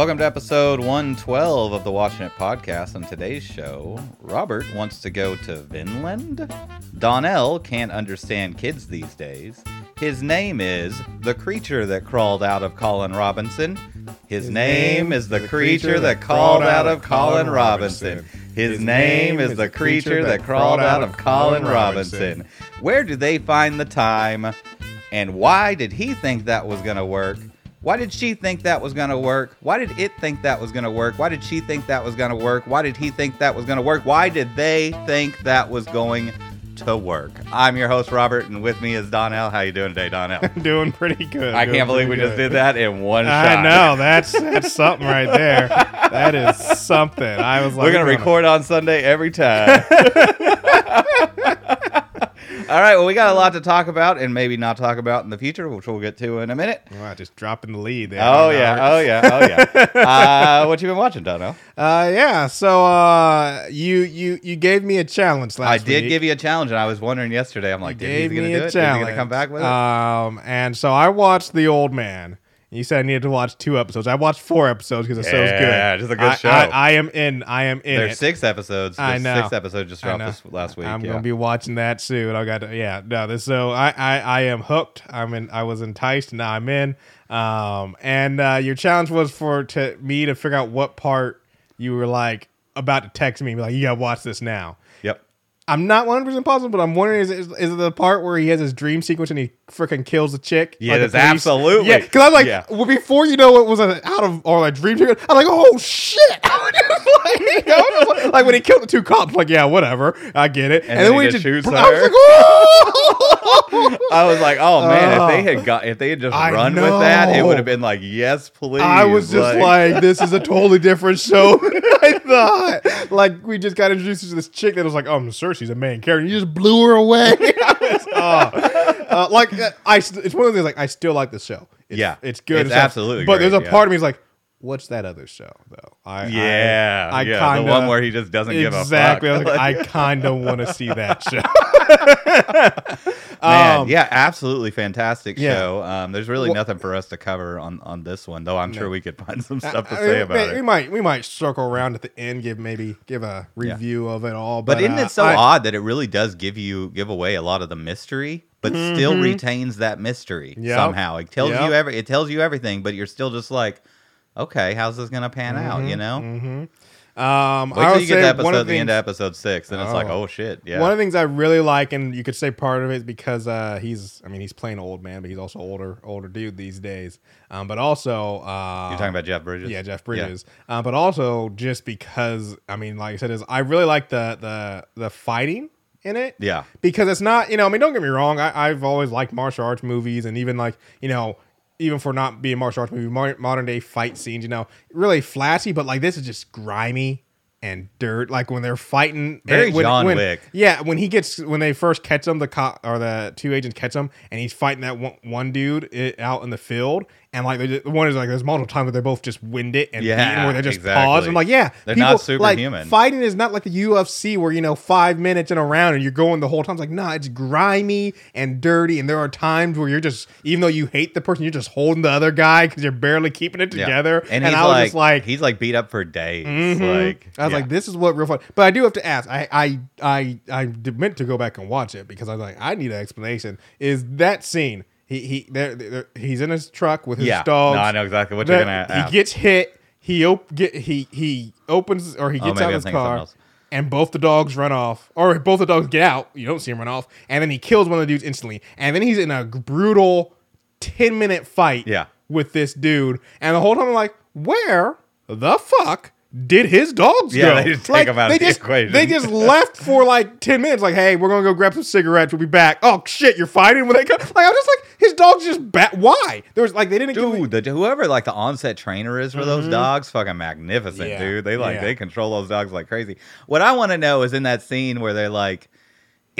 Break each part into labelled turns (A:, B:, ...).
A: Welcome to episode 112 of the Watching It podcast. On today's show, Robert wants to go to Vinland. Donnell can't understand kids these days. His name is the creature that crawled out of Colin Robinson. His, name, is the creature that crawled out of Colin Robinson. His name is the creature that crawled out of Colin Robinson. Where did they find the time? And why did he think that was going to work? Why did she think that was going to work? Why did it think that was going to work? Why did she think that was going to work? Why did he think that was going to work? Why did they think that was going to work? I'm your host Robert and with me is Donnell. How you doing today, Donnell?
B: I'm doing pretty good.
A: I
B: doing
A: can't believe we
B: pretty
A: just did that in one shot.
B: I know that's that's something right there. That is something. I was like,
A: We're going to record on Sunday every time. All right, well, we got a lot to talk about and maybe not talk about in the future, which we'll get to in a minute.
B: Wow, just dropping the lead there.
A: Oh, yeah. Oh, yeah. Oh, yeah. uh, what you been watching, Donnell?
B: Uh, yeah. So, uh, you you you gave me a challenge last
A: I
B: week.
A: did give you a challenge, and I was wondering yesterday. I'm like,
B: You
A: did
B: gave
A: he gonna
B: me
A: do it?
B: challenge.
A: Is he gonna come back with it?
B: Um, and so I watched The Old Man. You said I needed to watch two episodes. I watched four episodes because it was
A: Yeah,
B: good.
A: Yeah, just a good
B: I,
A: show.
B: I, I am in. I am in
A: There's
B: it.
A: six episodes.
B: I
A: There's
B: know.
A: Six episodes just
B: I
A: dropped this last week.
B: I'm
A: yeah.
B: gonna be watching that soon. I got to, yeah, no. This so I, I I am hooked. I'm in. I was enticed. Now I'm in. Um, and uh, your challenge was for to me to figure out what part you were like about to text me, be like, you gotta watch this now. I'm not 100 percent positive, but I'm wondering is, is is it the part where he has his dream sequence and he freaking kills the chick?
A: Yeah,
B: Like the
A: it is
B: police?
A: absolutely.
B: Yeah, because I was like,
A: Yeah.
B: well, before you know it was a, out of or a dream sequence, I'm like, oh shit! I was just like, you know, like, like when he killed the two cops, like yeah, whatever, I get it. And,
A: then
B: then
A: he
B: when he
A: just shoots
B: I was like, oh!
A: I was like, oh man, if they had uh, got, if they had just
B: I
A: run with that, it would have been like, yes, please.
B: I was just like, this is a totally different show I thought. Like, we just got introduced to this chick that was like, um, oh, I'm sure she's a main character. You just blew her away. Was, oh. Uh, like, uh, I, it's one of the things, like, I still like the show. It's,
A: Yeah.
B: It's good.
A: It's
B: and stuff.
A: absolutely
B: But there's a
A: yeah.
B: part of me is like, what's that other show, though? I,
A: yeah,
B: I, I
A: yeah,
B: kinda,
A: the one where he just doesn't
B: Exactly.
A: Give a fuck.
B: like, I kind of want to see that show.
A: Man,
B: Um,
A: yeah, absolutely fantastic
B: yeah.
A: show. Um, there's really
B: Well-
A: nothing for us to cover on, on this one, though. I'm sure we could find some stuff to
B: I
A: say
B: mean,
A: about
B: we, we
A: it.
B: might we might circle around at the end, give maybe give a review of it all.
A: But
B: But,
A: isn't
B: uh,
A: it so
B: I-
A: odd that it really does give you give away a lot of the mystery, but still retains that mystery
B: Mm-hmm. Yep.
A: somehow? It tells
B: Yep.
A: you every it tells you everything, but you're still just like, okay, how's this gonna pan out? You know?
B: Mm-hmm. Um,
A: Wait till you get to
B: one
A: episode
B: of
A: the end of episode six, and it's like,
B: Oh.
A: oh shit, yeah.
B: one of the things I really like, and you could say part of it because uh, he's, I mean, he's playing old man, but he's also older, older dude these days. Um, but also, uh,
A: You're talking about Jeff Bridges?
B: yeah, Jeff Bridges. Uh, but also just because, I mean, like I said, is I really like the the the fighting in it.
A: Yeah.
B: because it's not you know i mean don't get me wrong I, i've always liked martial arts movies and even like you know even for not being martial arts movie modern day fight scenes you know really flashy but like this is just grimy and dirt like when they're fighting
A: eh,
B: Very when,
A: John
B: when-
A: Wick.
B: yeah when he gets when they first catch him the cop or the two agents catch him and he's fighting that one, one dude i out in the field and like they just, one is like there's multiple times where they're both just wind it and
A: Yeah,
B: where they just
A: exactly.
B: pause i'm like yeah
A: They're not
B: like
A: superhuman.
B: fighting is not like the UFC where you know five minutes in a round and you're going the whole time. It's like nah, it's grimy and dirty, and there are times where you're just even though you hate the person, you're just holding the other guy because you're barely keeping it
A: Yeah.
B: together.
A: and,
B: And,
A: he's
B: I was
A: like,
B: just like,
A: he's like beat up for days.
B: Mhm.
A: Like
B: I was
A: yeah.
B: like, this is what real fun. But I do have to ask. I I I I meant to go back and watch it because I was like, I need an explanation. Is that scene? He he there, there he's in his truck with his
A: yeah,
B: dogs.
A: no, I know exactly what you're gonna. Ask.
B: He gets hit. He op- get he he opens or he
A: Oh,
B: gets
A: maybe
B: out of his car, and both the dogs run off, or both the dogs get out. You don't see him run off, and then he kills one of the dudes instantly, and then he's in a brutal ten minute fight.
A: Yeah.
B: with this dude, and the whole time I'm like, where the fuck? Did his dogs
A: Yeah,
B: go?
A: they just take
B: like,
A: him out
B: they
A: of the
B: just,
A: equation.
B: They just left for like ten minutes. Like, hey, we're gonna go grab some cigarettes. We'll be back. Oh shit, you're fighting when they come. Like, I'm just like, his dogs just bat. Why? There was like they didn't give me-
A: the, whoever like the onset trainer is for those mm-hmm. dogs, fucking magnificent,
B: Yeah,
A: dude. They like
B: yeah.
A: they control those dogs like crazy. What I want to know is in that scene where they're like,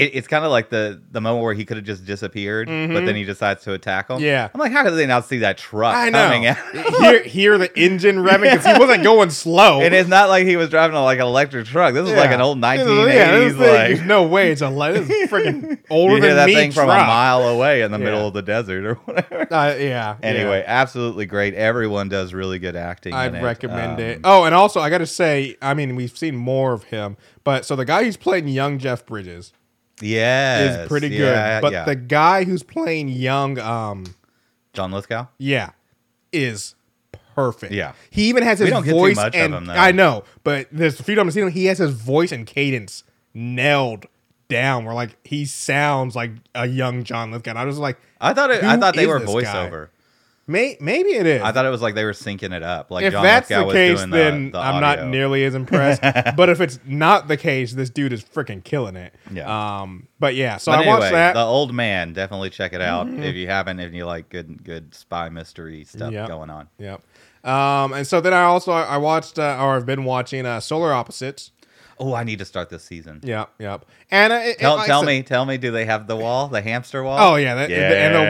A: it, it's kind of like the the moment where he could have just disappeared, but then he decides to attack him.
B: Mm-hmm. Yeah.
A: I'm like, how did they not see that truck
B: I
A: coming
B: know.
A: out?
B: hear, hear the engine revving because he wasn't going slow.
A: And it's not like he was driving a, like an electric truck. This is like an old
B: This
A: 1980s.
B: yeah,
A: like
B: there's no way it's a this is freaking older
A: you hear
B: than
A: that
B: me
A: thing from a mile away in the
B: Yeah.
A: middle of the desert or whatever.
B: Uh, yeah.
A: Anyway, absolutely great. Everyone does really good acting.
B: I'd
A: it.
B: recommend
A: Um,
B: it. Oh, and also I got to say, I mean, we've seen more of him, but so the guy who's playing young Jeff Bridges
A: Yes,
B: is pretty good,
A: yeah,
B: but
A: yeah.
B: the guy who's playing young, um,
A: John Lithgow.
B: yeah, is perfect.
A: Yeah.
B: he even has his
A: We don't get too
B: voice
A: much of
B: and
A: him, though.
B: I know, but there's a few times I've seen him. He has his voice and cadence nailed down. Where like he sounds like a young John Lithgow. And I was like,
A: I thought it, I thought they were
B: voiceover. guy? May, maybe it is.
A: I thought it was like they were syncing it up. Like
B: if
A: John
B: that's
A: Lithgow
B: the case,
A: the-
B: then
A: the
B: I'm not nearly as impressed. but if it's not the case, this dude is freaking killing it.
A: Yeah.
B: Um. But yeah, so
A: But
B: I watched
A: anyway,
B: that. Mm-hmm.
A: the old man. Definitely check it out if you haven't. If you like good, good spy mystery stuff
B: Yep.
A: going on.
B: Yep. Um. And so then I also I watched uh, or I've been watching uh, Solar Opposites.
A: Oh, I need to start this season.
B: Yep. Yep. And uh, it,
A: Tell,
B: like I
A: tell me, tell me, do they have the wall, the hamster wall?
B: Oh yeah, that, and the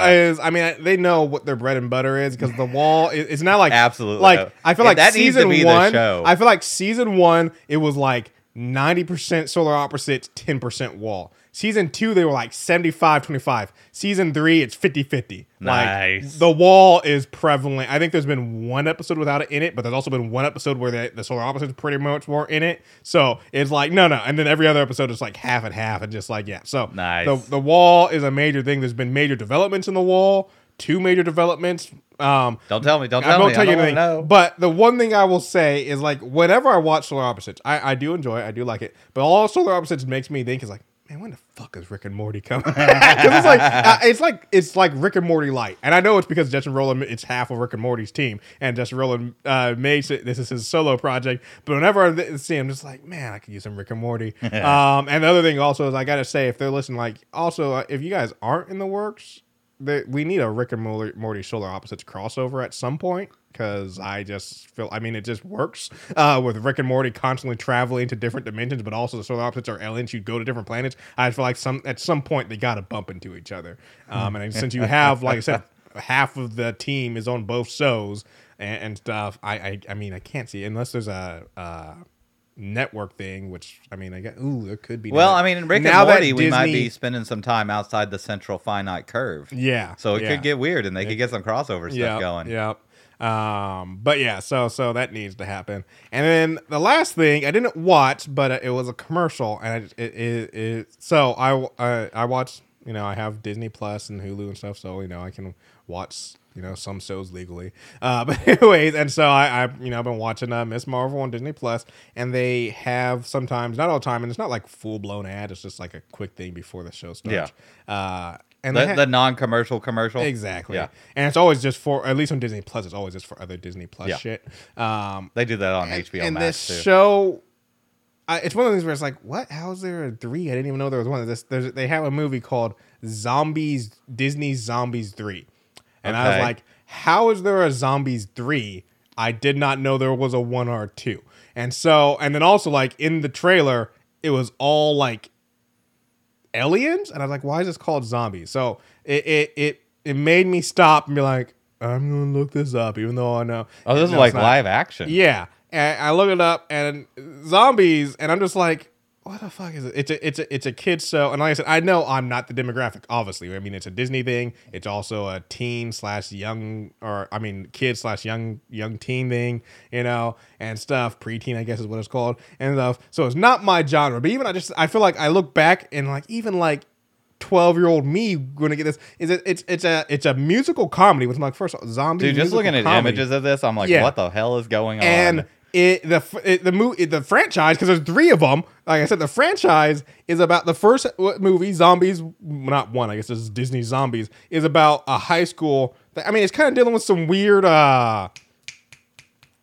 B: wall is. I mean, they know what their bread and butter is because the wall. is It's not like
A: Absolutely.
B: Like I feel
A: Yeah,
B: like
A: that
B: season one.
A: show.
B: I feel like season one it was like ninety percent solar opposites, ten percent wall. Season two they were like 75-25. Season three it's 50-50.
A: Nice.
B: Like the wall is prevalent. I think there's been one episode without it in it, but there's also been one episode where the, the solar opposites pretty much were in it. So it's like no, no, and then every other episode is like half and half, and just like yeah. So
A: Nice.
B: the the wall is a major thing. There's been major developments in the wall. Two major developments. Um,
A: Don't tell me. Don't
B: I
A: tell
B: won't
A: me.
B: tell
A: I
B: you
A: don't
B: anything.
A: know.
B: But the one thing I will say is like whenever I watch Solar Opposites, I, I do enjoy it. I do like it. But all Solar Opposites makes me think is like, man, when the fuck is Rick and Morty coming? it's like uh, it's like it's like Rick and Morty light, and I know it's because Justin Roiland it's half of Rick and Morty's team, and Justin Roiland uh, makes it. This is his solo project. But whenever I see him, just like, man, I could use some Rick and Morty. um, and the other thing also is I gotta say, if they're listening, like, also uh, if you guys aren't in the works there, we need a Rick and Morty, Morty Solar Opposites crossover at some point because I just feel I mean it just works uh, with Rick and Morty constantly traveling to different dimensions, but also the solar opposites are aliens. You go to different planets. I feel like some at some point they got to bump into each other. Um, and since you have, like I said, half of the team is on both shows and, and stuff. I, I I mean I can't see unless there's a. Uh, network thing which i mean i guess ooh there could be
A: well,
B: now
A: I mean, in Rick
B: now
A: and Morty, we might be spending some time outside the central finite curve.
B: yeah
A: So it
B: yeah.
A: could get weird, and they could get some crossover stuff
B: Yep,
A: going.
B: Yep. Um, but yeah, so so that needs to happen. And then the last thing I didn't watch, but it was a commercial, and I, it, it, it so I I I watched. You know, I have Disney Plus and Hulu and stuff, so you know I can watch you know some shows legally. Uh, but anyways, and so I, I you know I've been watching uh, Miss Marvel on Disney Plus, and they have sometimes not all the time, and it's not like full blown ad. It's just like a quick thing before the show starts. Yeah. Uh, and
A: The,
B: ha-
A: the non-commercial commercial.
B: Exactly.
A: Yeah.
B: And it's always just for at least on Disney Plus, it's always just for other Disney Plus
A: Yeah.
B: shit. Um
A: They do that on
B: and,
A: HBO
B: and
A: Max
B: this
A: too.
B: show I, it's one of those things where it's like, what? How is there a three? I didn't even know there was one this. There's, they have a movie called Zombies, Disney's Zombies 3. And I was like, how is there a Zombies 3? I did not know there was a one or a two. And so, and then also, like, in the trailer, it was all like aliens. And I was like, why is this called zombies? So it, it, it, it made me stop and be like, I'm going to look this up, even though I know.
A: oh, this is
B: No,
A: like live action.
B: Yeah, and I look it up and zombies, and I'm just like, what the fuck is it? It's a it's a it's a kids show, and like I said, I know I'm not the demographic. Obviously, I mean it's a Disney thing. It's also a teen slash young, or I mean kid slash young young teen thing, you know, and stuff. Preteen, I guess is what it's called, and stuff. So it's not my genre. But even I just I feel like I look back and like even like 12 year old me gonna get this is it it's it's a it's a musical comedy I'm like first of all, zombie
A: Dude, just looking at
B: comedy.
A: images of this, I'm like,
B: Yeah.
A: what the hell is going on?
B: and it the it, the movie the franchise because there's three of them like i said the franchise is about the first movie zombies not one i guess is disney zombies is about a high school that, i mean it's kind of dealing with some weird uh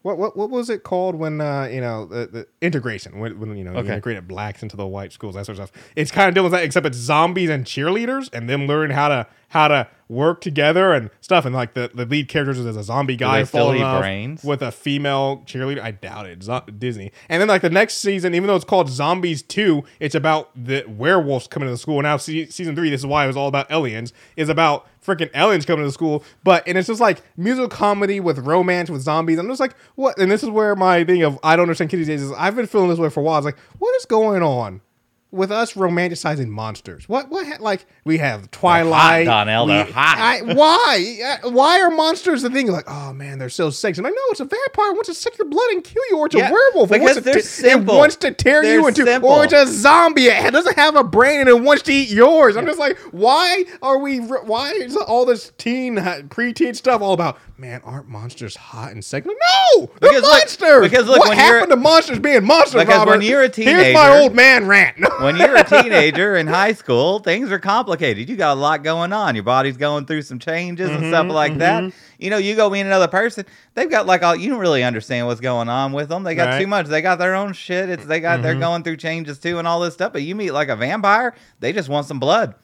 B: What what what was it called when uh, you know the, the integration when, when you know you integrated blacks into the white schools that sort of stuff. It's kind of dealing with that, except it's zombies and cheerleaders and them learning how to how to work together and stuff. And like the, the lead characters is a zombie guy falling off
A: brains?
B: with a female cheerleader. I doubt it. Zo- Disney. And then like the next season, even though it's called Zombies Two, it's about the werewolves coming to the school. Now se- season three, this is why it was all about aliens. Is about freaking aliens coming to the school. But and it's just like musical comedy with romance with zombies. I'm just like, what? And this is where my thing of I don't understand kids these days is. I've been feeling this way for a while. It's like, what is going on? With us romanticizing monsters, what what ha- like we have Twilight,
A: Donnell,
B: we-
A: they're hot.
B: I, why? Uh, Why are monsters the thing? Like, oh man, they're so sexy. And I'm like, no, it's a vampire. It wants to suck your blood and kill you, or it's
A: Yeah,
B: a werewolf. It
A: because
B: wants to
A: they're simple.
B: It wants to tear
A: They're
B: you into,
A: simple.
B: or it's a zombie. It doesn't have a brain and it wants to eat yours. I'm just like, why are we? Why is all this teen, preteen stuff all about? Man, aren't monsters hot and sexy? No, they're
A: Because look-
B: monsters.
A: because look,
B: what happened to monsters being monsters?
A: Because when you're a teenager,
B: here's my old man rant.
A: When you're a teenager in high school, things are complicated. You got a lot going on. Your body's going through some changes and
B: Mm-hmm,
A: stuff like that. You know, you go meet another person, they've got like all you don't really understand what's going on with them. They got
B: Right. Mm-hmm.
A: too much. They got their own shit. It's they got they're going through changes too and all this stuff. But you meet like a vampire, they just want some blood.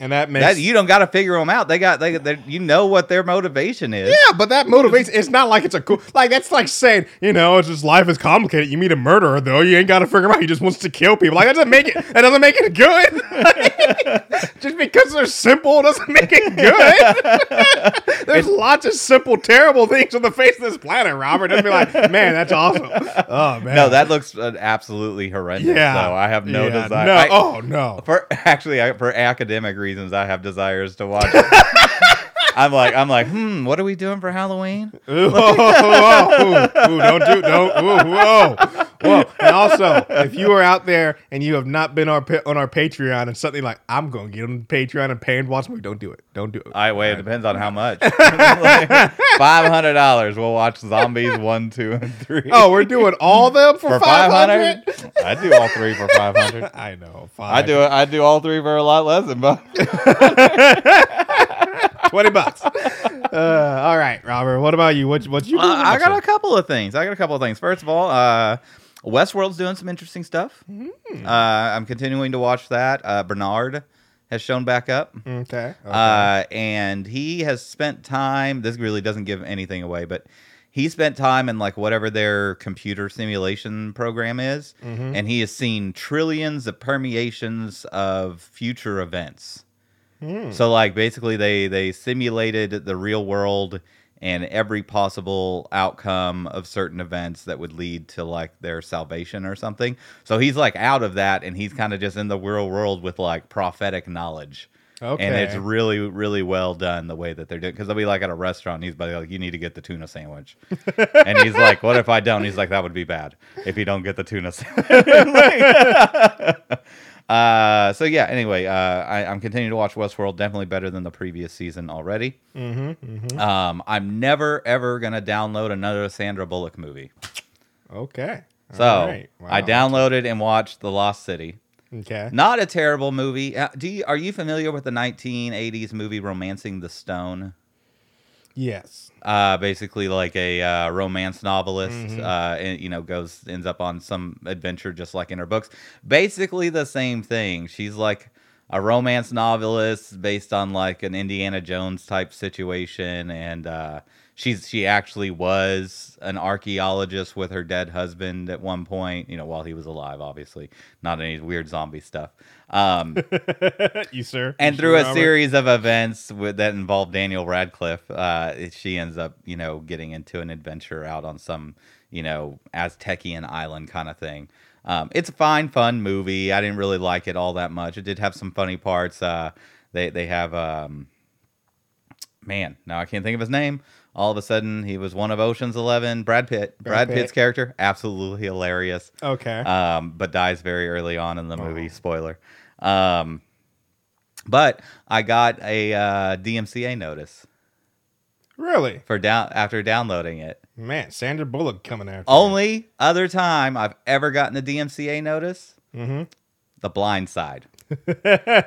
B: And that makes
A: That you don't got to figure them out. They got they, they you know what their motivation is.
B: Yeah, but that motivates. It's not like it's a cool. Like that's like saying, you know, it's just life is complicated. You meet a murderer though, you ain't got to figure him out. He just wants to kill people. Like that doesn't make it. That doesn't make it good. just because they're simple doesn't make it good. There's lots of simple, terrible things on the face of this planet, Robert. Doesn't be like, man, that's awesome. Oh man,
A: No, that looks uh, absolutely horrendous.
B: yeah.
A: So I have no
B: Yeah,
A: desire.
B: No,
A: I-
B: oh no.
A: For actually, I, for academic reasons, I have desires to watch. it. I'm like, I'm like, hmm, what are we doing for Halloween?
B: Ooh, whoa, whoa, ooh, ooh, don't do, don't, ooh, whoa, whoa. And also, if you are out there and you have not been our, on our Patreon and something like, I'm going to get on Patreon and pay and watch movie, don't do it. Don't do it.
A: I wait. It depends on how much. Five hundred dollars. We'll watch zombies one, two, and three.
B: oh, we're doing all them for,
A: for five
B: 500
A: hundred. I do all three for five hundred.
B: I know.
A: I
B: Five.
A: do. I do all three for a lot less than. But
B: 20 bucks. Uh, all right, Robert. What about you? What, what you?
A: Uh, I got a couple of things. I got a couple of things. First of all, uh, Westworld's doing some interesting stuff.
B: Hmm.
A: Uh, I'm continuing to watch that. Uh, Bernard has shown back up.
B: Okay. okay.
A: Uh, and he has spent time. This really doesn't give anything away, but he spent time in like whatever their computer simulation program is,
B: Mm-hmm.
A: and he has seen trillions of permeations of future events.
B: Hmm.
A: So like basically they they simulated the real world and every possible outcome of certain events that would lead to like their salvation or something. So he's like out of that and he's kind of just in the real world with like prophetic knowledge. Okay. And it's really, really well done the way that they're doing. Because they'll be like at a restaurant, and he's like, "You need to get the tuna sandwich," and he's like, "What if I don't?" He's like, "That would be bad if you don't get the tuna sandwich." uh, so yeah. Anyway, uh, I, I'm continuing to watch Westworld. Definitely better than the previous season already.
B: Mm-hmm,
A: Um, I'm never ever gonna download another Sandra Bullock movie.
B: okay.
A: So
B: All right.
A: I downloaded and watched The Lost City.
B: Okay.
A: Not a terrible movie. Uh, do you, are you familiar with the 1980s movie Romancing the Stone?
B: Yes.
A: Uh, basically like a uh, romance novelist.
B: Mhm.
A: Uh, and, you know, goes ends up on some adventure just like in her books. Basically the same thing. She's like a romance novelist based on like an Indiana Jones type situation, and uh, she's she actually was an archaeologist with her dead husband at one point. You know, while he was alive, obviously, not any weird zombie stuff. Um,
B: you sir.
A: and
B: You
A: through
B: sure,
A: a
B: Robert?
A: series of events with, that involve Daniel Radcliffe, uh, she ends up, you know, getting into an adventure out on some, you know, Aztecian island kind of thing. Um, it's a fine, fun movie. I didn't really like it all that much. It did have some funny parts. Uh, they they have, um, man, now I can't think of his name. All of a sudden, he was one of Ocean's Eleven. Brad Pitt. Brad,
B: Brad
A: Pitt's character, absolutely hilarious
B: Okay.
A: um, but dies very early on in the movie.
B: Oh.
A: Spoiler. Um, but I got a uh, DMCA notice
B: really?
A: for down after downloading it.
B: Man, Sandra Bullock coming after.
A: Only other time I've ever gotten a DMCA notice,
B: Mm-hmm.
A: The Blind Side. I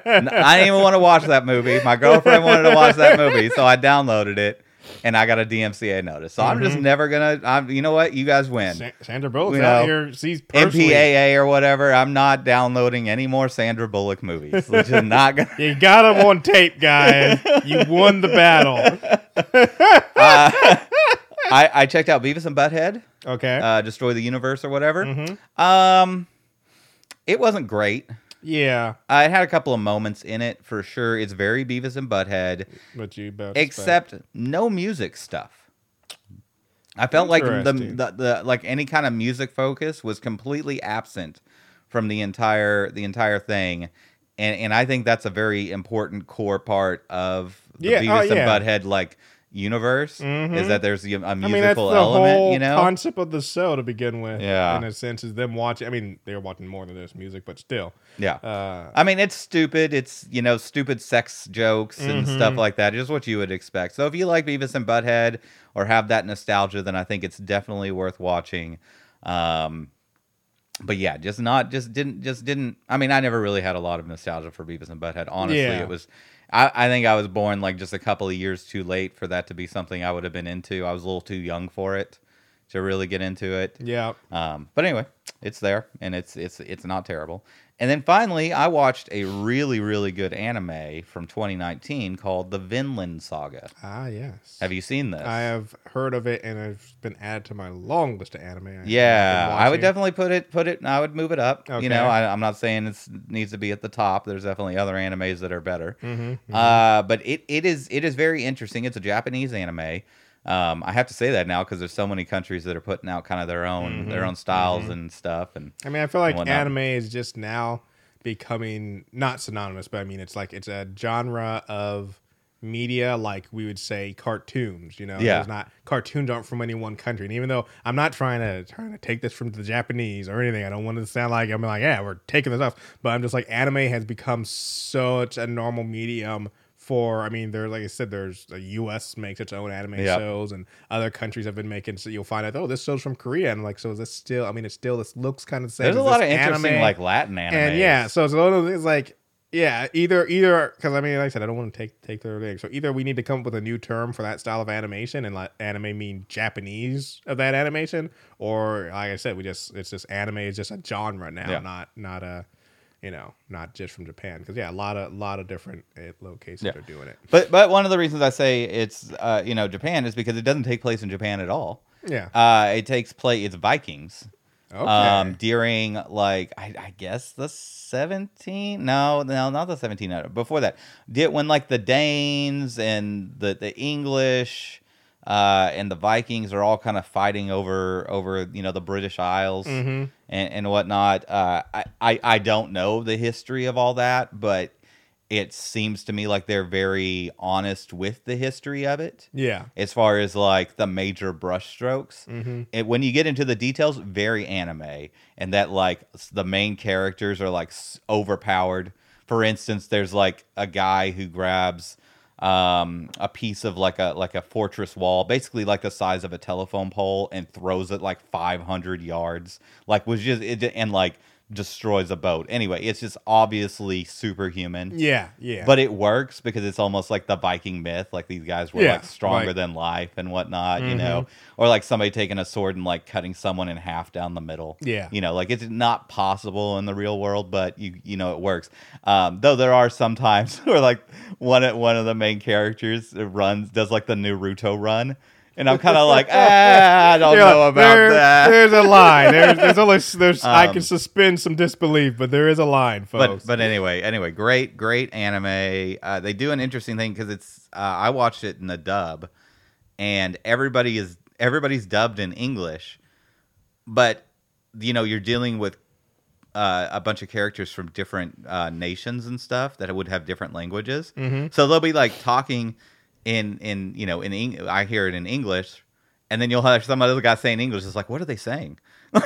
A: didn't even want to watch that movie. My girlfriend wanted to watch that movie, so I downloaded it. And I got a DMCA notice. So I'm just never gonna. I'm, you know what? You guys win.
B: Sa- Sandra Bullock's
A: You
B: out
A: know,
B: here. She's personally.
A: MPAA or whatever. I'm not downloading any more Sandra Bullock movies. Which is not gonna.
B: You got them on tape, guys. You won the battle.
A: I, I checked out Beavis and Butthead,
B: Okay.
A: uh, Destroy the Universe or whatever.
B: Mm-hmm.
A: Um, it wasn't great.
B: Yeah,
A: Uh, it had a couple of moments in it for sure. It's very Beavis and Butthead,
B: but you
A: except no music stuff. I felt like the, the the like any kind of music focus was completely absent from the entire the entire thing, and and I think that's a very important core part of the
B: Yeah, oh,
A: Beavis
B: yeah.
A: and Butthead like universe
B: Mhm.
A: is that there's a, a
B: I mean, that's
A: musical
B: the
A: element,
B: whole
A: you know.
B: concept of the show to begin with.
A: Yeah.
B: in a sense, is them watching. I mean, they were watching more than just music, but still.
A: yeah.
B: Uh,
A: I mean, it's stupid. It's you know stupid sex jokes and
B: Mhm.
A: stuff like that. Just what you would expect. So if you like Beavis and Butthead or have that nostalgia, then I think it's definitely worth watching. Um, but yeah, just not just didn't just didn't. I mean, I never really had a lot of nostalgia for Beavis and Butthead. Honestly,
B: Yeah.
A: it was. I, I think I was born like just a couple of years too late for that to be something I would have been into. I was a little too young for it to really get into it.
B: yeah.
A: Um, but anyway, it's there and it's it's it's not terrible. And then finally, I watched a really really good anime from 2019 called The Vinland Saga.
B: Ah, yes.
A: Have you seen this?
B: I have heard of it, and it's been added to my long list of anime. I've
A: yeah, I would definitely put it put it. I would move it up.
B: Okay.
A: You know, I, I'm not saying it needs to be at the top. There's definitely other animes that are better.
B: Mhm, mhm.
A: Uh, but it, it is it is very interesting. It's a Japanese anime. Um, I have to say that now because there's so many countries that are putting out kind of their own their
B: Mhm,
A: own styles and stuff. And
B: I mean, I feel like anime is just now becoming not synonymous, but I mean, it's like it's a genre of media, like we would say cartoons. You know,
A: Yeah.
B: There's not cartoons aren't from any one country, and even though I'm not trying to trying to take this from the Japanese or anything, I don't want to sound like I'm like, yeah, we're taking this off, but I'm just like anime has become such a normal medium. For I mean, there like I said, there's the U.S. makes its own anime
A: Yep.
B: shows, and other countries have been making. So you'll find out, oh, this show's from Korea, and like, so is this still? I mean, it still this looks kind of the same.
A: there's a lot of interesting
B: anime?
A: like Latin anime.
B: and yeah, so it's of those things like yeah, either either because I mean, like I said, I don't want to take take their thing. So either we need to come up with a new term for that style of animation, and let anime mean Japanese of that animation, or like I said, we just it's just anime is just a genre now,
A: Yeah.
B: not not a you know not just from Japan because yeah, a lot of lot of different uh, locations
A: Yeah.
B: are doing it.
A: But but one of the reasons I say it's uh, you know Japan is because it doesn't take place in Japan at all.
B: Yeah.
A: Uh, it takes place. It's Vikings.
B: Okay.
A: Um, during like I, I guess the seventeen. No, no, not the seventeen. Before that, did when like the Danes and the the English. Uh, and the Vikings are all kind of fighting over over you know the British Isles
B: Mhm.
A: and and whatnot. Uh, I, I I don't know the history of all that, but it seems to me like they're very honest with the history of it
B: yeah.
A: as far as like the major brushstrokes.
B: Mhm.
A: And when you get into the details, very anime, and that like the main characters are like overpowered. For instance, there's like a guy who grabs um a piece of like a like a fortress wall basically like the size of a telephone pole and throws it like 500 yards. Like was just it and like destroys a boat anyway it's just obviously superhuman
B: Yeah. Yeah.
A: but it works because it's almost like the Viking myth. Like these guys were
B: Yeah,
A: like stronger
B: right.
A: than life and whatnot, you
B: Mhm.
A: know, or like somebody taking a sword and like cutting someone in half down the middle.
B: Yeah.
A: you know, like it's not possible in the real world, but you you know it works. Um, though there are some times where like one of- one of the main characters runs does like the Naruto run. And I'm kind of like, ah, I don't know about
B: there-
A: that.
B: There's a line. There's, there's only there's I
A: Um,
B: can suspend some disbelief, but there is a line, folks.
A: But but anyway, anyway, great great anime. Uh, they do an interesting thing because it's uh, I watched it in the dub, and everybody is everybody's dubbed in English, but you know you're dealing with uh, a bunch of characters from different uh, nations and stuff that would have different languages.
B: Mhm.
A: So they'll be like talking in in you know in Eng- I hear it in English, and then you'll have some other guy saying English. It's like what are they saying?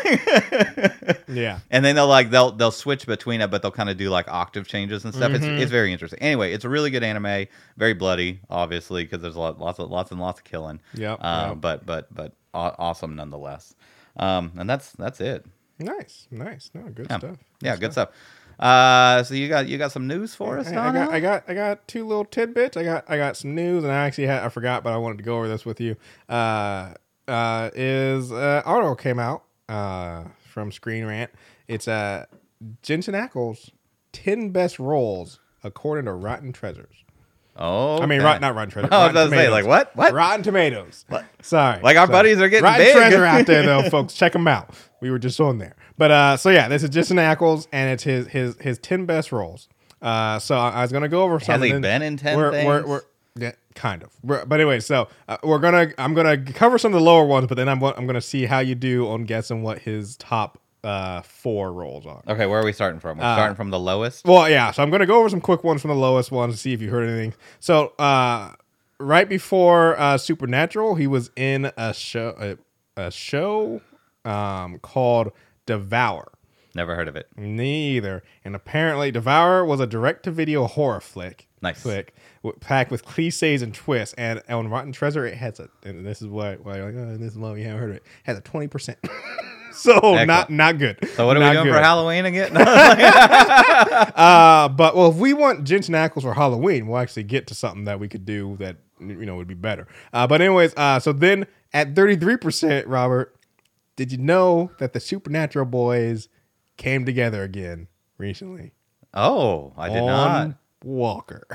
B: yeah.
A: and then they'll like they'll they'll switch between it, but they'll kind of do like octave changes and stuff.
B: Mhm.
A: It's it's very interesting. Anyway, it's a really good anime, very bloody, obviously, because there's a lot, lots of lots and lots of killing.
B: Yeah.
A: Uh,
B: yep.
A: But but but awesome nonetheless. Um, and that's that's it.
B: Nice, nice. No, good
A: Yeah,
B: stuff.
A: yeah, good stuff. Uh, so you got you got some news for us,
B: I, I got, I got, I got two little tidbits. I got, I got some news, and I actually had, I forgot, but I wanted to go over this with you. Uh, uh, is uh, article came out uh from Screen Rant. It's uh Jensen Ackles ten best roles according to Rotten Treasures.
A: oh,
B: I mean,
A: okay.
B: Rotten, not Rotten Treasures.
A: I was about to say, like, what? What?
B: Rotten Tomatoes. What? Sorry,
A: Like, our
B: Sorry.
A: buddies are getting
B: Rotten
A: big.
B: Treasure out there though, folks. Check them out. We were just on there, but uh, so yeah, this is Jensen Ackles, and it's his his his ten best roles. Uh, so I, I was gonna go over some.
A: Has he been in 10
B: we're, We're,
A: things?
B: we're, yeah, kind of. We're, but anyway, so uh, we're gonna I'm gonna cover some of the lower ones, but then I'm I'm gonna see how you do on guessing what his top uh four roles are.
A: Okay, where are we starting from? We're
B: Uh,
A: starting from the lowest.
B: Well, yeah. So I'm going to go over some quick ones from the lowest ones to see if you heard anything. So, uh, right before uh, Supernatural, he was in a show, a, a show um, called Devour.
A: Never heard of it.
B: Neither. And apparently, Devour was a direct-to-video horror flick.
A: Nice.
B: Flick packed with cliches and twists. And on Rotten Treasure, it has a. And this is why why you're like, oh, this is why we haven't heard of it. Has a twenty percent. so not not good.
A: So what are we
B: Not
A: doing
B: good.
A: for Halloween again?
B: Uh, but well, if we want Jensen Ackles for Halloween, we'll actually get to something that we could do that you know would be better. Uh, but anyways, uh, so then at thirty three percent, Robert, did you know that the Supernatural boys came together again recently?
A: oh, I did
B: on
A: not.
B: Walker.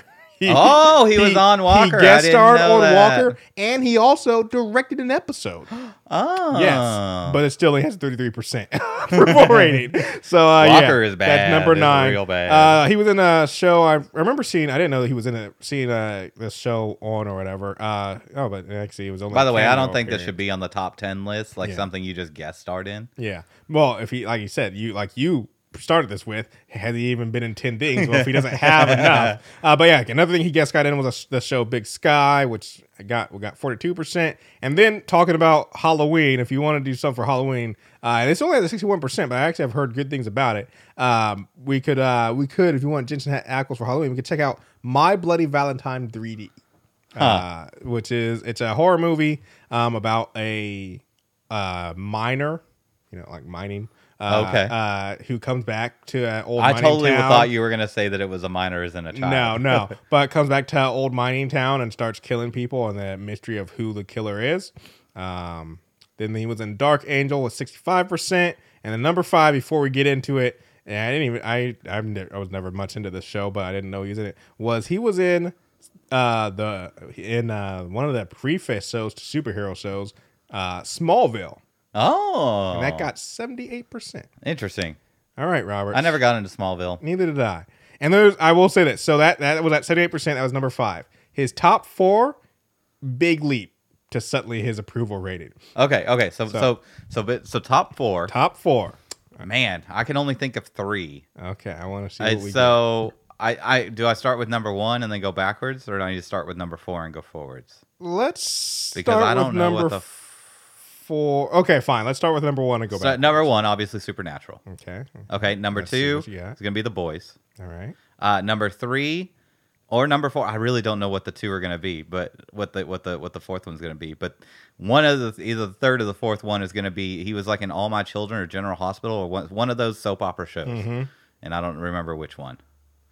A: Oh, he was on Walker.
B: He guest starred on
A: that.
B: Walker, and he also directed an episode.
A: Oh,
B: Yes, but it still only has thirty three percent approval rating. So uh,
A: Walker
B: yeah,
A: is bad.
B: That's number
A: It's
B: nine.
A: real bad.
B: Uh, he was in a show. I remember seeing. I didn't know that he was in a seeing uh, this show on or whatever. Uh, oh, but actually, it was only.
A: By the way, I don't think this should be on the top ten list, like
B: Yeah.
A: something you just guest starred in.
B: Yeah. Well, if he, like you said, you like you started this with, has he even been in ten things? Well, if he doesn't have enough, uh, but yeah, another thing he guest got in was a, the show Big Sky, which I got we got forty two percent, and then talking about Halloween. If you want to do something for Halloween, uh, and it's only at the sixty one percent, but I actually have heard good things about it. Um, we could uh, we could if you want Jensen Ackles for Halloween, we could check out My Bloody Valentine three D. Uh, which is it's a horror movie um, about a uh, miner, you know, like mining. Uh,
A: Okay.
B: Uh, who comes back to an old. Mining town.
A: I totally
B: town.
A: thought you were gonna say that it was a minor as in a child.
B: no, no. but comes back to an old mining town and starts killing people, and the mystery of who the killer is. Um, then he was in Dark Angel with sixty five percent, and then number five. Before we get into it, and I didn't even I I've ne- I was never much into this show, but I didn't know he was in it. Was he was in uh the in uh one of the preface shows to superhero shows, uh Smallville,
A: Oh,
B: and that got seventy eight percent.
A: interesting.
B: All right, Robert.
A: I never got into Smallville.
B: Neither did I. And there's, I will say this. So that that was at seventy eight percent. That was number five. His top four, big leap to suddenly his approval rating.
A: Okay, okay. So so so but so top four.
B: Top four.
A: Man, I can only think of three.
B: Okay, I want to see
A: I-
B: what we
A: so I I do I start with number one and then go backwards, or do I need to start with number four and go forwards?
B: Let's
A: Because I don't know what the. F-
B: Okay, fine. Let's start with number one and go
A: so
B: back.
A: number one, obviously Supernatural.
B: Okay.
A: Okay, number
B: Let's see
A: two
B: what you got.
A: is gonna be The Boys.
B: All right.
A: Uh, number three or number four. I really don't know what the two are going to be, but what the what the what the fourth one's going to be. But one of the either the third or the fourth one is going to be. He was like in All My Children or General Hospital or one, one of those soap opera shows,
B: Mm-hmm.
A: and I don't remember which one.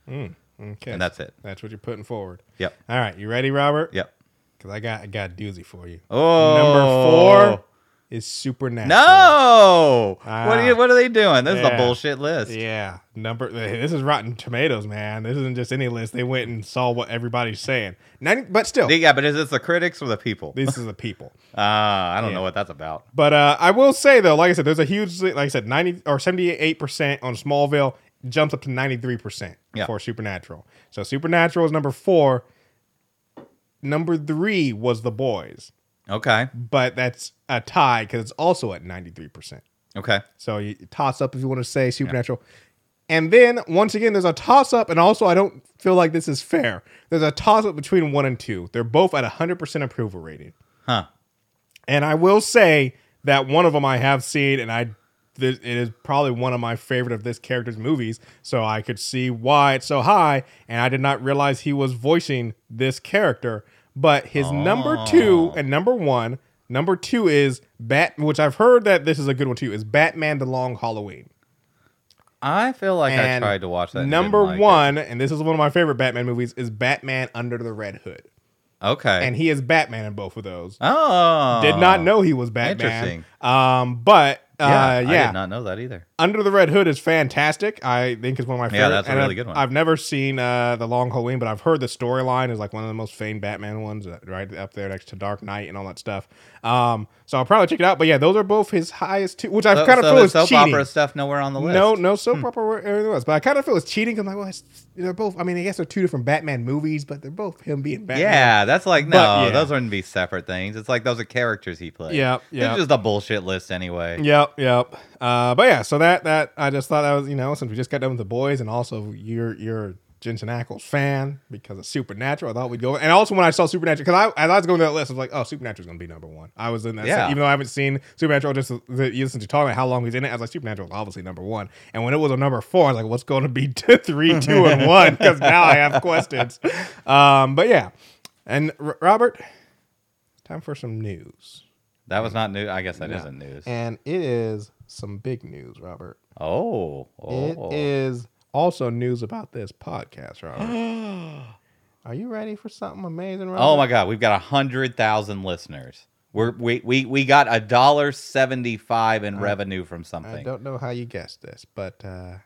B: Mm, okay.
A: And that's it.
B: That's what you're putting forward.
A: Yep.
B: All right. You ready, Robert?
A: Yep.
B: Because I got I got a doozy for you.
A: Oh,
B: Number four is Supernatural.
A: No. what
B: Ah.
A: are you, What are they doing? This is a bullshit list.
B: Yeah, number. This is Rotten Tomatoes, man. This isn't just any list. They went and saw what everybody's saying. 90, but still,
A: Yeah, but is this the critics or the people?
B: this is the people.
A: Ah, I don't
B: Yeah.
A: know what that's about.
B: But uh, I will say though, like I said, there's a huge, like I said, ninety or seventy eight percent on Smallville jumps up to ninety three percent
A: Yeah.
B: for Supernatural. So Supernatural is number four. Number three was The Boys,
A: Okay.
B: but that's a tie because it's also at ninety three percent.
A: Okay.
B: So you toss up if you want to say Supernatural. And then once again, there's a toss up, and also I don't feel like this is fair. There's a toss up between one and two. They're both at 100% approval rating.
A: Huh.
B: And I will say that one of them I have seen, and I it is probably one of my favorite of this character's movies. So I could see why it's so high, and I did not realize he was voicing this character. But his number two and number one, number two is Bat, which I've heard that this is a good one too. Is Batman: The Long Halloween.
A: I feel like I tried to watch that.
B: Number
A: like it.
B: one, and this is one of my favorite Batman movies, is Batman Under the Red Hood,
A: Okay.
B: and he is Batman in both of those.
A: oh,
B: Did not know he was Batman.
A: Interesting.
B: Um, but uh,
A: Yeah,
B: yeah,
A: I did not know that either.
B: Under the Red Hood is fantastic. I think it's one of my favorite.
A: Yeah, that's a
B: and
A: really
B: I've-
A: good one.
B: I've never seen uh, the Long Halloween, but I've heard the storyline is like one of the most famed Batman ones, uh, right up there next to Dark Knight and all that stuff. Um, so I'll probably check it out. But yeah, those are both his highest two, which I
A: So,
B: kind of
A: so
B: feel is
A: soap
B: cheating.
A: opera stuff nowhere on the list.
B: No, no soap opera or anything else. But I kind of feel it's cheating. I'm like, well, it's, they're both. I mean, I guess they're two different Batman movies, but they're both him being Batman.
A: Yeah, that's like no,
B: But, yeah.
A: those wouldn't be separate things. It's like those are characters he plays.
B: Yeah, yep.
A: It's just a bullshit list anyway.
B: Yep, yep. Uh, but yeah, so that that I just thought that was you know since we just got done with the boys and also you're you're a Jensen Ackles fan because of Supernatural, I thought we'd go. And also when I saw Supernatural, because I as I was going through that list, I was like, oh, Supernatural's gonna be number one. I was in that.
A: Yeah.
B: even though I haven't seen Supernatural, just the, you listen to talking about how long he's in it, I was like, Supernatural's obviously number one. And when it was a number four, I was like, what's going to be two, three, two, and one? Because now I have questions. Um, but yeah, and R- Robert, time for some news.
A: That was not new. I guess that
B: No.
A: not news.
B: And it is some big news, Robert.
A: oh, oh.
B: It is also news about this podcast, Robert. Are you ready for something amazing, Robert?
A: Oh my god, we've got a hundred thousand listeners. We're we we we got a dollar seventy five in revenue from something.
B: I don't know how you guessed this, but uh,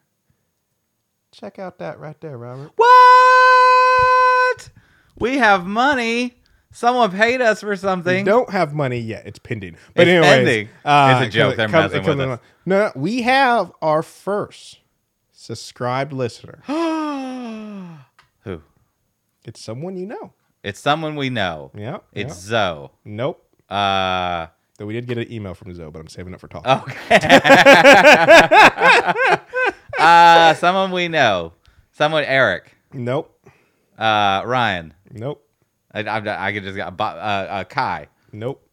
B: check out that right there, Robert.
A: What? We have money. Someone paid us for
B: We
A: something.
B: don't have money yet; it's pending. But
A: It's
B: anyways,
A: pending.
B: uh,
A: It's a joke. They're messing with us.
B: No, no, we have our first subscribed listener.
A: Who?
B: It's someone you know.
A: It's someone we know.
B: Yeah,
A: It's. Zoe.
B: nope.
A: Uh
B: Though we did get an email from Zoe, but I'm saving it for talking.
A: okay. uh someone we know. Someone Eric.
B: Nope.
A: Uh Ryan.
B: Nope.
A: I, I, I could just got uh, uh Kai.
B: Nope.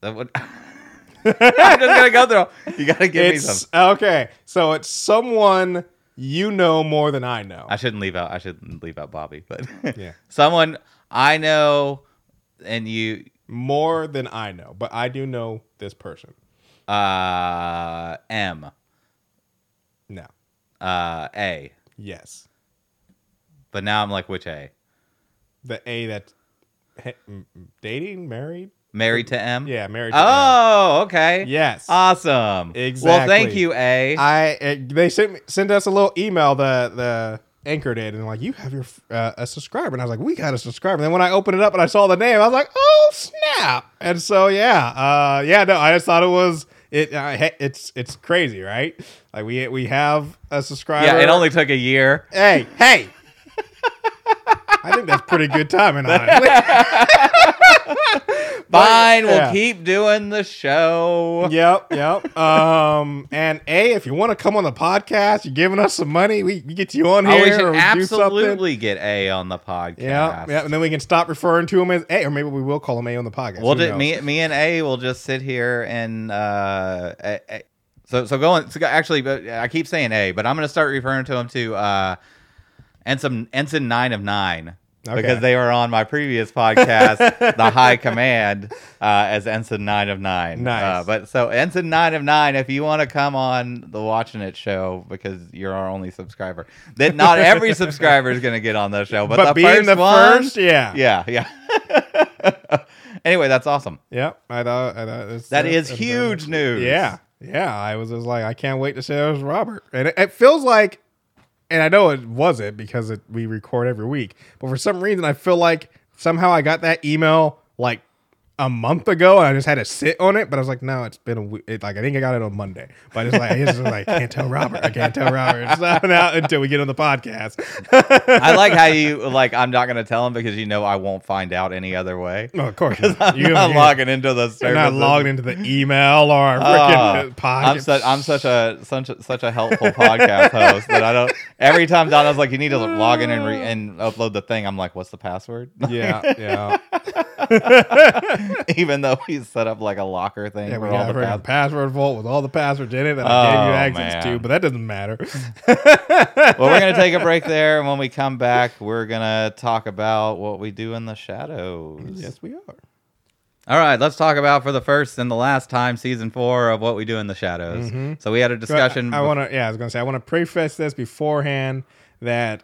A: That would- I'm just gonna go through. You gotta give me some.
B: okay. So it's someone you know more than I know.
A: I shouldn't leave out. I shouldn't leave out Bobby, but
B: Yeah.
A: someone I know, and you,
B: more than I know, but I do know this person.
A: uh, M,
B: No.
A: uh, A.
B: Yes.
A: But now I'm like, which A?
B: The A that's he- m- m- dating, married.
A: Married to M?
B: Yeah, married. To
A: Oh, okay.
B: Yes.
A: Awesome. Exactly. Well, thank
B: Exactly.
A: you, A.
B: I uh, they sent me, sent us a little email the the anchor did and like you have your uh, a subscriber and I was like we got a subscriber and then when I opened it up and I saw the name I was like oh snap and so yeah uh yeah no I just thought it was it uh, he- it's it's crazy right like we we have a subscriber
A: yeah, it only took a year.
B: hey hey I think that's pretty good timing honestly
A: Fine, we'll
B: yeah.
A: keep doing the show.
B: yep, yep. Um, and a, if you want to come on the podcast, you're giving us some money. We, we get you on
A: Oh,
B: here.
A: we
B: or
A: should absolutely get A on the podcast.
B: Yeah, yeah, and then we can stop referring to him as A, or maybe we will call him A on the podcast.
A: We'll
B: knows?
A: me, me and A will just sit here and uh, A- A- so so going. So actually, but I keep saying A, but I'm going to start referring to him to uh, Ensign Ensign Nine of Nine
B: Okay.
A: because they were on my previous podcast, the High Command, uh, as Ensign Nine of Nine.
B: Nice.
A: Uh, but so Ensign Nine of Nine, if you want to come on the Watching It show because you're our only subscriber, that not every subscriber is going to get on the show, but,
B: but,
A: the
B: being
A: first
B: the
A: one,
B: first, yeah,
A: yeah, yeah. anyway, that's awesome.
B: yeah. I thought, I thought it's,
A: That
B: that's-
A: is huge news.
B: Yeah, yeah. I was just like, I can't wait to say it was Robert, and it, it feels like, and I know it wasn't because it, we record every week, but for some reason, I feel like somehow I got that email like a month ago, and I just had to sit on it. But I was like, no, it's been a week. It, like I think I got it on Monday, but it's like I just like, can't tell Robert. I can't tell Robert. It's not out until we get on the podcast.
A: I like how you like. I'm not going to tell him because you know I won't find out any other way.
B: No, of course not.
A: I'm not logging into the.
B: You're not logged into the email or our ah, freaking
A: Oh,
B: podcast.
A: I'm such I'm such a such a, such a helpful podcast host that I don't. Every time Donna's like, you need to log in and re- and upload the thing. I'm like, what's the password?
B: yeah, yeah.
A: Even though he's set up like a locker thing
B: Yeah, we got
A: the pass-
B: password vault with all the passwords in it that I gave you
A: Oh,
B: access
A: man.
B: to, but that doesn't matter.
A: well, we're gonna take a break there, and when we come back, we're gonna talk about what we do in the shadows.
B: yes, we are.
A: All right, let's talk about for the first and the last time season four of what we do in the shadows. Mm-hmm. So we had a discussion.
B: I, want to. Yeah, I was gonna say I want to preface this beforehand that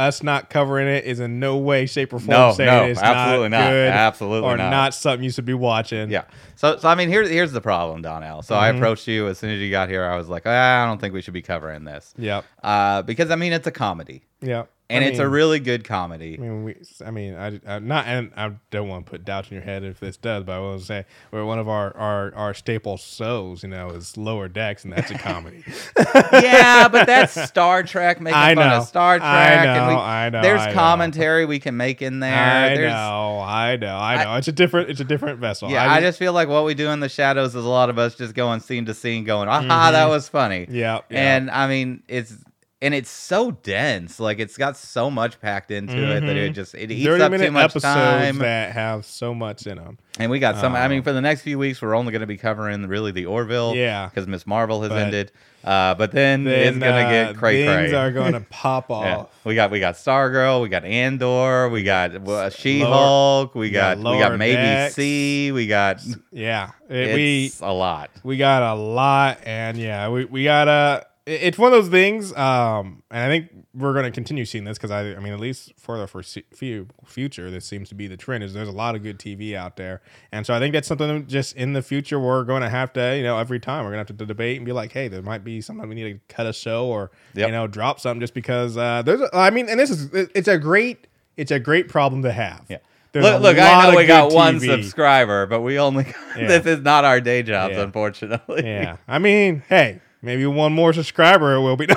B: us not covering it is in no way, shape, or form
A: No,
B: saying
A: no,
B: it's
A: absolutely
B: not,
A: not.
B: good
A: Absolutely not.
B: or
A: not.
B: something you should be watching.
A: Yeah. So, so I mean, here's here's the problem, Donnell. So I
B: Mhm.
A: approached you as soon as you got here. I was like, ah, I don't think we should be covering this,
B: Yep.
A: uh, because I mean, it's a comedy,
B: Yep.
A: And
B: I
A: it's a really good comedy.
B: I mean, we. I mean, I, I not, and I don't want to put doubts in your head if this does, but I will say, where one of our our our staple shows, you know, is Lower Decks, and that's a comedy.
A: yeah, but that's Star Trek making
B: I
A: fun
B: know.
A: of Star Trek.
B: I
A: and we,
B: know, I know,
A: There's
B: I know.
A: commentary we can make in there.
B: I
A: there's,
B: know, I know, I know. it's a different, it's a different vessel.
A: Yeah, I just, feel like what we do in the shadows is a lot of us just going scene to scene, going, "Aha, that was funny."
B: yeah, Mm-hmm. yeah.
A: And I mean, it's and it's so dense. Like it's got so much packed into it that it
B: Mhm.
A: just it eats up too much
B: episodes
A: time.
B: that have so much in them.
A: and we got some. I mean,
B: Um,
A: for the next few weeks, we're only going to be covering really the Orville.
B: Yeah.
A: because Miss Marvel has
B: But-
A: ended. Uh, but then, it's gonna
B: uh,
A: get cray
B: things
A: cray.
B: are going to pop
A: Yeah.
B: off.
A: We got we got Stargirl, we got Andor, we got uh, She Hulk, we
B: got
A: got we got maybe
B: Decks.
A: C, we got
B: Yeah, It- we
A: a lot.
B: we got a lot, and yeah, we we got a. it- It's one of those things, um, and I think we're going to continue seeing this because I, I mean, at least for the foreseeable future, this seems to be the trend. Is there's a lot of good TV out there, and so I think that's something just in the future we're going to have to, you know, every time we're going to have to debate and be like, hey, there might be something we need to cut a show or
A: Yep.
B: you know drop something just because uh, there's. A, I mean, and this is it's a great it's a great problem to have.
A: Yeah.
B: There's
A: Look, look I know we got
B: good
A: one subscriber, but we only
B: Yeah.
A: this is not our day jobs,
B: Yeah.
A: unfortunately.
B: Yeah, I mean, hey, maybe one more subscriber it will be.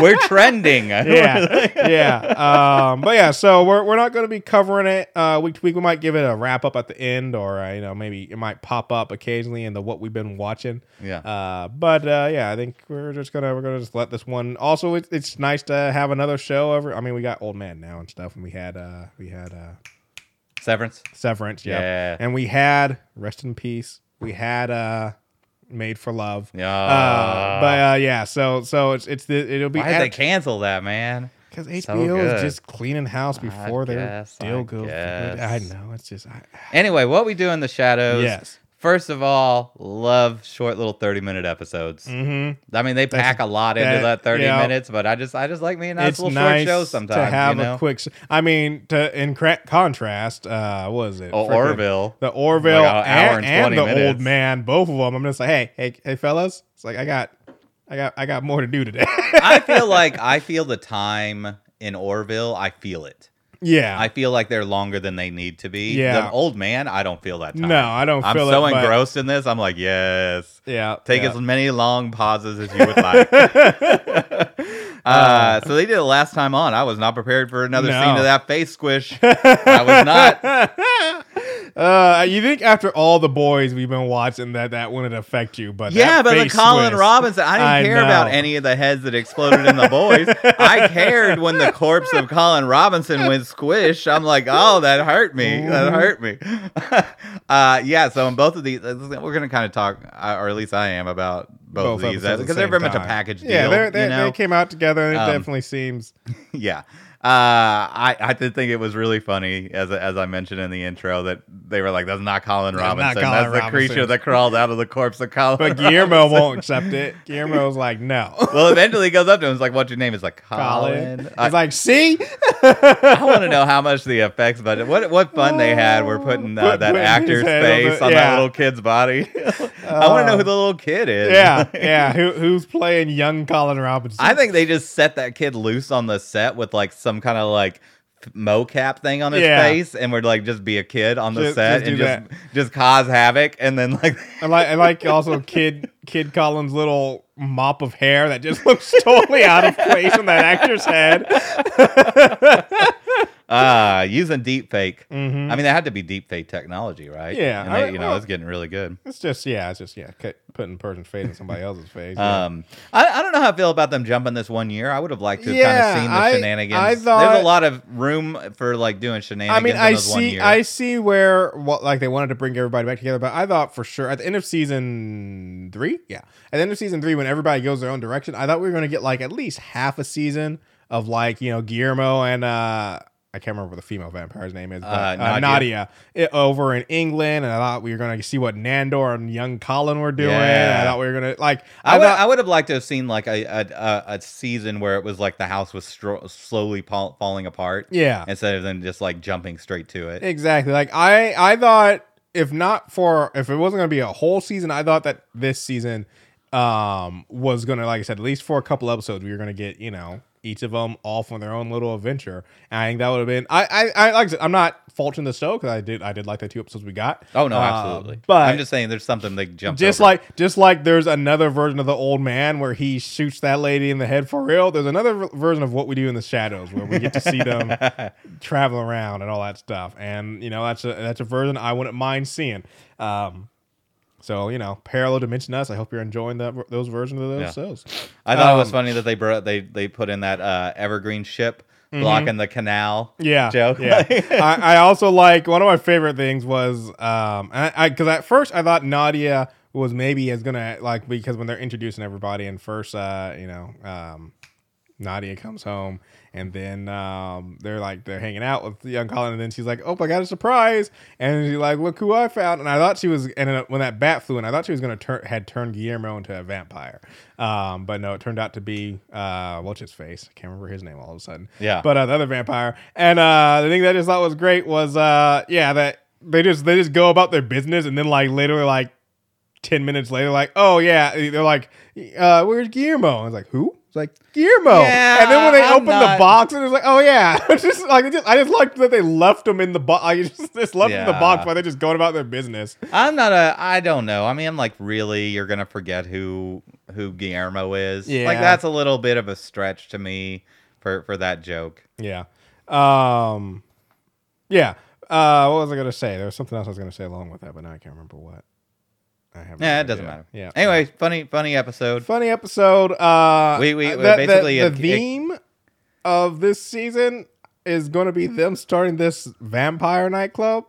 A: We're trending.
B: yeah, yeah. Um, but yeah, so we're we're not going to be covering it uh, week to week. We might give it a wrap up at the end, or uh, you know, maybe it might pop up occasionally in the what we've been watching.
A: Yeah.
B: Uh, but uh, yeah, I think we're just gonna we're gonna just let this one. Also, it's it's nice to have another show. Over, I mean, we got Old Man now and stuff, and we had uh, we had uh,
A: Severance.
B: Severance, yeah,
A: Yeah.
B: and we had Rest in Peace. We had uh, Made for Love.
A: Yeah.
B: Uh, but uh, yeah, so so it's it's the, it'll be
A: Why did they cancel that, man?
B: Because HBO
A: good.
B: is just cleaning house before their
A: guess,
B: deal
A: I
B: goes.
A: guess.
B: I know it's just I,
A: Anyway, what we do in the shadows.
B: yes.
A: First of all, love short little thirty minute episodes.
B: Mm-hmm.
A: I mean, they
B: That's-
A: pack a lot into
B: that-
A: that thirty
B: yeah.
A: minutes, but I just I just like me a nice
B: It's
A: little
B: nice
A: short show sometimes.
B: to have
A: you know?
B: a quick. I mean, to in cra- contrast, uh, what was it?
A: oh,
B: Frickin-
A: Orville.
B: the Orville
A: Like hour
B: and,
A: and
B: and
A: 20
B: the old man, both of them. I'm just like, hey, hey, hey, fellas. It's like I got, I got, I got more to do today.
A: I feel like I feel the time in Orville. I feel it.
B: Yeah,
A: I feel like they're longer than they need to be.
B: Yeah.
A: The old man, I don't feel that time.
B: no, I don't
A: I'm
B: feel
A: so
B: it. but-
A: engrossed in this. I'm like, yes.
B: Yeah,
A: Take
B: yeah.
A: as many long pauses as you would like. uh, so they did it last time on. I was not prepared for another
B: No.
A: scene of that face squish. I was not.
B: Uh, you think after all the boys we've been watching that that wouldn't affect you, but
A: Yeah, but the Colin Robinson, I didn't
B: I
A: care about any of the heads that exploded in the boys. I cared when the corpse of Colin Robinson went squish. I'm like, oh, that hurt me. That hurt me. uh, yeah, so in both of these, we're going to kind of talk, uh, or at least I am, about both,
B: both
A: of these because
B: the
A: they're very much a package deal.
B: Yeah, they're, they
A: you know?
B: they came out together, and it
A: Um,
B: definitely seems.
A: Yeah. Uh, I, I did think it was really funny as as I mentioned in the intro that they were like, "That's not Colin
B: That's
A: Robinson.
B: Colin
A: That's the
B: Robinson."
A: creature that crawled out of the corpse of Colin."
B: But Guillermo
A: Robinson."
B: won't accept it. Guillermo's like, no.
A: Well, eventually he goes up to him. He's like, "What's your name?" He's like,
B: Colin.
A: "Colin."
B: He's like, see?
A: I want to know how much the effects, but what what fun they had. We're putting uh, that actor's
B: on
A: face on
B: yeah.
A: that little kid's body. I want to know uh, who the little kid is.
B: yeah, yeah. Who, who's playing young Colin Robinson?
A: I think they just set that kid loose on the set with like some kind of like mocap thing on his
B: Yeah.
A: face, and would like just be a kid on the
B: Just-
A: set
B: just
A: and
B: do
A: just just cause havoc, and then like
B: I like, I like also kid Kid Colin's little mop of hair that just looks totally out of place on that actor's head.
A: uh using deep fake.
B: Mhm.
A: I mean, that had to be deep fake technology, right?
B: Yeah,
A: and they,
B: I-
A: you know,
B: well-
A: it's getting really good.
B: It's just yeah, it's just yeah, putting a person's face in somebody else's face. yeah.
A: Um, I, I don't know how I feel about them jumping this one year. I would have liked to have
B: Yeah,
A: kind of seen the
B: I-
A: shenanigans.
B: I
A: There's a lot of room for like doing shenanigans.
B: I mean, I see. I see where what like they wanted to bring everybody back together, but I thought for sure at the end of season three, yeah, at the end of season three, when everybody goes their own direction, I thought we were going to get like at least half a season of like you know Guillermo and uh I can't remember what the female vampire's name is, but
A: Uh,
B: uh,
A: Nadia.
B: Nadia, it- over in England, and I thought we were gonna see what Nandor and young Colin were doing.
A: Yeah.
B: I thought we were gonna like.
A: I
B: I,
A: would,
B: thought,
A: I would have liked to have seen like a a, a, season where it was like the house was stro- slowly fall, falling apart
B: yeah,
A: instead of them just like jumping straight to it.
B: Exactly. Like I I thought if not for if it wasn't gonna be a whole season, I thought that this season um was gonna like I said, at least for a couple episodes, we were gonna get, you know, each of them off on their own little adventure. And I think that would have been I I, I like I said, I'm not faulting the show because I did I did like the two episodes we got.
A: Oh no,
B: Uh,
A: absolutely.
B: but
A: I'm just saying there's something they jumped
B: just
A: over.
B: like just like there's another version of the old man where he shoots that lady in the head for real. There's another version of what we do in the shadows where we get to see them travel around and all that stuff. And you know that's a that's a version I wouldn't mind seeing. Um, so you know, parallel dimension us. I hope you're enjoying that those versions of those
A: Yeah.
B: shows.
A: I thought it was
B: um,
A: funny that they brought they they put in that uh, evergreen ship blocking the canal.
B: Mm-hmm. Yeah,
A: joke.
B: Yeah, I, I also like one of my favorite things was um, I because at first I thought Nadia was maybe is gonna like because when they're introducing everybody and first uh you know um Nadia comes home and then um they're like they're hanging out with young Colin and then she's like oh I got a surprise and she's like look who I found and I thought she was and when that bat flew in I thought she was gonna turn had turned Guillermo into a vampire um but no it turned out to be uh what's his face I can't remember his name all of a sudden
A: Yeah.
B: but uh, the other vampire. And uh, the thing that I just thought was great was, uh, yeah, that they just they just go about their business, and then like literally like ten minutes later, like, oh yeah, they're like, uh, where's Guillermo? I was like, who? It's like Guillermo.
A: Yeah,
B: and then when they
A: I'm
B: opened the box, and it's like, oh yeah, just like it just, I just liked that they left them in the box. Like, just, just left them in the box
A: Yeah.
B: while they're just going about their business.
A: I'm not a. I don't know. I mean, I'm like, really, you're gonna forget who who Guillermo is?
B: Yeah.
A: Like that's a little bit of a stretch to me for for that joke.
B: Yeah. Um. Yeah. Uh, what was I gonna say? There was something else I was gonna say along with that, but now I can't remember what. I have. no
A: Yeah, it doesn't matter.
B: Yeah.
A: Anyway, funny funny episode.
B: funny episode. Uh,
A: We- we-
B: the,
A: basically
B: the, the
A: it-
B: theme of this season is going to be them starting this vampire nightclub.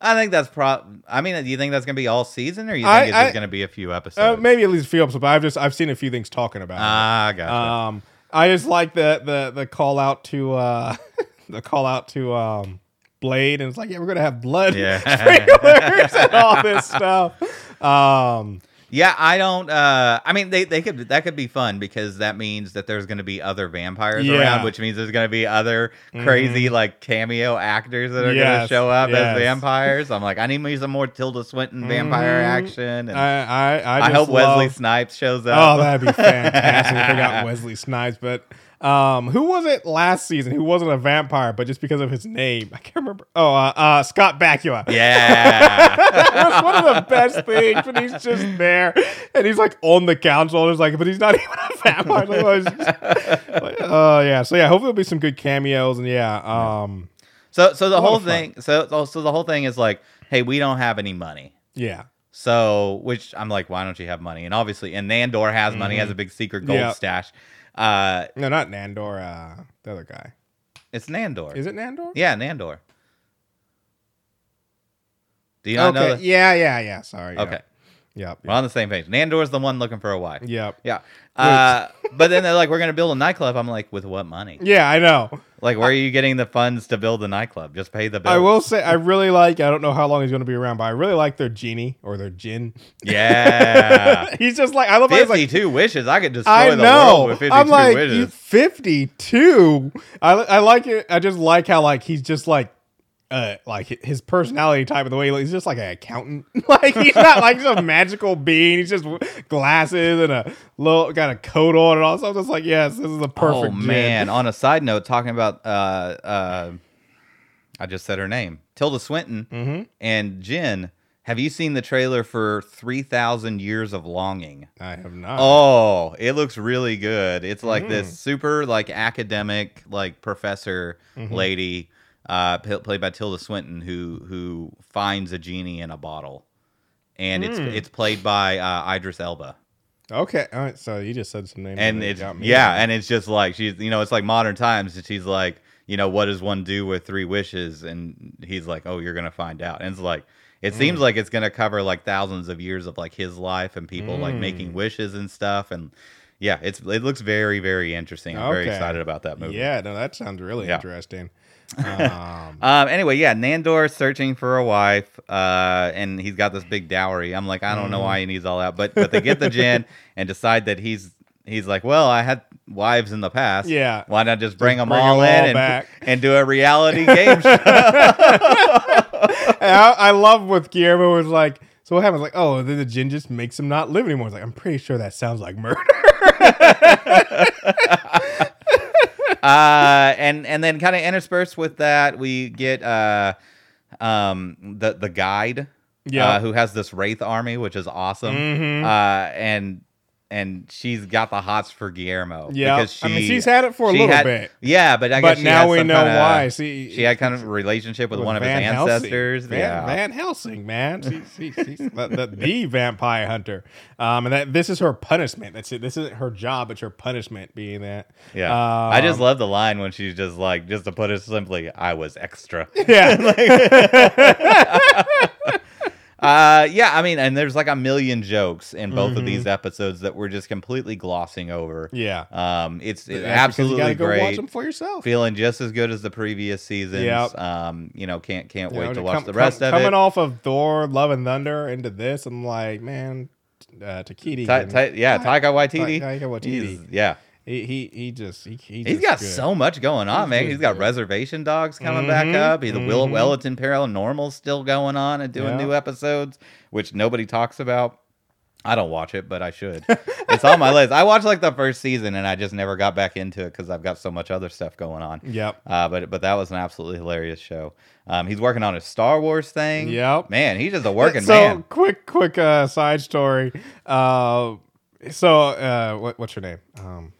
A: I think that's pro. I mean, do you think that's gonna be all season, or you think
B: I-
A: it's
B: I-
A: just gonna be a few episodes?
B: Uh, maybe at least a few episodes, but I've just I've seen a few things talking about
A: Ah,
B: it.
A: gotcha.
B: Um, I just like the the the call out to uh the call out to um Blade, and it's like yeah, we're gonna have blood
A: Yeah.
B: sprinklers and all this stuff. Um,
A: Yeah, I don't. uh I mean, they they could that could be fun because that means that there's going to be other vampires
B: Yeah.
A: around, which means there's going to be other crazy like cameo actors that are going to show up
B: yes.
A: as vampires. I'm like, I need me some more Tilda Swinton vampire
B: Mhm.
A: action, and
B: I I I,
A: I, hope Wesley Snipes shows up.
B: Oh, that'd be fantastic if they got Wesley Snipes. But um, who was it last season who wasn't a vampire, but just because of his name? I can't remember. Oh, uh, uh, Scott Bakula.
A: yeah,
B: that was one of the best things when he's just there and he's like on the council and it's like, but he's not even a vampire. Like, oh, yeah. So yeah, hopefully there'll be some good cameos and yeah. Um,
A: so so the whole thing, so so the whole thing is like, hey, we don't have any money.
B: yeah.
A: So, which I'm like, why don't you have money? And obviously, and Nandor has money, has a big secret gold
B: Mm-hmm.
A: Stash. Uh,
B: No, not Nandor. Uh, the other guy.
A: it's Nandor.
B: Is it Nandor?
A: Yeah, Nandor. Do you not know?
B: okay.
A: That?
B: Yeah, yeah, yeah. Sorry.
A: Okay,
B: Yep.
A: we're on the same page. Nandor's the one looking for a wife.
B: Yep.
A: Yeah. Uh, but then they're like, we're gonna build a nightclub. I'm like, with what money?
B: Yeah, I know.
A: Like, where are you getting the funds to build the nightclub? Just pay the bill.
B: I will say I really like. I don't know how long he's going to be around, but I really like their genie or their djinn.
A: Yeah.
B: he's just like I love. how he's like,
A: Fifty-two wishes. I could destroy
B: I
A: the
B: know.
A: world with fifty-two
B: I'm like
A: wishes.
B: 52. I I like it. I just like how like he's just like. Uh, like his personality type of the way he looks, he's just like an accountant. like he's not like some magical being. He's just glasses and a little got a coat on and all. So I'm just like, yes, this is a perfect.
A: Oh man! On a side note, talking about uh uh, I just said her name, Tilda Swinton
B: Mm-hmm.
A: and djinn. Have you seen the trailer for Three Thousand Years of Longing?
B: I have not.
A: Oh, it looks really good. It's like
B: Mm.
A: this super like academic like professor
B: Mm-hmm.
A: lady, uh, played by Tilda Swinton, who who finds a genie in a bottle, and it's
B: Mm.
A: it's played by uh, Idris Elba.
B: Okay, all right. So you just said some names,
A: and it's
B: got me.
A: yeah, and it's just like she's you know it's like modern times. and She's like you know what does one do with three wishes? And he's like, oh, you're gonna find out. And it's like it
B: Mm.
A: seems like it's gonna cover like thousands of years of like his life and people like making
B: Mm.
A: wishes and stuff. And yeah, it's it looks very very interesting. I'm very excited about that movie.
B: Yeah, no, that sounds really
A: Yeah.
B: interesting. Um,
A: Um. Anyway, yeah, Nandor searching for a wife, uh, and he's got this big dowry. I'm like, I don't know why he needs all that, but but they get the djinn and decide that he's he's like, well, I had wives in the past.
B: Yeah.
A: Why not just bring them
B: bring
A: all
B: 'em
A: in
B: all
A: and
B: back.
A: and do a reality game show?
B: I, I love what Guillermo was like, so what happens? Like, oh, then the djinn just makes him not live anymore. It's like, I'm pretty sure that sounds like murder.
A: Uh, and and then kind of interspersed with that, we get uh, um, the the guide,
B: Yeah.
A: uh, who has this wraith army, which is awesome.
B: Mhm.
A: Uh, and and she's got the hots for Guillermo.
B: Yeah.
A: because she,
B: I mean, she's had it for a little
A: had-
B: bit.
A: Yeah, but I
B: but
A: guess she
B: now we know
A: kinda-
B: why. See,
A: She had kind of a relationship with,
B: with
A: one of
B: Van
A: his ancestors.
B: Van,
A: yeah.
B: Van Helsing, man. She, she, she's the, the, vampire hunter. Um, and that this is her punishment. That's it. This isn't her job. It's her punishment being that.
A: Yeah, I just
B: Um,
A: love the line when she's just like, just to put it simply, I was extra.
B: Yeah.
A: Uh, yeah, I mean, and there's like a million jokes in both of
B: Mm-hmm.
A: these episodes that we're just completely glossing over.
B: yeah.
A: Um, it's, it's
B: you
A: absolutely
B: gotta go watch
A: great.
B: them for yourself.
A: Feeling just as good as the previous seasons.
B: Yep.
A: Um, you know, can't can't
B: You
A: wait
B: know,
A: to watch
B: come-
A: the rest
B: come-
A: of
B: coming
A: it.
B: Coming off of Thor, Love and Thunder into this, I'm like, man, uh, Takiti.
A: Ta- ta- yeah, Taika Waititi.
B: Taika Waititi.
A: He's- yeah,
B: he, he he just he, he
A: he's
B: just
A: got
B: good.
A: so much going on,
B: He's
A: man. He's got
B: good.
A: Reservation Dogs coming back
B: Mhm,
A: up. He's the Will. Wellington Paranormal still going on and doing
B: Yeah.
A: new episodes, which nobody talks about. I don't watch it, but I should. it's on my list. I watched like the first season, and I just never got back into it because I've got so much other stuff going on.
B: Yep.
A: Uh, but but that was an absolutely hilarious show. Um, he's working on a Star Wars thing.
B: Yep.
A: man, he's just a working
B: so
A: man.
B: quick quick uh, side story. Uh, so uh, what, what's your name? Um,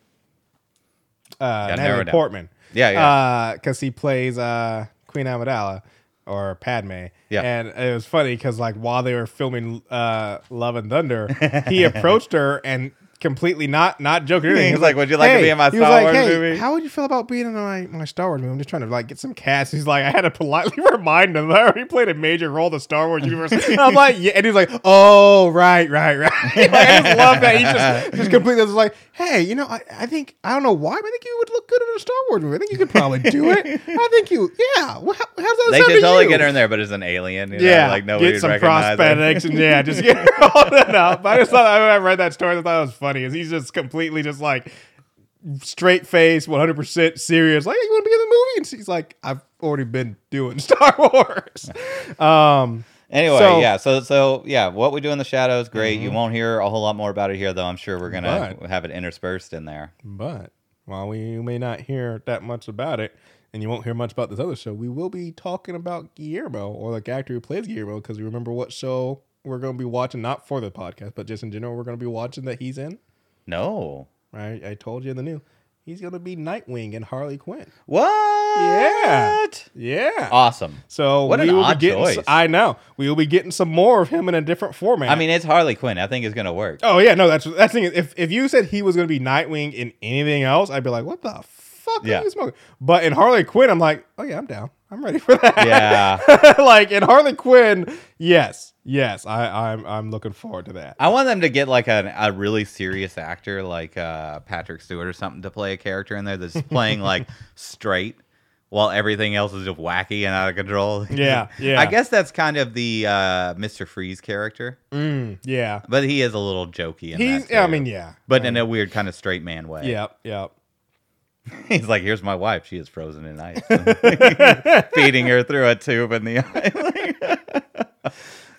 B: uh, Natalie. Portman.
A: Yeah, yeah.
B: Because he plays uh, Queen Amidala or Padme.
A: Yeah.
B: And it was funny because like while they were filming uh, Love and Thunder, he approached her and completely not not joking. or anything.
A: He's
B: He was
A: like, "Would you like to be in my
B: he was
A: Star
B: like,
A: Wars
B: "Hey,
A: movie?"
B: How would you feel about being in my, my Star Wars movie? I'm just trying to like get some cast. He's like, I had to politely remind him that I already played a major role in the Star Wars universe. And I'm like, yeah, and he's like, oh right, right, right. Like, I just love that. He just just completely was like, hey, you know, I, I think I don't know why, but I think you would look good in a Star Wars movie. I think you could probably do it. I think you, yeah. Well, how, how's that
A: They
B: sound
A: should
B: to
A: totally
B: you?
A: get her in there, but as an alien. You know,
B: Yeah,
A: like nobody
B: get some
A: recognize her.
B: prosthetics and yeah, just get all that out. But I just thought I read that story. I thought it was funny. Is he's just completely just like straight face, one hundred percent serious. Like, you want to be in the movie? And she's like, I've already been doing Star Wars. Um,
A: Anyway,
B: So- Mm-hmm.
A: yeah. So so yeah, what we do in the shadows, great. You won't hear a whole lot more about it here, though. I'm sure we're gonna have it interspersed in there.
B: but while we may not hear that much about it, and you won't hear much about this other show, we will be talking about Guillermo or the actor who plays Guillermo because you remember what show we're going to be watching, not for the podcast, but just in general, we're going to be watching that he's in.
A: No.
B: Right, I told you in the new. He's gonna be Nightwing and Harley Quinn.
A: What?
B: Yeah. Yeah.
A: Awesome.
B: so
A: What
B: we
A: an
B: will
A: odd
B: be getting.
A: choice.
B: I know we will be getting some more of him in a different format.
A: I mean, it's Harley Quinn. I think it's gonna work.
B: oh yeah, no, that's that's the thing. If if you said he was gonna be Nightwing in anything else, I'd be like, what the fuck
A: Yeah.
B: are you smoking? But in Harley Quinn, I'm like, oh yeah, I'm down. I'm ready for that.
A: Yeah.
B: like in Harley Quinn, yes, yes, I I'm I'm looking forward to that.
A: I want them to get like a, a really serious actor like uh, Patrick Stewart or something to play a character in there that's playing like straight while everything else is just wacky and out of control.
B: Yeah, yeah.
A: I guess that's kind of the uh, Mr. Freeze character,
B: Mm, yeah.
A: but he is a little jokey in
B: He's. I mean, yeah.
A: but in a weird kind of straight man way.
B: Yep. Yep.
A: He's like, here's my wife. She is frozen in ice. Feeding her through a tube in the eye.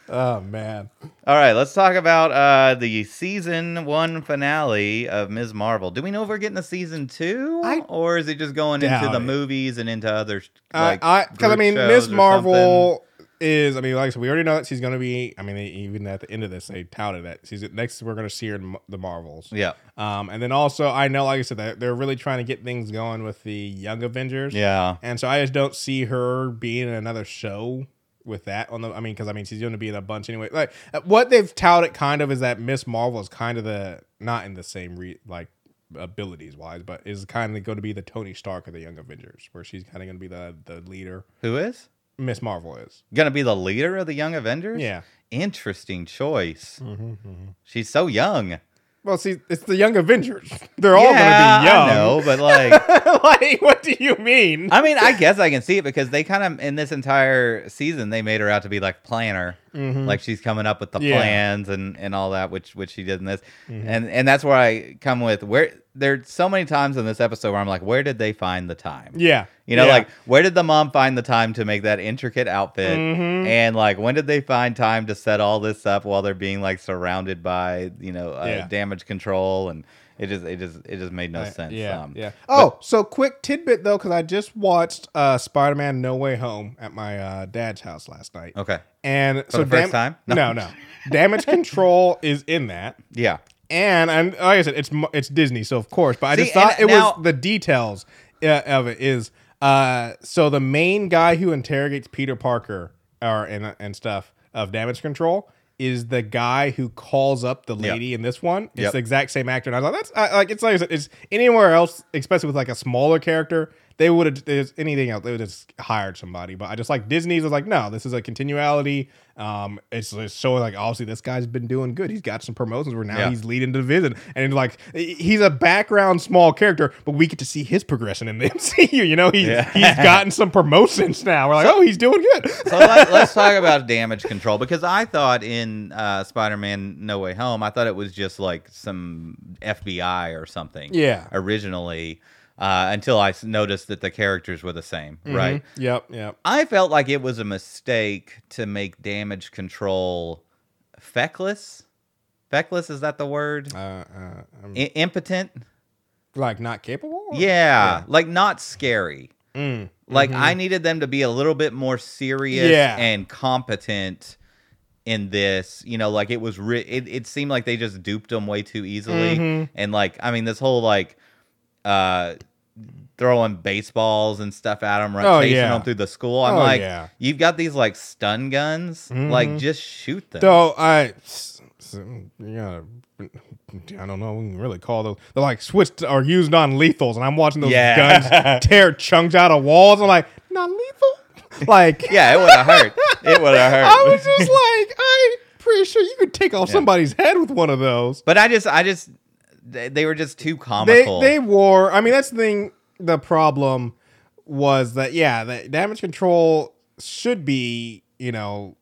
B: Oh man.
A: All right, let's talk about uh, the season one finale of Ms. Marvel. Do we know if we're getting a season two,
B: I
A: or is it just going into the
B: it.
A: movies and into other like
B: I, I, because I mean,
A: Ms.
B: Marvel is. I mean, like I said, we already know that she's going to be. I mean, even at the end of this, they touted that she's next. We're going to see her in the Marvels.
A: Yeah,
B: Um, and then also, I know, like I said, that they're really trying to get things going with the Young Avengers.
A: yeah,
B: And so I just don't see her being in another show with that on the. I mean, because I mean, she's going to be in a bunch anyway. Like uh, what they've touted kind of is that Miss Marvel is kind of the not in the same re, like abilities wise, but is kind of going to be the Tony Stark of the Young Avengers, where she's kind of going to be the the leader.
A: who is
B: Miss Marvel is.
A: gonna be the leader of the Young Avengers?
B: Yeah.
A: interesting choice. Mm-hmm, mm-hmm. She's so young.
B: Well, see, it's the Young Avengers. They're all
A: yeah,
B: going to be young.
A: I know, but like,
B: like, what do you mean?
A: I mean, I guess I can see it because they kind of in this entire season they made her out to be like planner, like she's coming up with the
B: Mm-hmm. Yeah. Mm-hmm.
A: plans and and all that, which which she did in this, and and that's where I come with where there's so many times in this episode where I'm like, where did they find the time?
B: yeah.
A: You know,
B: Yeah.
A: like where did the mom find the time to make that intricate outfit?
B: Mhm.
A: And like when did they find time to set all this up while they're being like surrounded by, you know, uh,
B: Yeah.
A: damage control and it just it just it just made no
B: Uh,
A: sense.
B: Yeah,
A: Um,
B: yeah.
A: but-
B: Oh, so quick tidbit though, because I just watched uh, Spider-Man: No Way Home at my uh, dad's house last night,
A: Okay.
B: and so
A: the first time?
B: No,
A: No.
B: no, Damage Control is in that,
A: Yeah.
B: and and like I said, it's mo- it's Disney, so of course. But I
A: See,
B: just thought it
A: now-
B: was the details uh, of it is. Uh, so the main guy who interrogates Peter Parker or and and stuff of Damage Control is the guy who calls up the
A: Yep.
B: lady in this one. It's
A: Yep.
B: the exact same actor, and I was like, that's I, like it's like it's anywhere else, especially with like a smaller character. They would have there's anything else. They would have just hired somebody, but I just like Disney's was like, no, this is a continuality. Um, it's, it's showing like obviously this guy's been doing good. He's got some promotions where now
A: Yeah.
B: he's leading the division, and like he's a background small character, but we get to see his progression in the MCU. You know, he's
A: Yeah.
B: he's gotten some promotions now. We're like, oh, he's doing good.
A: So let, let's talk about damage control because I thought in uh, Spider-Man: No Way Home, I thought it was just like some FBI or something.
B: Yeah.
A: Originally, uh, until I noticed that the characters were the same. Right.
B: Yep. Yep.
A: I felt like it was a mistake to make damage control feckless. Feckless is that the word?
B: Uh, uh, um,
A: I- impotent.
B: like not capable.
A: Yeah, like not scary.
B: Mm.
A: Like I needed them to be a little bit more serious
B: Yeah.
A: and competent in this. You know, like it was. Re- it it seemed like they just duped them way too easily.
B: Mhm.
A: And like, I mean, this whole like, uh, throwing baseballs and stuff at them, right?
B: Oh,
A: chasing
B: yeah.
A: them through the school. I'm
B: Oh,
A: like,
B: yeah.
A: you've got these like stun guns. Like,
B: Mhm.
A: just shoot them.
B: So I, yeah, I don't know. We can really call those. They're like switched or used on lethals, and I'm watching those
A: Yeah.
B: guns tear chunks out of walls. I'm like, non lethal. Like,
A: yeah, it would have hurt. It would have hurt.
B: I was just like, I'm pretty sure you could take off
A: Yeah.
B: somebody's head with one of those.
A: but I just, I just, they, they were just too
B: They
A: comical.
B: they wore. I mean, that's the thing. The problem was that yeah, the damage control should be you know.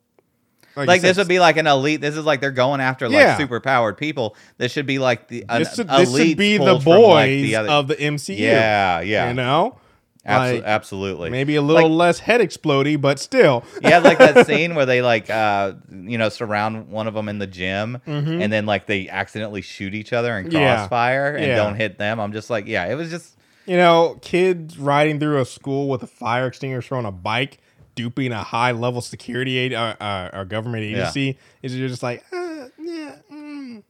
A: like
B: you
A: this would be like an elite. This is like they're going after like
B: Yeah.
A: super powered people. This should be like the an
B: this should, this should be the
A: from, like,
B: boys
A: the other-
B: of the MCU.
A: yeah, yeah,
B: you know,
A: Abso-
B: like,
A: absolutely.
B: maybe a little less head explodey, but still.
A: you had like that scene where they like uh you know surround one of them in the gym and then like they accidentally shoot each other and
B: Mm-hmm. Yeah.
A: crossfire and
B: Yeah.
A: don't hit them. I'm just like, yeah, it was just
B: You know, kids riding through a school with a fire extinguisher on a bike, duping a high level security aid, uh, uh, or government
A: Yeah.
B: agency, is you're just like, uh, yeah.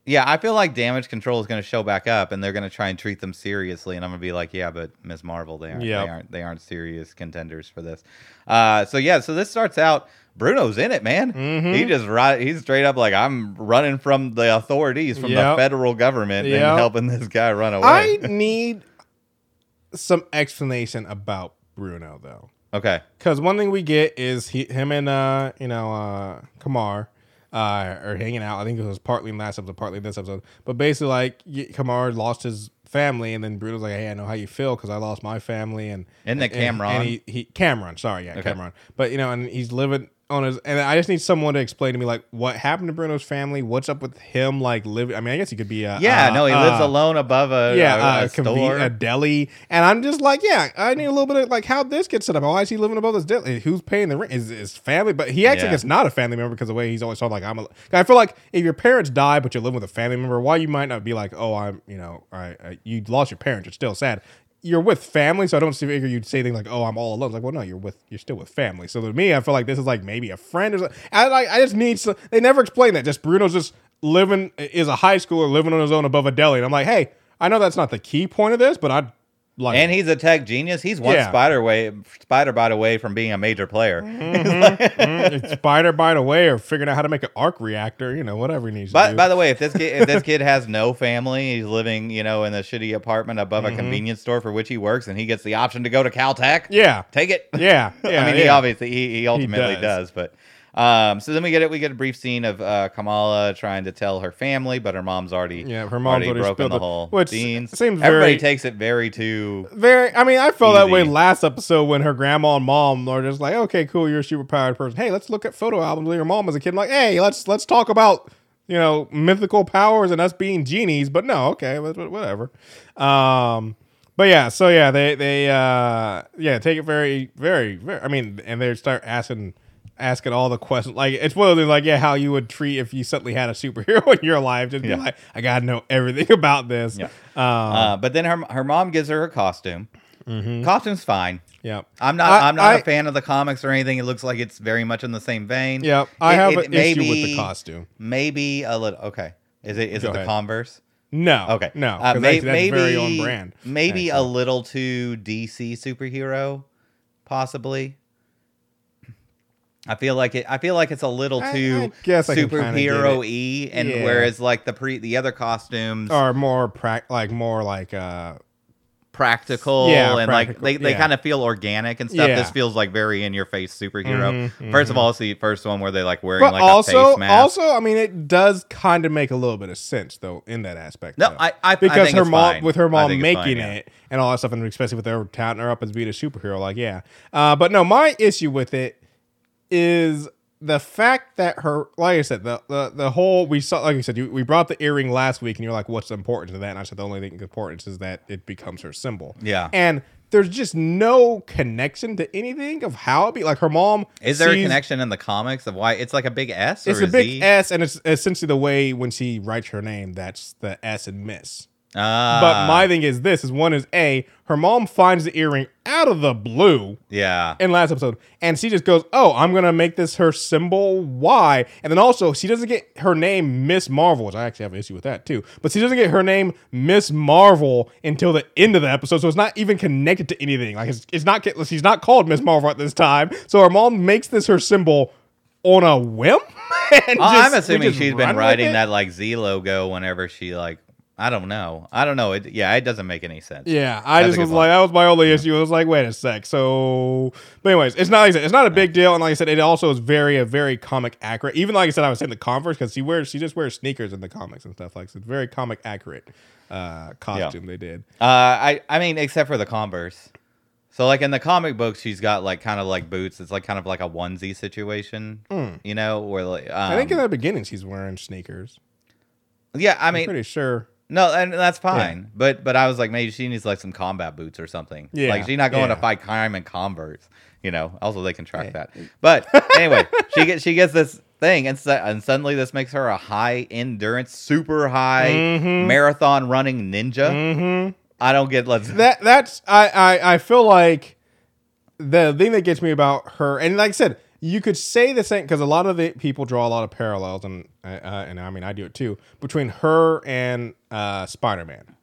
A: Yeah, I feel like damage control is going to show back up and they're going to try and treat them seriously and I'm going to be like, yeah, but Ms. Marvel they aren't
B: Yep.
A: they aren't they aren't serious contenders for this. Uh so yeah, so this starts out Bruno's in it, man.
B: Mhm.
A: He just right he's straight up like I'm running from the authorities from the federal government
B: Yep.
A: and helping this guy run away.
B: I need some explanation about Bruno though.
A: okay.
B: Because one thing we get is he, him and uh, you know, uh, Kamar uh, are hanging out. I think it was partly in last episode, partly in this episode. But basically, like Kamar lost his family, and then Bruno's like, "Hey, I know how you feel because I lost my family." And and- and-
A: Cameron?
B: And he, he Cameron, sorry, yeah,
A: Okay.
B: Cameron. But you know, and he's living on his. And I just need someone to explain to me like what happened to Bruno's family. What's up with him? Like living. I mean, I guess he could be a
A: Yeah,
B: uh,
A: no, he lives
B: uh,
A: alone above a,
B: yeah,
A: a,
B: uh,
A: a
B: conven-
A: store.
B: a deli, and I'm just like, yeah, I need a little bit of like how this gets set up. Why is he living above this deli? Who's paying the rent? Is his family? But he acts like it's not a family member because the way he's always talking like I'm. a I feel like if your parents die but you're living with a family member, why you might not be like, oh, I'm, you know, I, I you lost your parents, you're still sad. You're with family, so I don't see figure you'd say things like, "Oh, I'm all alone." It's like, well, no, you're with, you're still with family. So to me, I feel like this is like maybe a friend or something. I like, I just need. Some, they never explain that. Just Bruno's just living is a high schooler living on his own above a deli, and I'm like, hey, I know that's not the key point of this, but I'd like.
A: and he's a tech genius. He's one
B: Yeah.
A: spider way spider bite away from being a major player.
B: Mm, it's spider bite away or figuring out how to make an arc reactor, you know, whatever he needs to
A: By,
B: do.
A: by the way, if this kid if this kid has no family, he's living, you know, in a shitty apartment above a convenience store for which he works, and he gets the option to go to Caltech.
B: Mm-hmm. yeah,
A: take it.
B: yeah, yeah.
A: I mean, he obviously he, he ultimately
B: does.
A: does. but Um, so then we get it. We get a brief scene of uh, Kamala trying to tell her family, but her mom's already
B: Yeah, her mom's already
A: broken the whole
B: which
A: beans.
B: seems
A: Everybody
B: very-
A: takes it very too.
B: Very. I mean, I felt that way
A: Easy.
B: last episode when her grandma and mom are just like, "Okay, cool, you're a superpowered person. Hey, let's look at photo albums of your mom as a kid. I'm like, hey, let's let's talk about you know mythical powers and us being genies. But no, okay, wha- wha- whatever. Um, but yeah, so yeah, they they uh yeah take it very very very. I mean, and they start asking asking all the questions. Like it's one of those like yeah, how you would treat if you suddenly had a superhero in your life. Just
A: Yeah.
B: be like, I gotta know everything about this.
A: Yeah.
B: Um,
A: Uh, but then her her mom gives her a costume. Costume's fine.
B: yeah.
A: I'm not.
B: I-
A: I, am not
B: I-
A: a fan of the comics or anything. It looks like it's very much in the same vein.
B: Yeah, I
A: It-
B: have
A: it
B: an
A: may
B: issue with the costume.
A: Maybe a little. Okay. Is it is
B: Go
A: it the
B: ahead.
A: Converse?
B: No,
A: Okay.
B: no,
A: Uh, may-
B: that's
A: maybe
B: very on brand.
A: Maybe a little too DC superhero, possibly. I feel like it. I feel like it's a little too
B: I I can kinda get
A: superhero y, and
B: Yeah.
A: whereas like the pre the other costumes
B: are more prac like more like uh
A: practical
B: Yeah,
A: and like
B: practical,
A: they, they
B: yeah.
A: kind of feel organic and stuff.
B: Yeah.
A: This feels like very in your face superhero.
B: Mhm,
A: First of all, it's the first one where they like wearing
B: but
A: like a
B: also
A: face mask.
B: also I mean it does kind of make a little bit of sense though in that aspect.
A: No,
B: though.
A: I- I- I
B: because
A: think
B: her mom
A: fine.
B: with her mom making
A: fine,
B: it and all that stuff and especially with her touting her up as being a superhero like yeah. Uh but no my issue with it is the fact that her like I said the the, the whole we saw like you said you, we brought the earring last week and you're like what's the importance of that and I said the only thing important is that it becomes her symbol.
A: Yeah.
B: And there's just no connection to anything of how it be like her mom
A: Is there a connection in the comics of why it's like a big S? Or
B: it's a
A: a
B: big
A: Z?
B: S, and it's essentially the way when she writes her name, that's the S and Miss.
A: Ah,
B: But my thing is this: is one is a her mom finds the earring out of the blue
A: yeah,
B: in last episode, and she just goes, "Oh, I'm gonna make this her symbol." Why? And then also she doesn't get her name Miss Marvel, which I actually have an issue with that too. But she doesn't get her name Miss Marvel until the end of the episode, so it's not even connected to anything. Like it's, it's not she's not called Miss Marvel at this time. So her mom makes this her symbol on a whim. and
A: Oh,
B: just-
A: I'm
B: we
A: assuming
B: just
A: she's
B: run
A: been
B: with
A: writing
B: it.
A: that like Z logo whenever she like. I don't know. I don't know. It, yeah, it doesn't make any sense.
B: Yeah, I
A: That's
B: just was like, that was my only issue. I was like, wait a sec. So, but anyways, it's not like said, it's not a big deal, and like I said, it also is very, a very comic accurate. Even like I said, I was saying the Converse because she wears, she just wears sneakers in the comics and stuff like. So it's very comic accurate uh, costume they did.
A: Uh, I I mean, except for the Converse. So like in the comic books, she's got like kind of like boots. It's like kind of like a onesie situation, you know, where like um.
B: I think in the beginning she's wearing sneakers.
A: yeah. I
B: I'm
A: mean,
B: pretty sure.
A: No, and that's fine. But but I was like, maybe she needs like some combat boots or something.
B: Yeah,
A: like she's not going
B: yeah.
A: to fight crime in Converse. You know, also they can track that. But anyway, she gets she gets this thing, and, su- and suddenly this makes her a high endurance, super high
B: Mhm.
A: marathon running ninja.
B: Mm-hmm.
A: I don't get let's
B: that that's I, I I feel like the thing that gets me about her, and like I said, you could say the same because a lot of the people draw a lot of parallels, and uh, uh, and I mean I do it too between her and uh, Spider Man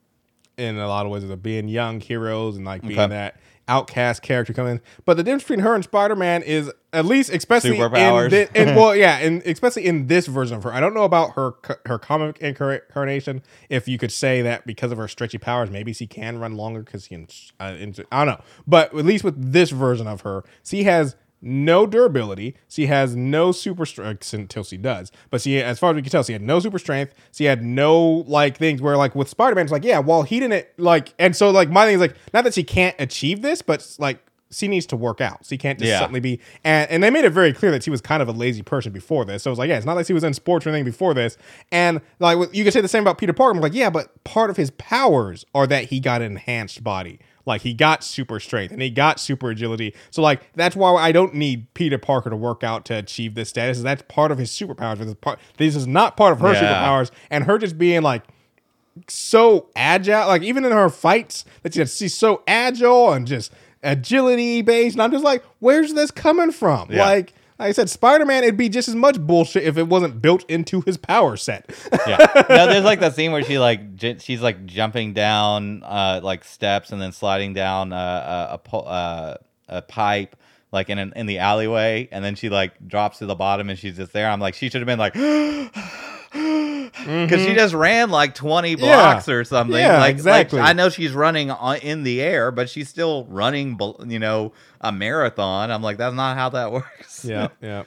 B: in a lot of ways of being young heroes and like being
A: Okay.
B: that outcast character coming. in. But the difference between her and Spider Man is at least, especially in, thi- in well, yeah, and especially in this version of her. I don't know about her her comic incarnation. If you could say that because of her stretchy powers, maybe she can run longer because she can. Uh, into, I don't know, but at least with this version of her, she has. No durability. She has no super strength uh, until she does. But she, as far as we can tell, she had no super strength. She had no like things where like with Spider Man, it's like yeah, well he didn't like, and so like my thing is like not that she can't achieve this, but like she needs to work out. She can't just
A: Yeah.
B: suddenly be. And, and they made it very clear that she was kind of a lazy person before this. So it was like, yeah, it's not like she was in sports or anything before this. And like you could say the same about Peter Parker. I'm like, yeah, but part of his powers are that he got an enhanced body. Like he got super strength and he got super agility. So like that's why I don't need Peter Parker to work out to achieve this status. That's part of his superpowers. This is part. This is not part of her
A: Yeah.
B: superpowers. And her just being like so agile. Like even in her fights, that she's so agile and just agility based. And I'm just like, where's this coming from?
A: Yeah.
B: Like, like I said, Spider Man, it'd be just as much bullshit if it wasn't built into his power set.
A: yeah. No, there's like that scene where she like j- she's like jumping down uh like steps and then sliding down uh, a a, uh, a pipe like in an, in the alleyway and then she like drops to the bottom and she's just there. I'm like she should have been like because she just ran like 20
B: Mm-hmm. Yeah.
A: blocks or something.
B: Yeah,
A: like,
B: exactly.
A: Like, I know she's running on, in the air, but she's still running, you know, a marathon. I'm like, that's not how that works.
B: yeah, yeah.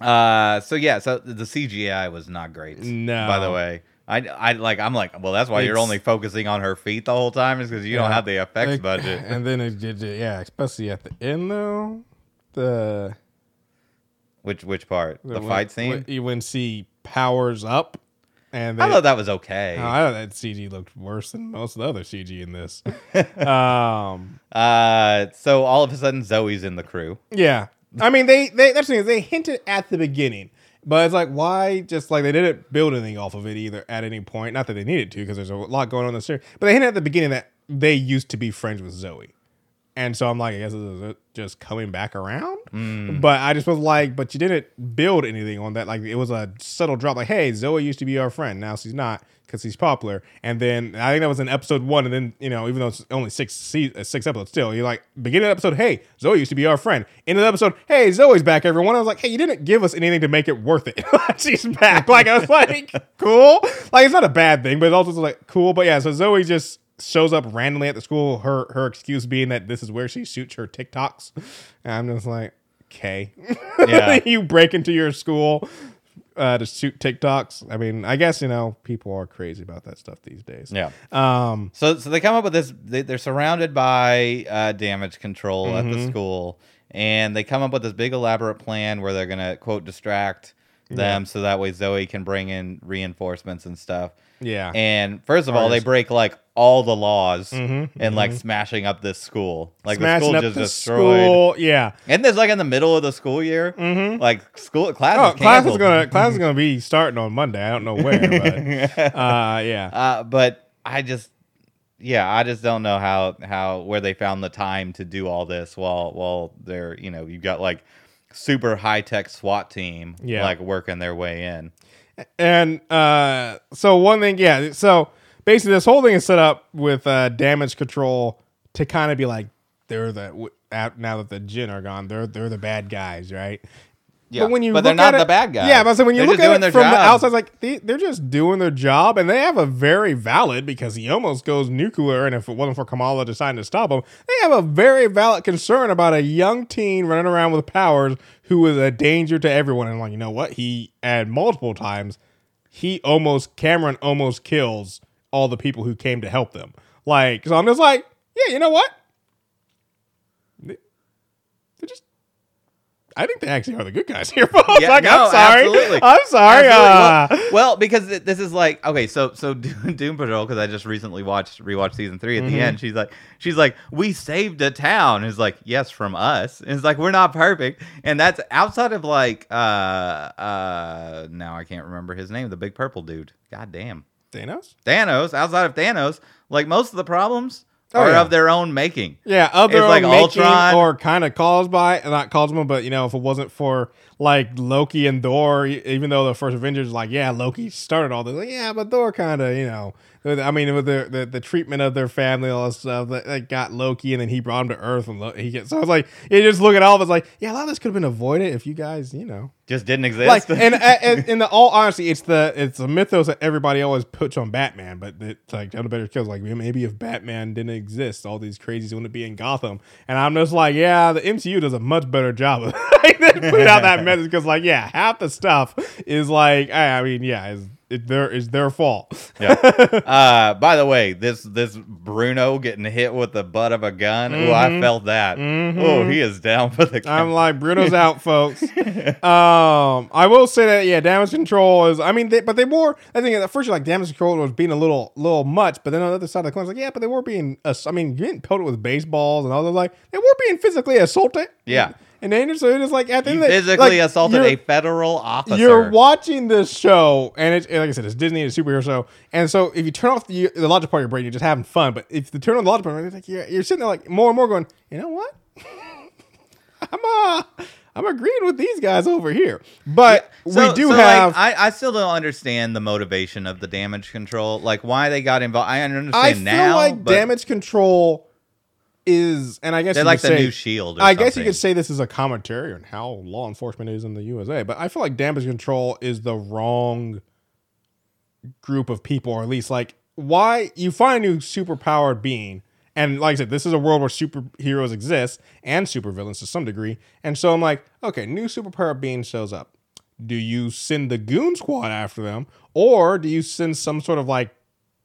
A: Uh, so yeah, so the CGI was not great.
B: No.
A: by the way, I, I like I'm like, well, that's why you're only focusing on her feet the whole time is because you don't have the effects
B: Like,
A: budget.
B: And then it did, yeah, especially at the end though, the
A: Which which part? The
B: when-
A: fight scene?
B: when, you when she powers up, and they,
A: I thought that was okay.
B: Oh, I thought that CG looked worse than most of the other CG in this. um,
A: Uh, so all of a sudden Zoe's in the crew.
B: yeah, I mean they they that's the thing, they hinted at the beginning, but it's like why just like they didn't build anything off of it either at any point. Not that they needed to because there's a lot going on in the series, but they hinted at the beginning that they used to be friends with Zoe. And so I'm like, I guess is it just coming back around? But I just was like, but you didn't build anything on that. Like it was a subtle drop. Like, hey, Zoe used to be our friend. Now she's not because she's popular. And then I think that was in episode one. And then you know, even though it's only six se- uh, six episodes, still you're like, beginning of the episode, hey, Zoe used to be our friend. End of the episode, hey, Zoe's back. Everyone, I was like, hey, you didn't give us anything to make it worth it. she's back. Like I was like, cool. Like it's not a bad thing, but it's also like cool. But yeah, so Zoe just shows up randomly at the school. Her her excuse being that this is where she shoots her TikToks. And I'm just like, okay,
A: Yeah.
B: you break into your school uh, to shoot TikToks. I mean, I guess you know people are crazy about that stuff these days.
A: Yeah.
B: Um.
A: So so they come up with this. They, they're surrounded by uh, damage control at
B: Mm-hmm.
A: the school, and they come up with this big elaborate plan where they're gonna quote distract them so that way Zoe can bring in reinforcements and stuff.
B: Yeah.
A: And first of all, they break like all the laws and like smashing up this school. Like
B: smashing
A: the
B: up
A: school just
B: the
A: destroyed.
B: school. Yeah.
A: And this like in the middle of the school year.
B: Mm-hmm.
A: Like school class.
B: Oh,
A: is
B: class is gonna class is gonna be starting on Monday. I don't know where, but uh, yeah.
A: Uh, but I just, yeah, I just don't know how how where they found the time to do all this while while they're you know you've got like super high tech SWAT team
B: Yeah.
A: like working their way in.
B: And uh, so one thing, yeah. So basically, this whole thing is set up with uh, damage control to kind of be like they're the now that the Djinn are gone, they're they're the bad guys, right?
A: Yeah,
B: but when you
A: but they're
B: look
A: not
B: at
A: the
B: it-
A: bad guys.
B: Yeah, but so when you
A: They're
B: look at it from the outside, it's like they, they're just doing their job, and they have a very valid because he almost goes nuclear. And if it wasn't for Kamala deciding to stop him, they have a very valid concern about a young teen running around with powers who is a danger to everyone. And like, you know what? He at multiple times, he almost Cameron almost kills all the people who came to help them. Like, so I'm just like, yeah, you know what? They- They're just. I think they actually are the good guys here, folks.
A: Yeah,
B: like,
A: no,
B: I'm sorry.
A: absolutely.
B: I'm sorry.
A: Absolutely.
B: Uh,
A: well, well, because this is like okay, so so Doom, Patrol because I just recently watched rewatched season three. At
B: Mm-hmm.
A: the end, she's like, she's like, we saved a town. It's like yes, from us. And it's like we're not perfect, and that's outside of like uh uh now I can't remember his name, the big purple dude. God damn,
B: Thanos?
A: Thanos. Outside of Thanos, like most of the problems
B: Oh,
A: are
B: yeah.
A: of their own making.
B: Yeah, other
A: It's like
B: like making
A: Ultron.
B: or kind of caused by, not caused by, but you know, if it wasn't for like Loki and Thor, even though the first Avengers, like, yeah, Loki started all this, like, yeah, but Thor kind of, you know, I mean, with the, the the treatment of their family, all that stuff that, that got Loki, and then he brought him to Earth, and Lo- he gets. So I was like, you just look at all of it's like, yeah, a lot of this could have been avoided if you guys, you know,
A: Just didn't exist.
B: like and, and in the all honesty, it's the it's the mythos that everybody always puts on Batman, but it's like Jonah Better kills like maybe if Batman didn't exist, all these crazies wouldn't be in Gotham. And I'm just like, yeah, the MCU does a much better job of putting out that message because like yeah, half the stuff is like I I mean yeah, is it their is their fault.
A: Yeah. uh, by the way, this this Bruno getting hit with the butt of a gun. Oh, I felt that. Oh, he is down for the
B: Mm-hmm. I'm like Bruno's out, folks. um, I will say that yeah, damage control is. I mean, they, but they were. I think at first you're like damage control was being a little little much, but then on the other side of the coin, it's like yeah, but they were being. I mean, getting pelted with baseballs and all that. Like they were being physically assaulted.
A: Yeah.
B: And it is like at the
A: He
B: end of the-
A: physically
B: like,
A: assaulted a federal officer.
B: you're watching this show, and it's like I said, it's Disney, it's a superhero show, and so if you turn off the, the logic part of your brain, you're just having fun. But if you turn on the logic part, it's like you're, you're sitting there like more and more going, you know what? I'm uh, I'm agreeing with these guys over here, but
A: So-
B: we do
A: so,
B: have.
A: Like, I, I still don't understand the motivation of the damage control, like why they got involved. I understand
B: I feel
A: now,
B: like
A: but
B: damage control is, and I guess
A: they're like the
B: say,
A: new shield. Or
B: I guess you could say this is a commentary on how law enforcement is in the USA, but I feel like damage control is the wrong group of people, or at least like why you find a new superpowered being. And like I said, this is a world where superheroes exist and supervillains to some degree. And so I'm like, okay, new superpowered being shows up. do you send the goon squad after them, or do you send some sort of like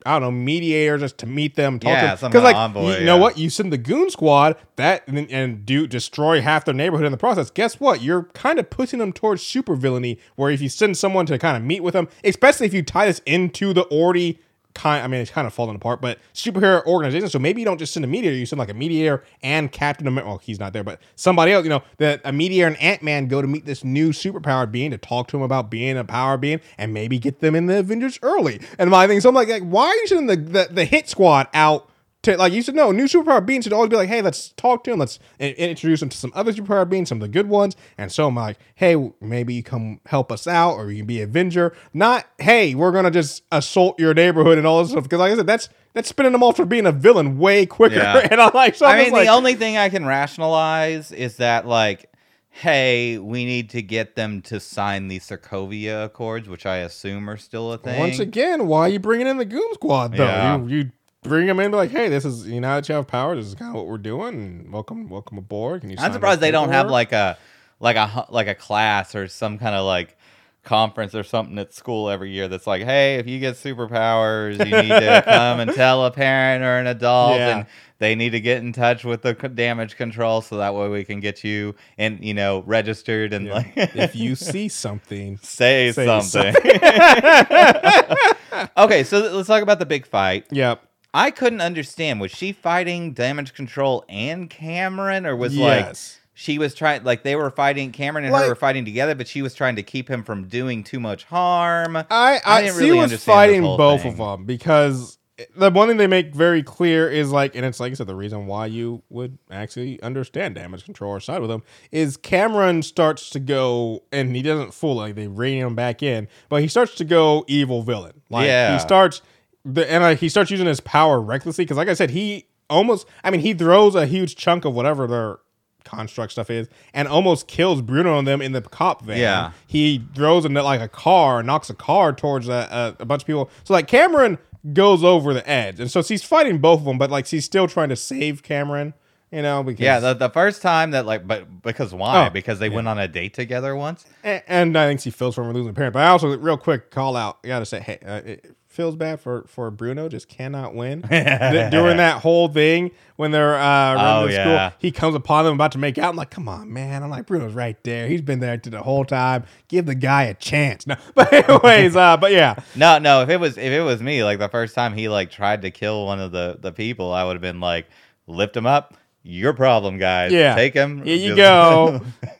B: I don't know, mediator just to meet them, talk
A: Yeah,
B: to them. Because like
A: envoy,
B: you know
A: yeah.
B: what, you send the goon squad that and, and do destroy half their neighborhood in the process. Guess what? You're kind of pushing them towards super villainy. Where if you send someone to kind of meet with them, especially if you tie this into the already kind, I mean, it's kind of falling apart, but superhero organization. So maybe you don't just send a mediator, you send like a mediator and Captain America. Well, he's not there, but somebody else. You know, that a mediator and Ant Man go to meet this new superpowered being to talk to him about being a power being and maybe get them in the Avengers early. And my thing, so I'm like, like why are you sending the, the the hit squad out? To, like you should know, new superpower beings should always be like, hey, let's talk to him, let's in- introduce him to some other superpower beings, some of the good ones. And so I'm like, hey, maybe you come help us out, or you can be Avenger. Not, hey, we're gonna just assault your neighborhood and all this stuff. Because like I said, that's that's spinning them off for being a villain way quicker.
A: Yeah.
B: and I'm like, so
A: I
B: I'm
A: mean,
B: like,
A: the only thing I can rationalize is that like, hey, we need to get them to sign the Sokovia Accords, which I assume are still a thing.
B: once again, why are you bringing in the Goon Squad though?
A: Yeah.
B: You, you bring them in be like, hey, this is you know that you have power. This is kind of what we're doing. Welcome, welcome aboard. Can you?
A: I'm surprised they don't have like a like a like a class or some kind of like conference or something at school every year that's like, hey, if you get superpowers, you need to come and tell a parent or an adult,
B: Yeah.
A: and they need to get in touch with the damage control so that way we can get you and you know registered and like
B: if you see something,
A: say,
B: Say
A: something. okay, so let's talk about the big fight.
B: yep.
A: I couldn't understand was she fighting damage control and Cameron or was like she was trying like they were fighting Cameron and
B: Like-
A: her were fighting together, but she was trying to keep him from doing too much harm.
B: I I,
A: didn't
B: see
A: really
B: was
A: understand
B: fighting both
A: thing.
B: of them because the one thing they make very clear is like, and it's like I said, the reason why you would actually understand damage control or side with them is Cameron starts to go, and he doesn't fool like they rein him back in, but he starts to go evil villain. Like
A: Yeah.
B: he starts, the and uh, he starts using his power recklessly because, like I said, he almost, I mean, he throws a huge chunk of whatever their construct stuff is and almost kills Bruno and them in the cop van.
A: Yeah.
B: He throws into like a car, knocks a car towards a, a, a bunch of people. So like Cameron goes over the edge, and so she's fighting both of them, but like she's still trying to save Cameron. You know, because
A: Yeah, the, the first time that like but because why?
B: Oh,
A: because they went on a date together once?
B: and, and I think she feels for him losing a parent. But I also real quick call out. I gotta say, hey, uh, it feels bad for for Bruno. Just cannot win during that whole thing when they're uh, running
A: Oh,
B: to
A: yeah.
B: school. He comes upon them about to make out. I'm like, come on, man. I'm like, Bruno's right there. He's been there to the whole time. Give the guy a chance. No, but anyways, uh, but yeah,
A: No, no, if it was if it was me, like the first time he like tried to kill one of the the people, I would have been like, lift him up. Your problem, guys.
B: Yeah.
A: Take him.
B: Here you go.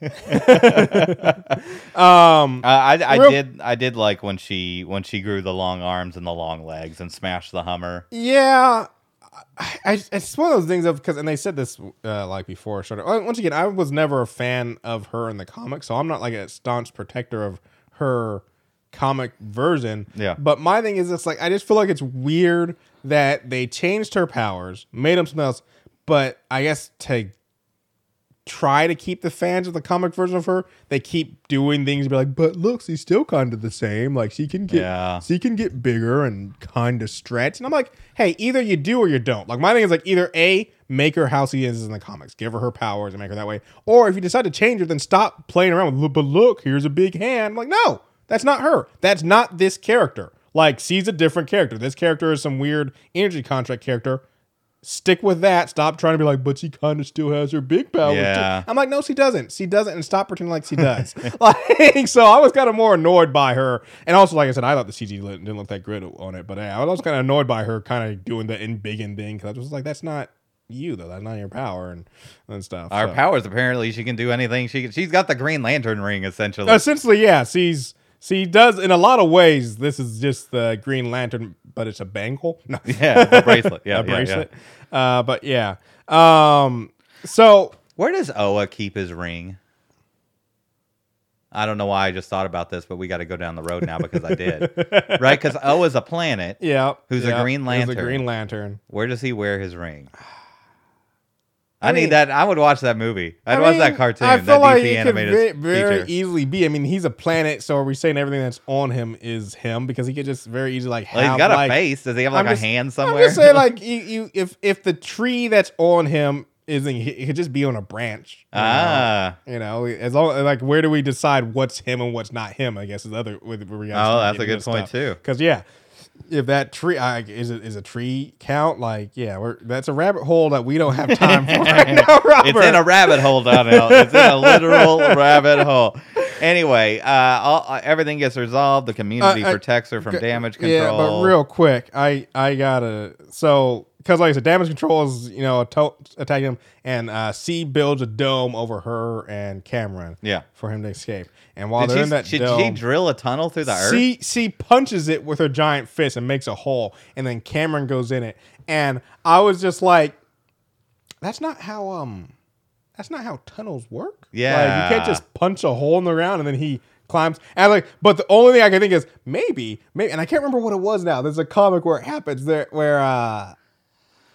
B: um,
A: Uh, I, I
B: Real-
A: did I did like when she when she grew the long arms and the long legs and smashed the Hummer.
B: yeah. I, I, it's one of those things of because, and they said this uh, like before. I uh, Once again, I was never a fan of her in the comics, so I'm not like a staunch protector of her comic version.
A: Yeah.
B: But my thing is, it's like I just feel like it's weird that they changed her powers, made them something else, but I guess to try to keep the fans of the comic version of her, they keep doing things to be like, but look, she's still kind of the same. Like she can get
A: Yeah.
B: she can get bigger and kind of stretch. And I'm like, hey, either you do or you don't. Like my thing is like either A, make her how she is in the comics, give her her powers and make her that way. Or if you decide to change her, then stop playing around with, "Look, but look, here's a big hand. I'm like, no, that's not her. That's not this character. Like she's a different character. This character is some weird energy contract character. Stick with that. Stop trying to be like, but she kind of still has her big powers. too."
A: Yeah.
B: I'm like, no, she doesn't. She doesn't, and stop pretending like she does. like, so I was kind of more annoyed by her, and also, like I said, I thought the CG didn't look that good on it, but yeah, I was kind of annoyed by her kind of doing the in big and thing because I was just like, that's not you though. That's not your power and and stuff.
A: Our
B: so.
A: powers apparently she can do anything. She can, she's got the Green Lantern ring essentially.
B: essentially, yeah, she's she does in a lot of ways. This is just the Green Lantern, but it's a bangle. No,
A: yeah, a bracelet. Yeah,
B: a
A: yeah, yeah.
B: bracelet. Uh, but yeah. Um, so
A: Where does Oa keep his ring? I don't know why I just thought about this, but we got to go down the road now because I did. right? Because Oa's a planet.
B: yeah,
A: Who's a Green
B: who's
A: Lantern.
B: a Green Lantern.
A: Where does he wear his ring? I,
B: I
A: need that. I would watch that movie. I'd
B: I
A: watch
B: mean,
A: that cartoon.
B: I
A: that
B: feel
A: DC
B: like it could
A: animated
B: ve- very
A: feature.
B: easily be. I mean, he's a planet, so are we saying everything that's on him is him? Because he could just very easily like have
A: Well, he's got
B: like,
A: a face. Does he have like
B: I'm
A: a hand somewhere?
B: I'm just saying, like you, you, if if the tree that's on him isn't. He could just be on a branch. you know?
A: Ah.
B: You know, as long like where do we decide what's him and what's not him? I guess is other. With, gotta
A: Oh, that's a good point,
B: stuff.
A: too.
B: Because yeah, if that tree I, is it is a tree count like yeah, we're that's a rabbit hole that we don't have time for right now, Robert.
A: It's in a rabbit hole, Donnell. It's in a literal rabbit hole. Anyway, uh, all, uh, everything gets resolved. The community
B: Uh, uh,
A: protects her from
B: Okay,
A: damage control.
B: Yeah, but real quick, I I gotta so because like I said, damage control is you know to- attacking him, and uh, C builds a dome over her and Cameron.
A: Yeah.
B: for him to escape. And while
A: Did,
B: they're
A: she,
B: in that
A: should
B: dome,
A: she drill a tunnel through the earth?
B: C C punches it with her giant fist and makes a hole, and then Cameron goes in it. And I was just like, that's not how um, that's not how tunnels work. Yeah, like, you can't just punch a hole in the ground and then he climbs. And like, but the only thing I can think is maybe, maybe, and I can't remember what it was now. There's a comic where it happens there where uh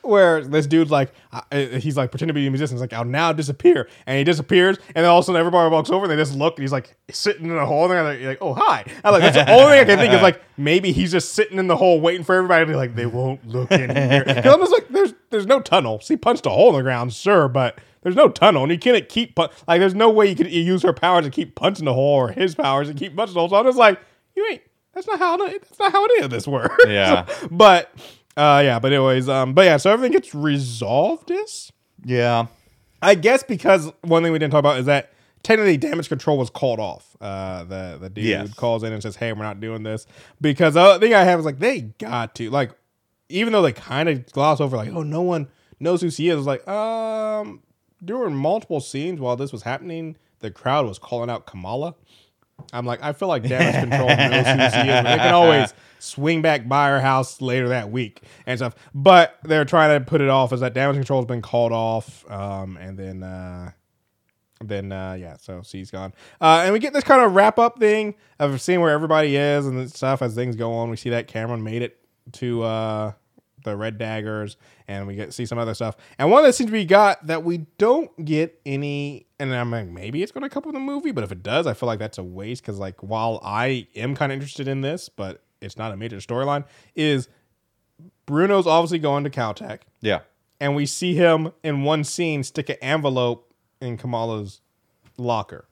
B: where this dude's like, uh, he's like pretending to be a musician. He's like, I'll now disappear, and he disappears, and then all of a sudden everybody walks over, and they just look, and he's like sitting in a hole, and they're like, oh hi. I'm like, that's the only thing I can think is like maybe he's just sitting in the hole waiting for everybody to be like, they won't look in here." I'm just like, there's there's no tunnel. So he punched a hole in the ground, sure, but. There's no tunnel, and you can't keep like. There's no way you could use her powers to keep punching the hole, or his powers to keep punching the hole. So I'm just like, you ain't. That's not how. That's not how any of this works.
A: Yeah.
B: but uh, yeah. But anyways, um, but yeah. So everything gets resolved. Is
A: yeah.
B: I guess because one thing we didn't talk about is that technically damage control was called off. Uh, the the dude
A: Yes.
B: calls in and says, "Hey, we're not doing this," because the other thing I have is like they got to like, even though they kind of gloss over like, "Oh, no one knows who she is," like, um, during multiple scenes while this was happening, the crowd was calling out Kamala. I'm like, I feel like damage control knows who she is. They can always swing back by her house later that week and stuff. But they're trying to put it off as that damage control has been called off. Um, and then, uh, then uh, yeah, so she's gone. Uh, and we get this kind of wrap up thing of seeing where everybody is and stuff as things go on. We see that Cameron made it to uh, the Red Daggers, and we get see some other stuff. And one of the scenes we got that we don't get any, and I'm like, maybe it's going to come up in the movie, but if it does, I feel like that's a waste because like while I am kind of interested in this, but it's not a major storyline, is Bruno's obviously going to Caltech
A: Yeah.
B: and we see him in one scene stick an envelope in Kamala's locker.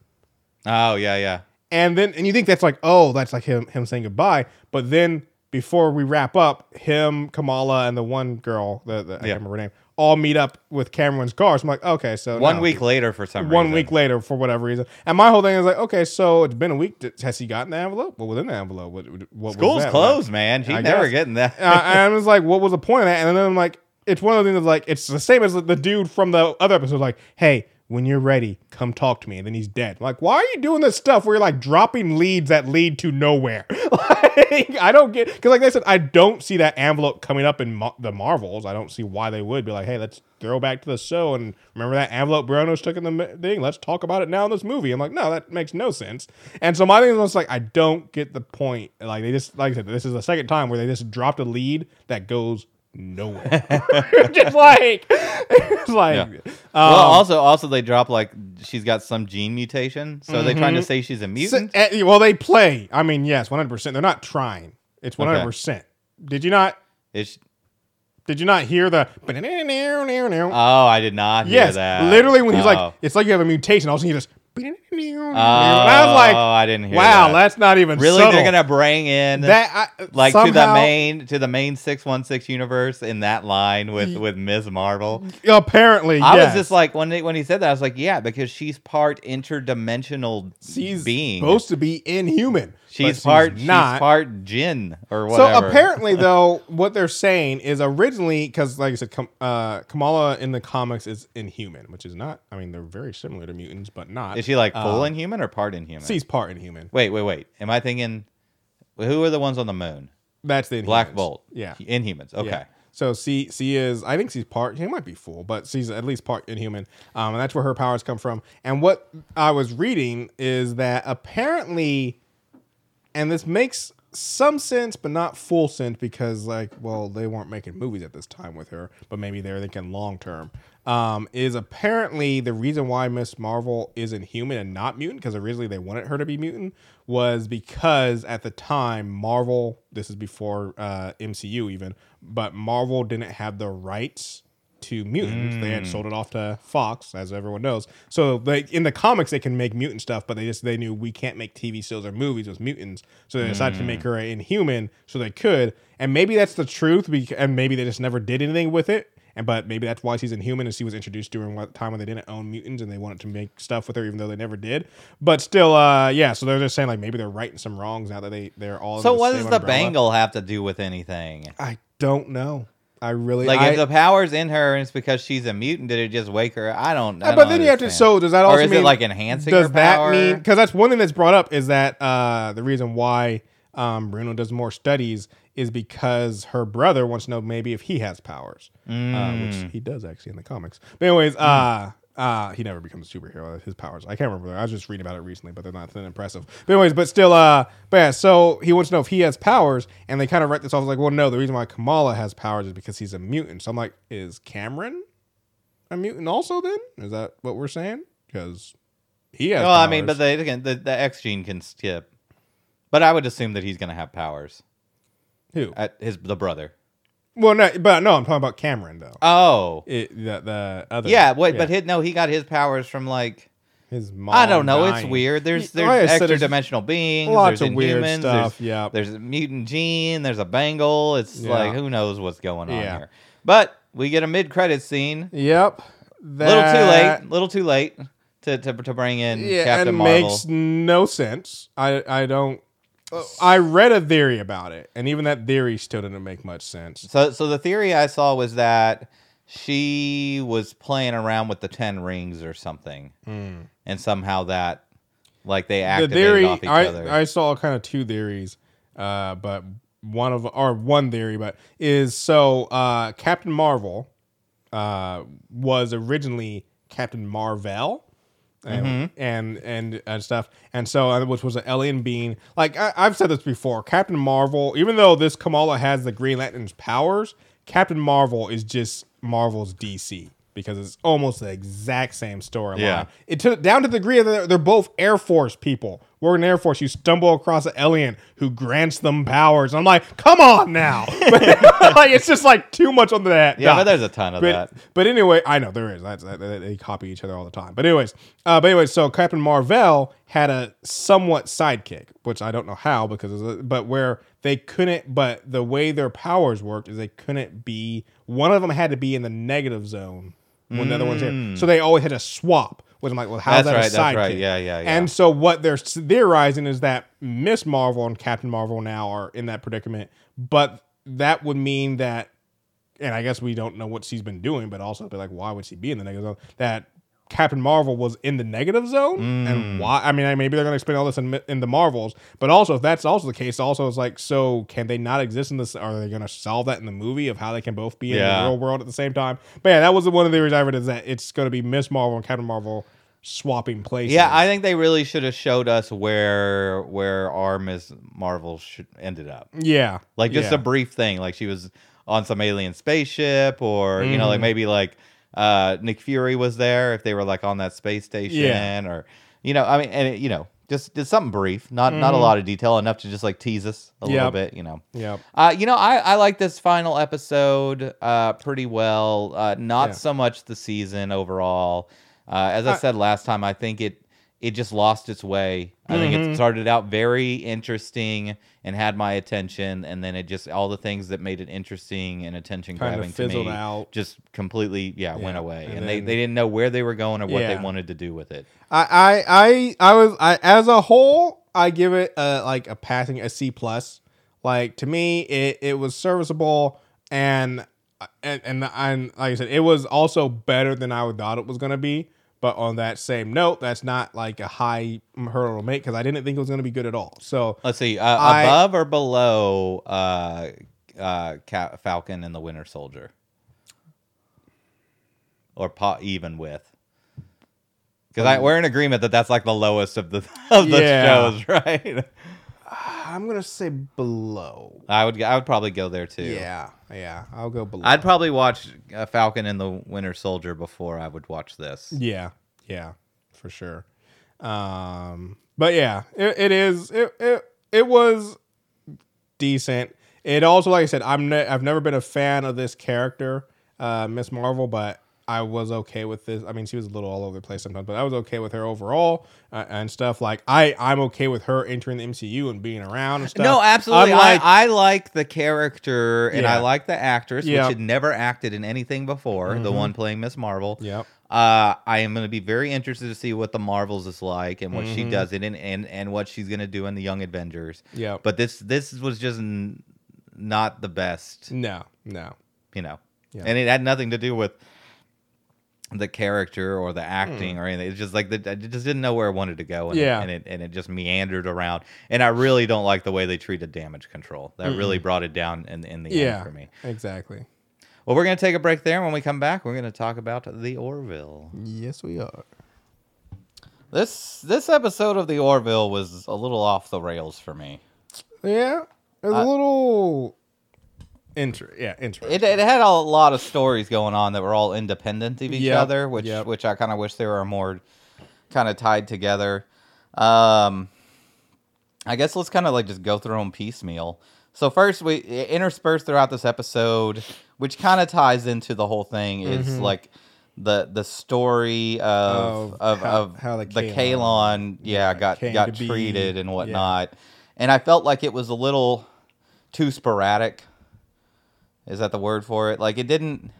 A: Oh, yeah, yeah.
B: And then and you think that's like, oh, that's like him him saying goodbye. But then before we wrap up, him, Kamala, and the one girl, the, the I
A: Yeah.
B: can't remember her name, all meet up with Cameron's car. So I'm like, okay, so
A: One
B: now-
A: week later for some reason.
B: one
A: reason.
B: week later for whatever reason. And my whole thing is like, okay, so it's been a week. Has he gotten the envelope? What was in the envelope? What, what
A: School's closed, man. She's never
B: guess.
A: getting that.
B: and I was like, what was the point of that? And then I'm like, it's one of the things that's like, it's the same as the dude from the other episode, like, hey, when you're ready, come talk to me. And then he's dead. I'm like, why are you doing this stuff where you're like dropping leads that lead to nowhere? like, I don't get, because like I said, I don't see that envelope coming up in Mar- the Marvels. I don't see why they would be like, hey, let's throw back to the show and remember that envelope Bruno's took in the thing. Let's talk about it now in this movie. I'm like, no, that makes no sense. And so my thing is, was like, I don't get the point. Like they just, like I said, this is the second time where they just dropped a lead that goes nowhere. just like, it's like,
A: Yeah.
B: um,
A: well, also, also they drop like she's got some gene mutation, so they're trying to say she's a
B: so-
A: mutant.
B: eh, well, they play. I mean, yes, 100%. They're not trying. It's 100%. Did you not?
A: Is
B: Did you not hear the?
A: oh, I did not hear
B: yes,
A: that.
B: literally when he's
A: Oh.
B: like, it's like you have a mutation. All of a sudden you just.
A: Oh,
B: I was like, oh,
A: I didn't hear.
B: wow,
A: that.
B: that's not even
A: really
B: subtle.
A: they're gonna bring in
B: that I,
A: like to the main to the main six one six universe in that line with with Ms. Marvel.
B: Apparently,
A: I
B: yes.
A: was just like when they, when he said that, I was like, yeah, because she's part interdimensional
B: she's
A: being.
B: supposed to be inhuman.
A: She's part
B: she's
A: she's
B: not.
A: part djinn or whatever.
B: So apparently, though, what they're saying is originally because, like I said, uh, Kamala in the comics is inhuman, which is not. I mean, they're very similar to mutants, but not.
A: is she like full
B: uh,
A: inhuman or part inhuman?
B: She's part inhuman.
A: Wait, wait, wait. Am I thinking? Who are the ones on the moon?
B: That's the Inhumans.
A: Black Bolt.
B: Yeah.
A: Inhumans. Okay.
B: Yeah. So she she is I think she's part she might be full, but she's at least part inhuman. Um, and that's where her powers come from. And what I was reading is that apparently and this makes some sense but not full sense because like well they weren't making movies at this time with her but maybe they're thinking long term. Um, is apparently the reason why miss marvel isn't human and not mutant because originally they wanted her to be mutant was because at the time marvel this is before uh, mcu even but marvel didn't have the rights to mutants. They had sold it off to Fox, as everyone knows. So they in the comics they can make mutant stuff, but they just they knew we can't make TV shows or movies with mutants, so they decided to make her an Inhuman so they could. And maybe that's the truth, and maybe they just never did anything with it. And but maybe that's why she's Inhuman, and she was introduced during what time when they didn't own mutants and they wanted to make stuff with her, even though they never did. But still, uh, yeah. So they're just saying like maybe they're righting some wrongs now that they they're all.
A: So what does the
B: umbrella.
A: bangle have to do with anything?
B: I don't know. I really
A: Like
B: I,
A: if the power's in her and it's because she's a mutant, did it just wake her? I don't. I
B: Uh, but
A: don't
B: then you have to.
A: understand.
B: So does that
A: Or
B: also
A: is it
B: mean
A: like enhancing
B: Does that
A: power?
B: mean because that's one thing that's brought up is that uh, the reason why um, Bruno does more studies is because her brother wants to know maybe if he has powers, uh,
A: Mm.
B: which he does actually in the comics. But anyways, uh, uh, he never becomes a superhero. His powers, I can't remember. I was just reading about it recently, but they're not that impressive. But anyways, but still, uh, but yeah. So he wants to know if he has powers, and they kind of write this off as like, well, no, the reason why Kamala has powers is because he's a mutant. So I'm like, is Cameron a mutant also? Then is that what we're saying? Because he has.
A: Well, I mean, but
B: powers.
A: the, again, the the X gene can skip. But I would assume that he's going to have powers.
B: who?
A: At his the brother.
B: Well, no, but no, I'm talking about Cameron though.
A: Oh,
B: It, the, the other.
A: yeah. Wait, but his, no, he got his powers from like
B: his mom.
A: I don't know. It's weird. There's there's
B: oh, like
A: extra
B: there's
A: dimensional beings.
B: lots
A: there's
B: of weird stuff,
A: There's,
B: yeah.
A: There's a mutant gene. There's a bangle. It's
B: Yeah.
A: like who knows what's going on
B: Yeah.
A: here. But we get a mid credit scene.
B: Yep.
A: little too late. Little too late to to, to bring in
B: Yeah,
A: Captain
B: and
A: Marvel.
B: makes no sense. I I don't. Uh, I read a theory about it, and even that theory still didn't make much sense.
A: So, so the theory I saw was that she was playing around with the ten rings or something, and somehow that, like, they
B: Hmm. the theory
A: off each
B: I,
A: other.
B: I saw kind of two theories, uh, but one of or one theory, but is so uh, Captain Marvel uh, was originally Captain Marvel. And,
A: Mm-hmm.
B: and and and stuff, and so uh, which was an alien being. Like I, I've said this before, Captain Marvel. Even though this Kamala has the Green Lantern's powers, Captain Marvel is just Marvel's DC because it's almost the exact same storyline.
A: Yeah.
B: It took down to the degree that they're, both Air Force people. We're in Air Force. You stumble across an alien who grants them powers. I'm like, come on now. like it's just like too much on that.
A: yeah, but there's a ton of
B: But,
A: that.
B: but anyway, I know there is. That's, that, they, copy each other all the time. But anyways, uh, but anyway, so Captain Marvel had a somewhat sidekick, which I don't know how because, but where they couldn't, but the way their powers worked is they couldn't be. One of them had to be in the negative zone when the other one's here, so they always had to swap. Which I'm like, well, how's
A: Mm.
B: That a sidekick?
A: that's right. Yeah, yeah, yeah.
B: And so what they're theorizing is that Miss Marvel and Captain Marvel now are in that predicament, but that would mean that and I guess we don't know what she's been doing, but also be like, why would she be in the negative zone? That Captain Marvel was in the negative zone,
A: Mm.
B: and why? I mean, maybe they're going to explain all this in, in the Marvels, but also if that's also the case, also it's like, so can they not exist in this? Are they going to solve that in the movie of how they can both be in the real world at the same time? But yeah, that was one of the theories I read is that it's going to be Miss Marvel and Captain Marvel swapping places.
A: Yeah, I think they really should have showed us where where our Miss Marvel should, ended up.
B: yeah,
A: Like just
B: yeah.
A: a brief thing, like she was on some alien spaceship, or you know,
B: Mm-hmm.
A: like maybe like uh, Nick Fury was there if they were like on that space station,
B: Yeah.
A: or you know, I mean, and it, you know, just just something brief, not not a lot of detail, enough to just like tease us a little
B: Mm-hmm.
A: Bit, you know.
B: Yeah.
A: Uh, you know, I, I like this final episode uh, pretty well. Uh, not
B: Yeah.
A: so much the season overall. Uh, as I,
B: I-
A: said last time, I think it it just lost its way. I think
B: Mm-hmm.
A: it started out very interesting and had my attention, and then it just all the things that made it interesting and attention grabbing to me
B: out.
A: just completely yeah, went away,
B: and
A: and, they,
B: then-
A: they didn't know where they were going or what they wanted to do with it.
B: I, I, I, I was, I, as a whole, I give it a, like a passing a C plus. Like to me, it, it was serviceable and, and, and, and like I said, it was also better than I would thought it was going to be. But on that same note, that's not like a high hurdle to make because I didn't think it was going to be good at all. So
A: Let's see, uh,
B: I-
A: above or below uh, uh, Falcon and the Winter Soldier, or even with. Because we're in agreement that that's like the lowest of the of the
B: Yeah.
A: shows, right?
B: I'm gonna say below.
A: I would I would probably go there too.
B: Yeah, yeah, I'll go below.
A: I'd probably watch uh, Falcon and the Winter Soldier before I would watch this.
B: Yeah, yeah, for sure. Um, but yeah, it, it is. It, it it was decent. It also, like I said, I'm ne- I've never been a fan of this character. uh, Miss Marvel, but I was okay with this. I mean, she was a little all over the place sometimes, but I was okay with her overall uh, and stuff. Like I, I'm okay with her entering the MCU and being around and stuff.
A: No, absolutely.
B: Unlike-
A: I, I like the character and I like the actress,
B: Yeah.
A: which had never acted in anything before. The one playing Miss Marvel.
B: Yep.
A: Uh, I am going to be very interested to see what the Marvels is like and what she
B: Mhm.
A: does it in, and and what she's going to do in the Young Avengers.
B: Yep.
A: But this this was just n- not the best,
B: no, no.
A: you know.
B: Yeah.
A: And it had nothing to do with the character or the acting or anything. It's just like the, I just didn't know where I wanted to go. And.
B: Yeah.
A: It, and it and it just meandered around. And I really don't like the way they treated damage control. That really brought it down in in the
B: Yeah,
A: end for me.
B: exactly.
A: Well, we're gonna take a break there. and When we come back, we're gonna talk about the Orville.
B: Yes, we are.
A: This this episode of the Orville was a little off the rails for me.
B: Yeah, it was
A: Uh,
B: a little inter. Yeah, interesting.
A: It, it had a lot of stories going on that were all independent of each
B: Yep,
A: other, which
B: yep.
A: which I kind of wish they were more kind of tied together. Um, I guess let's kind of like just go through them piecemeal. So first, we interspersed throughout this episode, which kind of ties into the whole thing, is
B: Mhm.
A: like the the story of
B: Of
A: of,
B: how-
A: of
B: how the
A: the Kaylon, yeah,
B: yeah,
A: got got
B: to be,
A: treated and
B: yeah.
A: whatnot, and I felt like it was a little too sporadic. Is that the word for it? Like it didn't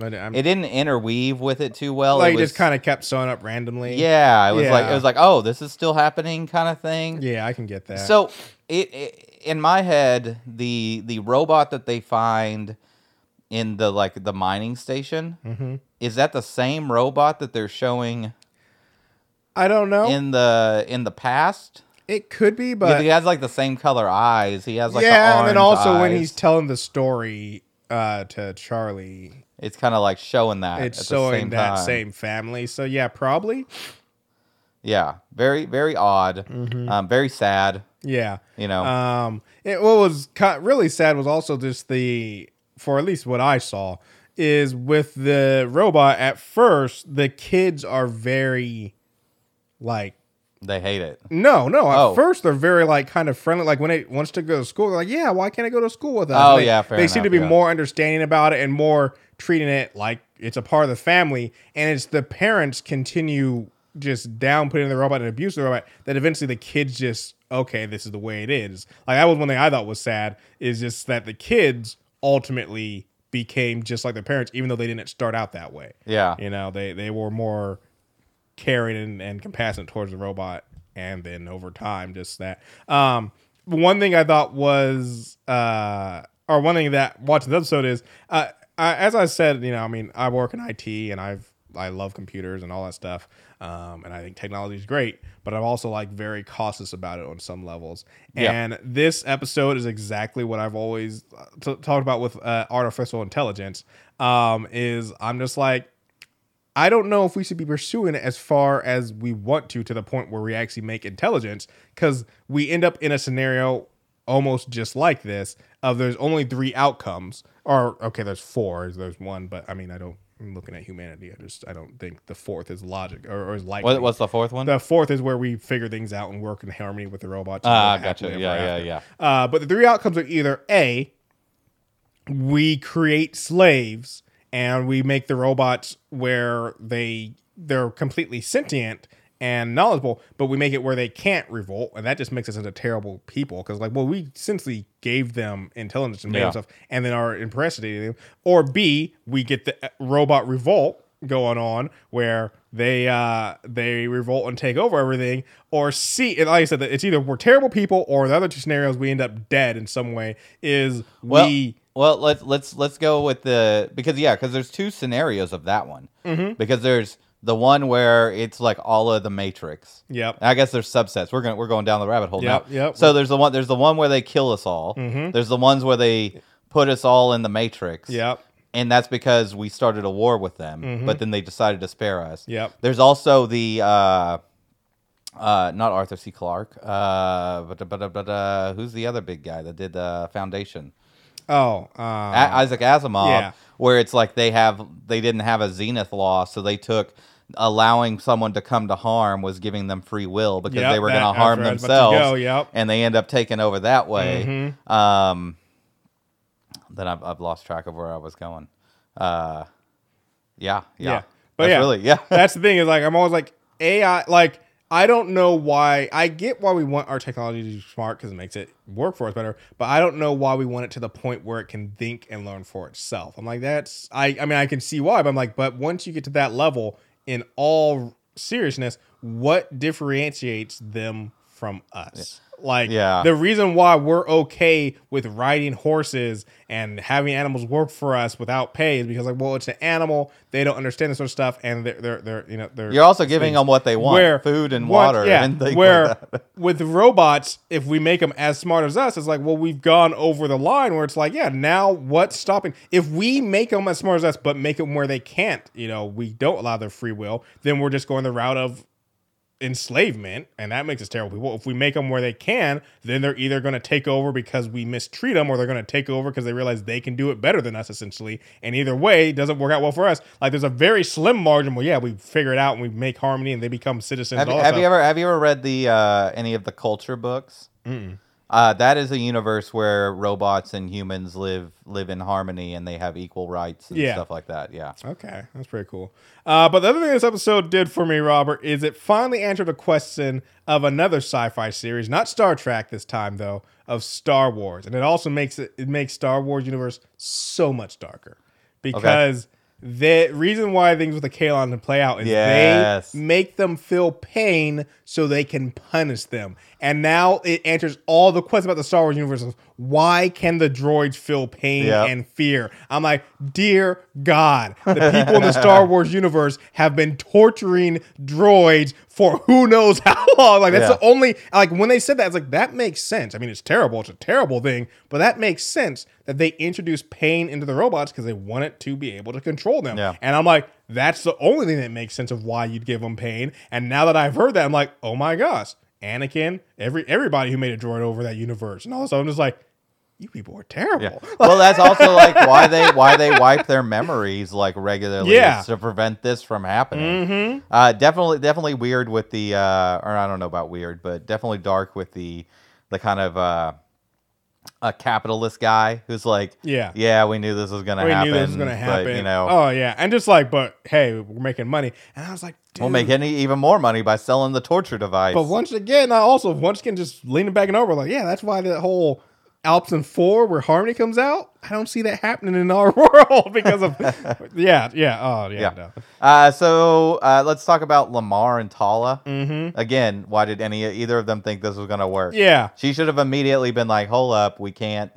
B: I'm-
A: it didn't interweave with it too well.
B: like
A: it was
B: just kind of kept showing up randomly.
A: yeah. It was like it was like oh this is still happening kind of thing.
B: yeah, I can get that.
A: So it, it in my head the the robot that they find in the like the mining station
B: hmm
A: is that the same robot that they're showing
B: I don't know.
A: in the in the past.
B: it could be, but
A: he has like the same color eyes. He has like
B: yeah, and then also when he's telling the story uh, to Charlie,
A: it's kind of like showing that
B: it's
A: at the
B: showing
A: same
B: that
A: time.
B: same family. So yeah, probably.
A: Yeah, very very odd.
B: Mm-hmm.
A: Um, very sad.
B: Yeah.
A: You know.
B: Um, it, what was really sad was also just the, for at least what I saw, is with the robot. At first, the kids are very, like,
A: they hate it.
B: no, no. At
A: Oh.
B: first, they're very like kind of friendly. Like when it wants to go to school, they're like, yeah, why can't I go to school with us?
A: Oh,
B: they,
A: yeah, fair
B: They seem to be
A: yeah.
B: more understanding about it and more treating it like it's a part of the family. And it's the parents continue just downputting the robot and abuse the robot that eventually the kids just okay, this is the way it is. Like that was one thing I thought was sad is just that the kids ultimately became just like their parents, even though they didn't start out that way.
A: Yeah.
B: You know, they they were more caring and, and compassionate towards the robot and then over time just that um one thing i thought was uh or one thing that watching the episode is uh I, as i said you know i mean i work in it and i've i love computers and all that stuff um and i think technology is great but i'm also like very cautious about it on some levels
A: Yeah.
B: and this episode is exactly what i've always uh, t- talked about with uh, artificial intelligence um is i'm just like I don't know if we should be pursuing it as far as we want to, to the point where we actually make intelligence, because we end up in a scenario almost just like this of there's only three outcomes, or okay, there's four, there's one, but I mean, I don't. I'm looking at humanity. I just I don't think the fourth is logic or, or is likely.
A: What, what's the fourth one?
B: the fourth is where we figure things out and work in harmony with the robots.
A: Ah,
B: live
A: gotcha.
B: happily
A: Yeah, yeah, yeah.
B: Uh, but the three outcomes are either A, we create slaves and we make the robots where they they're completely sentient and knowledgeable, but we make it where they can't revolt, and that just makes us into terrible people. Because like, well, we essentially gave them intelligence and
A: Yeah.
B: stuff, and then are impersonating them. Or B, we get the uh, robot revolt going on where they uh they revolt and take over everything. Or C, and like I said, it's either we're terrible people, or the other two scenarios we end up dead in some way. Is
A: Well,
B: we
A: well, let's let's let's go with the because yeah, because there's two scenarios of that one.
B: Mm-hmm.
A: Because there's the one where it's like all of the Matrix.
B: Yep.
A: I guess there's subsets. We're going we're going down the rabbit hole
B: Yep,
A: now.
B: yep.
A: So there's the one there's the one where they kill us all.
B: Mhm.
A: There's the ones where they put us all in the Matrix.
B: Yep.
A: And that's because we started a war with them,
B: Mhm.
A: but then they decided to spare us.
B: Yep.
A: There's also the uh uh not Arthur C. Clarke. Uh but but but uh who's the other big guy that did the Foundation?
B: Oh, uh,
A: A- Isaac Asimov,
B: yeah.
A: where it's like they have they didn't have a zeroth law, so they took allowing someone to come to harm was giving them free will because
B: Yep,
A: they were going to harm
B: where I was about to
A: themselves,
B: go, yep.
A: and they end up taking over that way.
B: Mhm.
A: Um, then I've, I've lost track of where I was going. uh, yeah, yeah,
B: Yeah. But
A: That's
B: yeah,
A: really yeah.
B: that's the thing is like I'm always like AI. Like I don't know why. I get why we want our technology to be smart because it makes it work for us better. But I don't know why we want it to the point where it can think and learn for itself. I'm like that's. I I mean I can see why, but I'm like, but once you get to that level, in all seriousness, what differentiates them from us? Like
A: Yeah.
B: the reason why we're okay with riding horses and having animals work for us without pay is because like well it's an animal they don't understand this sort of stuff and they're they're, they're you know they're
A: You're also giving them what they want:
B: where
A: food and water,
B: yeah,
A: and things
B: where
A: like
B: with robots, if we make them as smart as us, it's like, well, we've gone over the line where it's like, yeah, now what's stopping? If we make them as smart as us, but make them where they can't, you know, we don't allow their free will, then we're just going the route of enslavement, and that makes us terrible people. If we make them where they can, then they're either going to take over because we mistreat them, or they're going to take over because they realize they can do it better than us, essentially. And either way, it doesn't work out well for us. Like there's a very slim margin. Well, yeah, we figure it out and we make harmony, and they become citizens.
A: Have,
B: all
A: have you ever have you ever read the uh, any of the culture books? Uh, that is a universe where robots and humans live live in harmony and they have equal rights and
B: Yeah.
A: stuff like that. Yeah.
B: Okay, that's pretty cool. Uh, but the other thing this episode did for me, Robert, is it finally answered a question of another sci-fi series, not Star Trek this time though, of Star Wars, and it also makes it it makes Star Wars universe so much darker because the reason why things with the Kaylon can play out is
A: Yes.
B: they make them feel pain so they can punish them. And now it answers all the questions about the Star Wars universe of why can the droids feel pain
A: Yep.
B: and fear? I'm like, dear God, the people in the Star Wars universe have been torturing droids for who knows how long. Like that's
A: Yeah.
B: the only like when they said that, it's like that makes sense. I mean, it's terrible, it's a terrible thing, but that makes sense that they introduce pain into the robots because they want it to be able to control them.
A: Yeah.
B: And I'm like, that's the only thing that makes sense of why you'd give them pain. And now that I've heard that, I'm like, oh my gosh, Anakin, every everybody who made a droid over that universe, and all of a sudden I'm just like, you people are terrible.
A: Yeah. Well, that's also like why they why they wipe their memories like regularly
B: Yeah. Mm-hmm.
A: to prevent this from happening. Uh, definitely, definitely weird with the uh, or I don't know about weird, but definitely dark with the the kind of uh, a capitalist guy who's like,
B: Yeah.
A: yeah, we knew this was gonna
B: we
A: happen.
B: knew this was gonna happen.
A: But, you know,
B: oh yeah, and just like, but hey, we're making money, and I was like, dude.
A: we'll make any even more money by selling the torture device.
B: But once again, I also once again just leaning back and over, like, yeah, that's why that whole Alps and Four where Harmony comes out. I don't see that happening in our world because of yeah, yeah, oh yeah,
A: Yeah.
B: no.
A: Uh, so uh, let's talk about Lamar and Tala. Mm-hmm. Again, why did any either of them think this was going to work?
B: yeah.
A: She should have immediately been like, "Hold up, we can't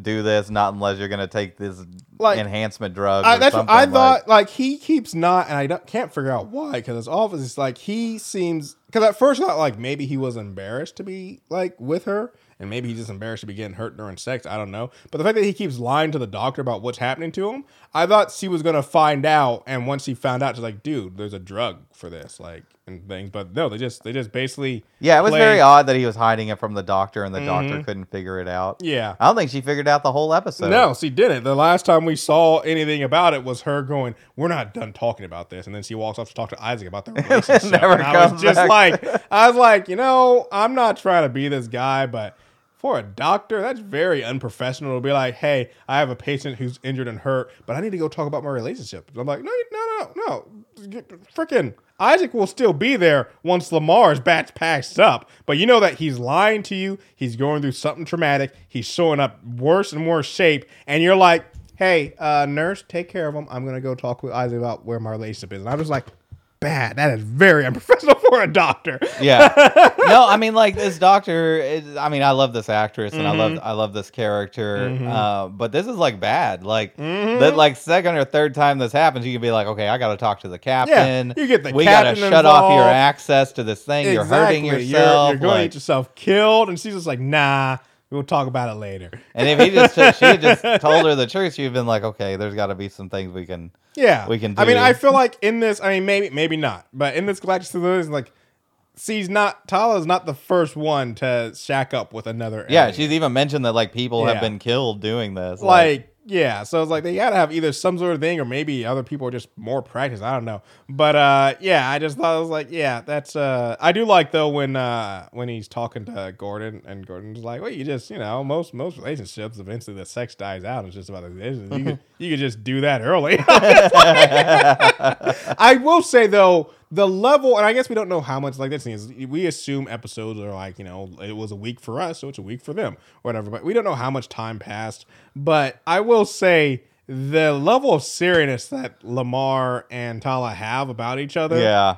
A: do this, not unless you're going to take this
B: Like,
A: enhancement drug."
B: I, that's what I thought. Like, he keeps not, and I don't, can't figure out why. Because it's obvious. It's like he seems. Because at first I thought like maybe he was embarrassed to be like with her, and maybe he's just embarrassed to be getting hurt during sex. I don't know. But the fact that he keeps lying to the doctor about what's happening to him, I thought she was gonna find out. And once she found out, she's like, "Dude, there's a drug for this," like and things. But no, they just they just basically
A: Yeah, it was very odd that he was hiding it from the doctor, and the doctor couldn't figure it out.
B: Mm-hmm. Yeah.
A: I don't think she figured out the whole episode.
B: No, she didn't. The last time we saw anything about it was her going, "We're not done talking about this," and then she walks off to talk to Isaac about their relationship.
A: Never
B: and I was just
A: back.
B: like, I was like, you know, I'm not trying to be this guy, but for a doctor, that's very unprofessional to be like, "Hey, I have a patient who's injured and hurt, but I need to go talk about my relationship." I'm like, "No, no, no, no, freaking." Isaac will still be there once Lamar's batch patched up, but you know that he's lying to you. He's going through something traumatic. He's showing up worse and worse shape, and you're like, "Hey, uh, nurse, take care of him. I'm gonna go talk with Isaac about where my relationship is." And I was like, "Bad. That is very unprofessional for a doctor."
A: Yeah. no, I mean like this doctor. Is, I mean, I love this actress and I
B: Mm-hmm.
A: love I love this character. Uh, but this is like bad. Like
B: Mm-hmm.
A: that. Like second or third time this happens, you can be like, okay, I got to talk to the captain.
B: you get the
A: we gotta
B: captain
A: shut off your
B: involved.
A: access to this thing. You're hurting
B: Exactly.
A: yourself.
B: You're, you're going to
A: like-
B: get yourself killed, and she's just like, "Nah, we'll talk about it later."
A: and if he just she just told her the truth, she'd been like, okay, there's got to be some things we can.
B: Yeah,
A: we can
B: I mean. I feel like in this, I mean, maybe, maybe not, but in this Galactic Civilian, like, she's not Tala is not the first one to shack up with another.
A: Yeah,
B: alien.
A: she's even mentioned that like people
B: Yeah.
A: have been killed doing this.
B: like Yeah, so it's like they gotta have either some sort of thing, or maybe other people are just more practice. I don't know, but uh, yeah, I just thought it was like, yeah, that's. Uh, I do like though when uh when he's talking to Gordon and Gordon's like, well, you just you know most most relationships eventually the sex dies out. It's just about the you could you could just do that early. I will say though, the level, and I guess we don't know how much like this is. We assume episodes are like you know it was a week for us, so it's a week for them, whatever. But we don't know how much time passed. But I will say the level of seriousness that Lamar and Tala have about each other,
A: Yeah.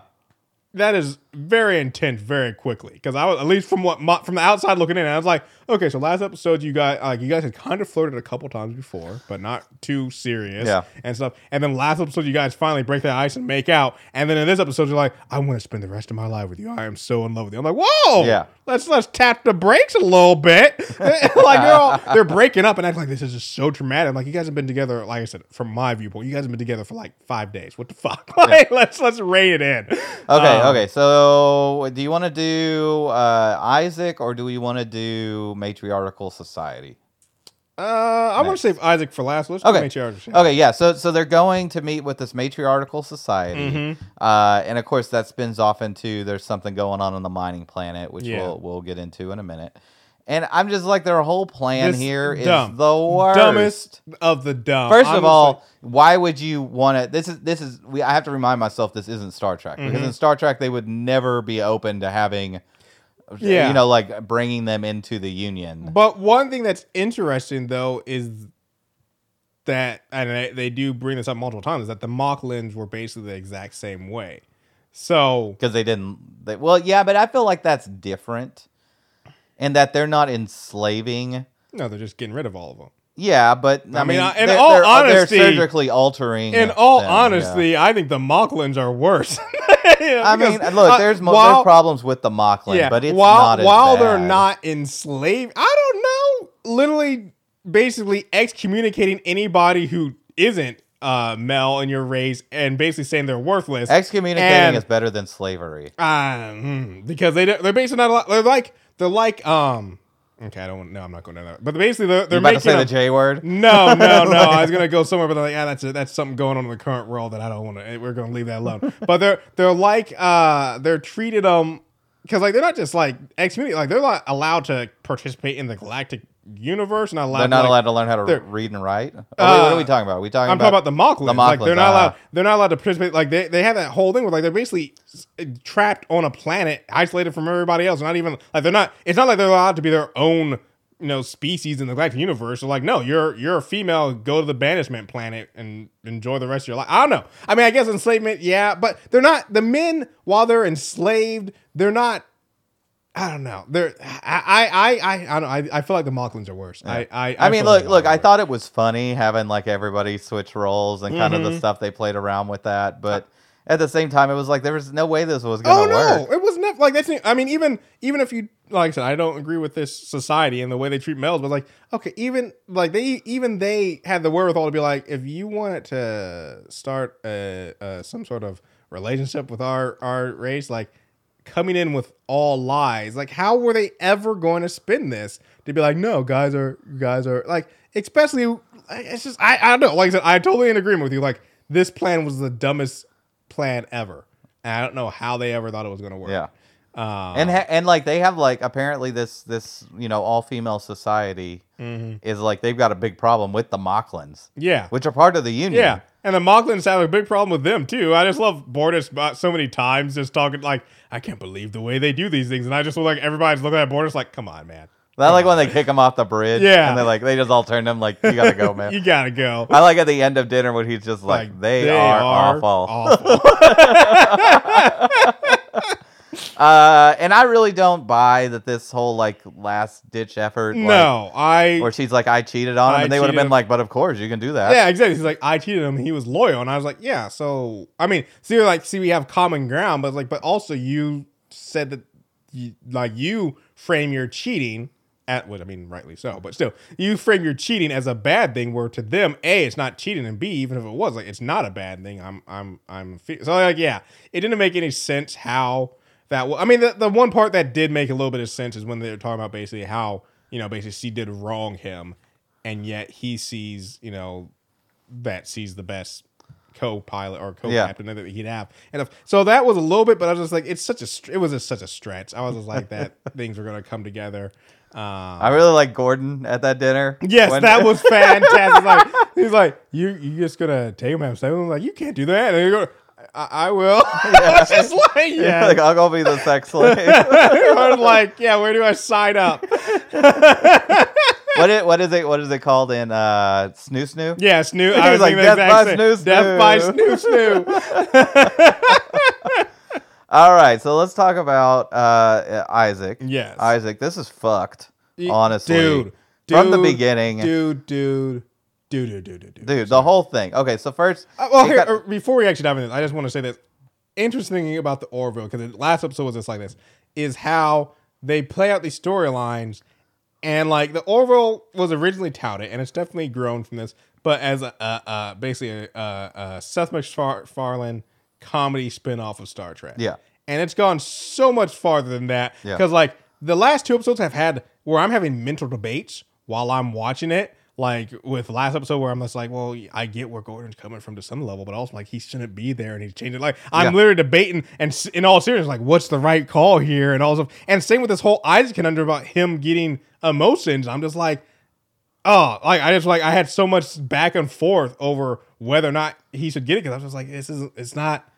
B: That is very intense very quickly. Because I was at least from what my, from the outside looking in, I was like, okay, so last episode you guys like you guys had kind of flirted a couple times before, but not too serious,
A: Yeah.
B: and stuff. And then last episode you guys finally break that ice and make out, and then in this episode you're like, I want to spend the rest of my life with you. I am so in love with you. I'm like, whoa,
A: Yeah.
B: Let's let's tap the brakes a little bit. like they're all they're breaking up and acting like this is just so traumatic. Like you guys have been together, like I said, from my viewpoint, you guys have been together for like five days. What the fuck? Like, let's let's rein it in.
A: Okay,
B: Um,
A: okay. So, do you want to do uh, Isaac or do we want to do matriarchal society?
B: Uh, I want to save Isaac for last. Let's
A: Okay.
B: sure.
A: Okay, yeah. So, so they're going to meet with this matriarchal society,
B: Mm-hmm.
A: uh, and of course that spins off into there's something going on on the mining planet, which
B: Yeah.
A: we'll we'll get into in a minute. And I'm just like their whole plan
B: This
A: here is
B: dumb.
A: the worst.
B: Dumbest of the dumb.
A: First of all, why would you want to? This is this is. We I have to remind myself this isn't Star Trek because mm-hmm. in Star Trek they would never be open to having,
B: Yeah.
A: you know, like bringing them into the Union.
B: But one thing that's interesting though is that, and they, they do bring this up multiple times, is that the Moclans were basically the exact same way. So
A: because they didn't. They, well, yeah, but I feel like that's different, and that they're not enslaving.
B: no, they're just getting rid of all of them.
A: Yeah, but I,
B: I mean,
A: mean,
B: uh, in
A: they're,
B: all
A: they're,
B: honesty-
A: they're surgically altering.
B: In all
A: them,
B: honesty,
A: yeah.
B: I think the Moclans are worse.
A: I mean, look, there's mo- there's problems with the Moclan, but it's
B: while
A: not as
B: while they're not enslaved. I don't know. Literally, basically excommunicating anybody who isn't uh, Mel in your race, and basically saying they're worthless.
A: excommunicating
B: and-
A: is better than slavery.
B: Uh, hmm, because they they're basically not. a lot- They're like they're like um. Okay, I don't. No, I'm not going to that. But basically, they're they're
A: about to
B: making
A: say the J word?
B: no, no, no. I was gonna go somewhere, but I'm like, yeah, that's that's something going on in the current world that I don't want to. We're gonna leave that alone. but they're they're like uh they're treated um because like they're not just like excommunicated, like they're not allowed to participate in the galactic universe. Not allowed.
A: They're not
B: like,
A: allowed to learn how to read and write. Oh, wait, what are
B: Uh,
A: we talking about? Are we talking
B: I'm
A: about
B: talking about the Moclans.
A: The
B: like they're not
A: ah.
B: allowed. They're not allowed to participate. Like they, they have that whole thing where like they're basically trapped on a planet, isolated from everybody else. Not even like they're not. It's not like they're allowed to be their own you know species in the galactic universe. They're like, no, you're you're a female. Go to the banishment planet and enjoy the rest of your life. I don't know. I mean, I guess enslavement, yeah, but they're not the men. While they're enslaved, they're not. I don't know. They're I I I I, I don't. I, I feel like the Moclans are worse. I I
A: I mean,
B: feel like
A: look, look. I
B: are
A: thought it was funny having like everybody switch roles and kind of
B: Mm-hmm.
A: the stuff they played around with that, but at the same time, it was like there was no way this was gonna
B: Oh no,
A: work.
B: it was never like that's. I mean, even even if you like I said, I don't agree with this society and the way they treat males, but like okay, even like they even they had the wherewithal to be like, if you wanted to start a, a some sort of relationship with our our race, like coming in with all lies, like how were they ever going to spin this to be like, no, guys are guys are like, especially it's just I I don't know. Like I said, I totally in agreement with you. Like this plan was the dumbest plan ever. And I don't know how they ever thought it was going to work.
A: Yeah.
B: Um,
A: and ha- and like they have like apparently this this you know all female society is like they've got a big problem with the Moclans,
B: yeah.
A: which are part of the union.
B: Yeah. And the Moclans have a big problem with them too. I just love Bortus so many times just talking like, I can't believe the way they do these things. And I just feel like everybody's looking at Bortus like, come on, man.
A: I like when they kick him off the bridge.
B: Yeah.
A: and they like they just all turn him like you gotta go, man.
B: you gotta go.
A: I like at the end of dinner when he's just like, they, are, awful.
B: awful.
A: Uh, and I really don't buy that this whole like last ditch effort. like,
B: no, I.
A: where she's like, I cheated on him,
B: I
A: and they would have been
B: him.
A: like, but of course you can do that.
B: Yeah, exactly. He's like, I cheated him. He was loyal, and I was like, yeah. So I mean, see, we're like, see, we have common ground, but like, but also you said that, you, like, you frame your cheating at what I mean, rightly so, but still, you frame your cheating as a bad thing. Where to them, a, it's not cheating, and b, even if it was, like, it's not a bad thing. I'm, I'm, I'm. fe- So like, yeah, it didn't make any sense how that. wa- I mean, the the one part that did make a little bit of sense is when they were talking about basically how you know basically she did wrong him and yet he sees you know that sees the best co-pilot or co-captain that he'd have and if, so that was a little bit but i was just like it's such a it was just such a stretch i was just like that things were going to come together um,
A: I really like Gordon at that dinner.
B: Yes,
A: When-
B: that was fantastic. like he's like, you you just gonna take him outside? I'm like, you can't do that. And I, I will. Was just like, yeah.
A: like I'll go be the sex slave.
B: I was like, yeah. Where do I sign up?
A: what is what is it? What is it called in uh, Snoo Snoo?
B: Yeah, snoo. I
A: was like, "Death by
B: same-
A: snoo
B: Death by
A: snoo."
B: snoo snoo.
A: All right, so let's talk about uh, Isaac.
B: Yes.
A: Isaac. This is fucked. Honestly,
B: dude,
A: from the beginning, dude,
B: dude, dude, dude, dude, dude, dude.
A: the whole thing. Okay, so first,
B: Uh, well, here,
A: got-
B: uh, before we actually dive into this, I just want to say this. Interesting thing about the Orville, because the last episode was just like this, is how they play out these storylines. And like the Orville was originally touted, and it's definitely grown from this, but as a, a, a basically a, a, Seth MacFarlane comedy spinoff of Star Trek.
A: Yeah.
B: And it's gone so much farther than that.
A: Yeah.
B: Because like the last two episodes have had where I'm having mental debates while I'm watching it. Like with last episode where I'm just like, well, I get where Gordon's coming from to some level, but also like he shouldn't be there and he's changing. Like I'm
A: Yeah.
B: literally debating and in all seriousness, like what's the right call here and all stuff. And same with this whole Isaac conundrum about him getting emotions. I'm just like, oh, like I just like I had so much back and forth over whether or not he should get it because I was just like, this is it's not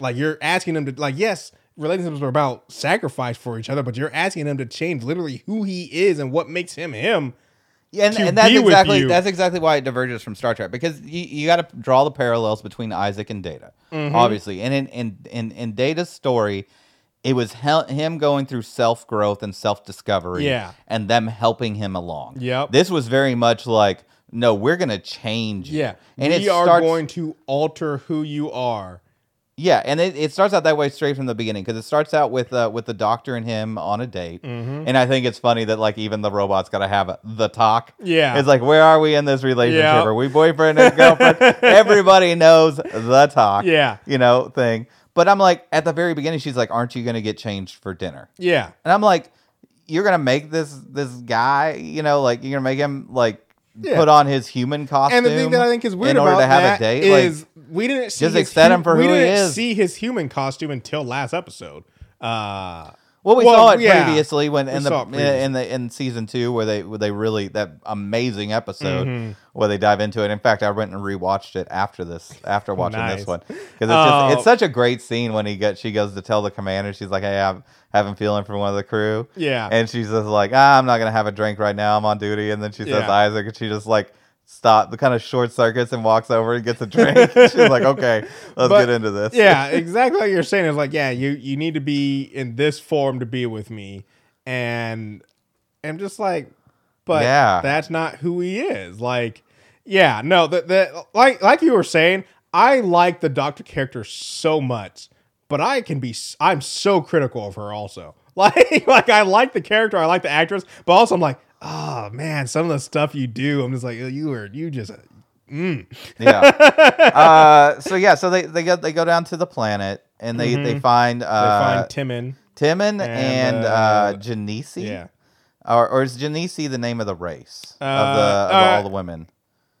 B: like you're asking him to like yes relationships are about sacrifice for each other but you're asking him to change literally who he is and what makes him him
A: Yeah, and, and that's exactly that's exactly why it diverges from Star Trek because you, you got to draw the parallels between Isaac and Data,
B: Mm-hmm.
A: obviously. And in in in, in Data's story, it was hel- him going through self growth and self discovery,
B: Yeah.
A: and them helping him along.
B: Yep.
A: This was very much like, no, we're gonna change. you.
B: yeah
A: and
B: we
A: it
B: are
A: starts,
B: going to alter who you are
A: Yeah, and it, it starts out that way straight from the beginning because it starts out with uh, with the doctor and him on a date,
B: Mm-hmm.
A: and I think it's funny that like even the robot's got to have the talk.
B: Yeah.
A: it's like where are we in this relationship?
B: Yeah.
A: Are we boyfriend and girlfriend? Everybody knows the talk.
B: Yeah.
A: you know thing. But I'm like at the very beginning, she's like, "Aren't you going to get changed for dinner?"
B: yeah
A: And I'm like, "You're gonna make this this guy, you know, like you're gonna make him like."
B: Yeah.
A: Put on his human costume,
B: and the thing that I think is weird
A: in order
B: about
A: to have
B: that
A: a date.
B: is
A: like,
B: we didn't see
A: just accept him for who he
B: didn't
A: is.
B: see his human costume until last episode. Uh,
A: Well, we
B: Well,
A: saw it
B: yeah.
A: previously when in the
B: previously.
A: in the in season two where they where they really that amazing episode
B: Mm-hmm.
A: where they dive into it. In fact, I went and rewatched it after this after watching
B: Nice.
A: this one because it's
B: Oh.
A: just it's such a great scene when he get she goes to tell the commander she's like, hey, I'm having feeling for one of the crew.
B: Yeah.
A: and she's just like, ah, I'm not gonna have a drink right now. I'm on duty, and then she says
B: Yeah.
A: Isaac, and she just like. Stop the kind of short circuits and walks over and gets a drink. she's like, "Okay, let's
B: But-
A: get into this."
B: yeah, exactly what you're saying is like, yeah, you you need to be in this form to be with me, and I'm just like, but
A: Yeah.
B: that's not who he is. Like, yeah, no, the, the like like you were saying, I like the Doctor character so much, but I can be I'm so critical of her also. Like like I like the character, I like the actress, but also I'm like, oh man, some of the stuff you do, I'm just like, oh, you are you just
A: yeah. Uh, so yeah, so they they go they go down to the planet and they they find
B: Mm-hmm. they
A: uh,
B: find Timon.
A: Timon and,
B: and,
A: uh,
B: uh,
A: Janisi.
B: Yeah.
A: Or, or is Janisi the name of the race of the
B: Uh,
A: of
B: uh,
A: all the women?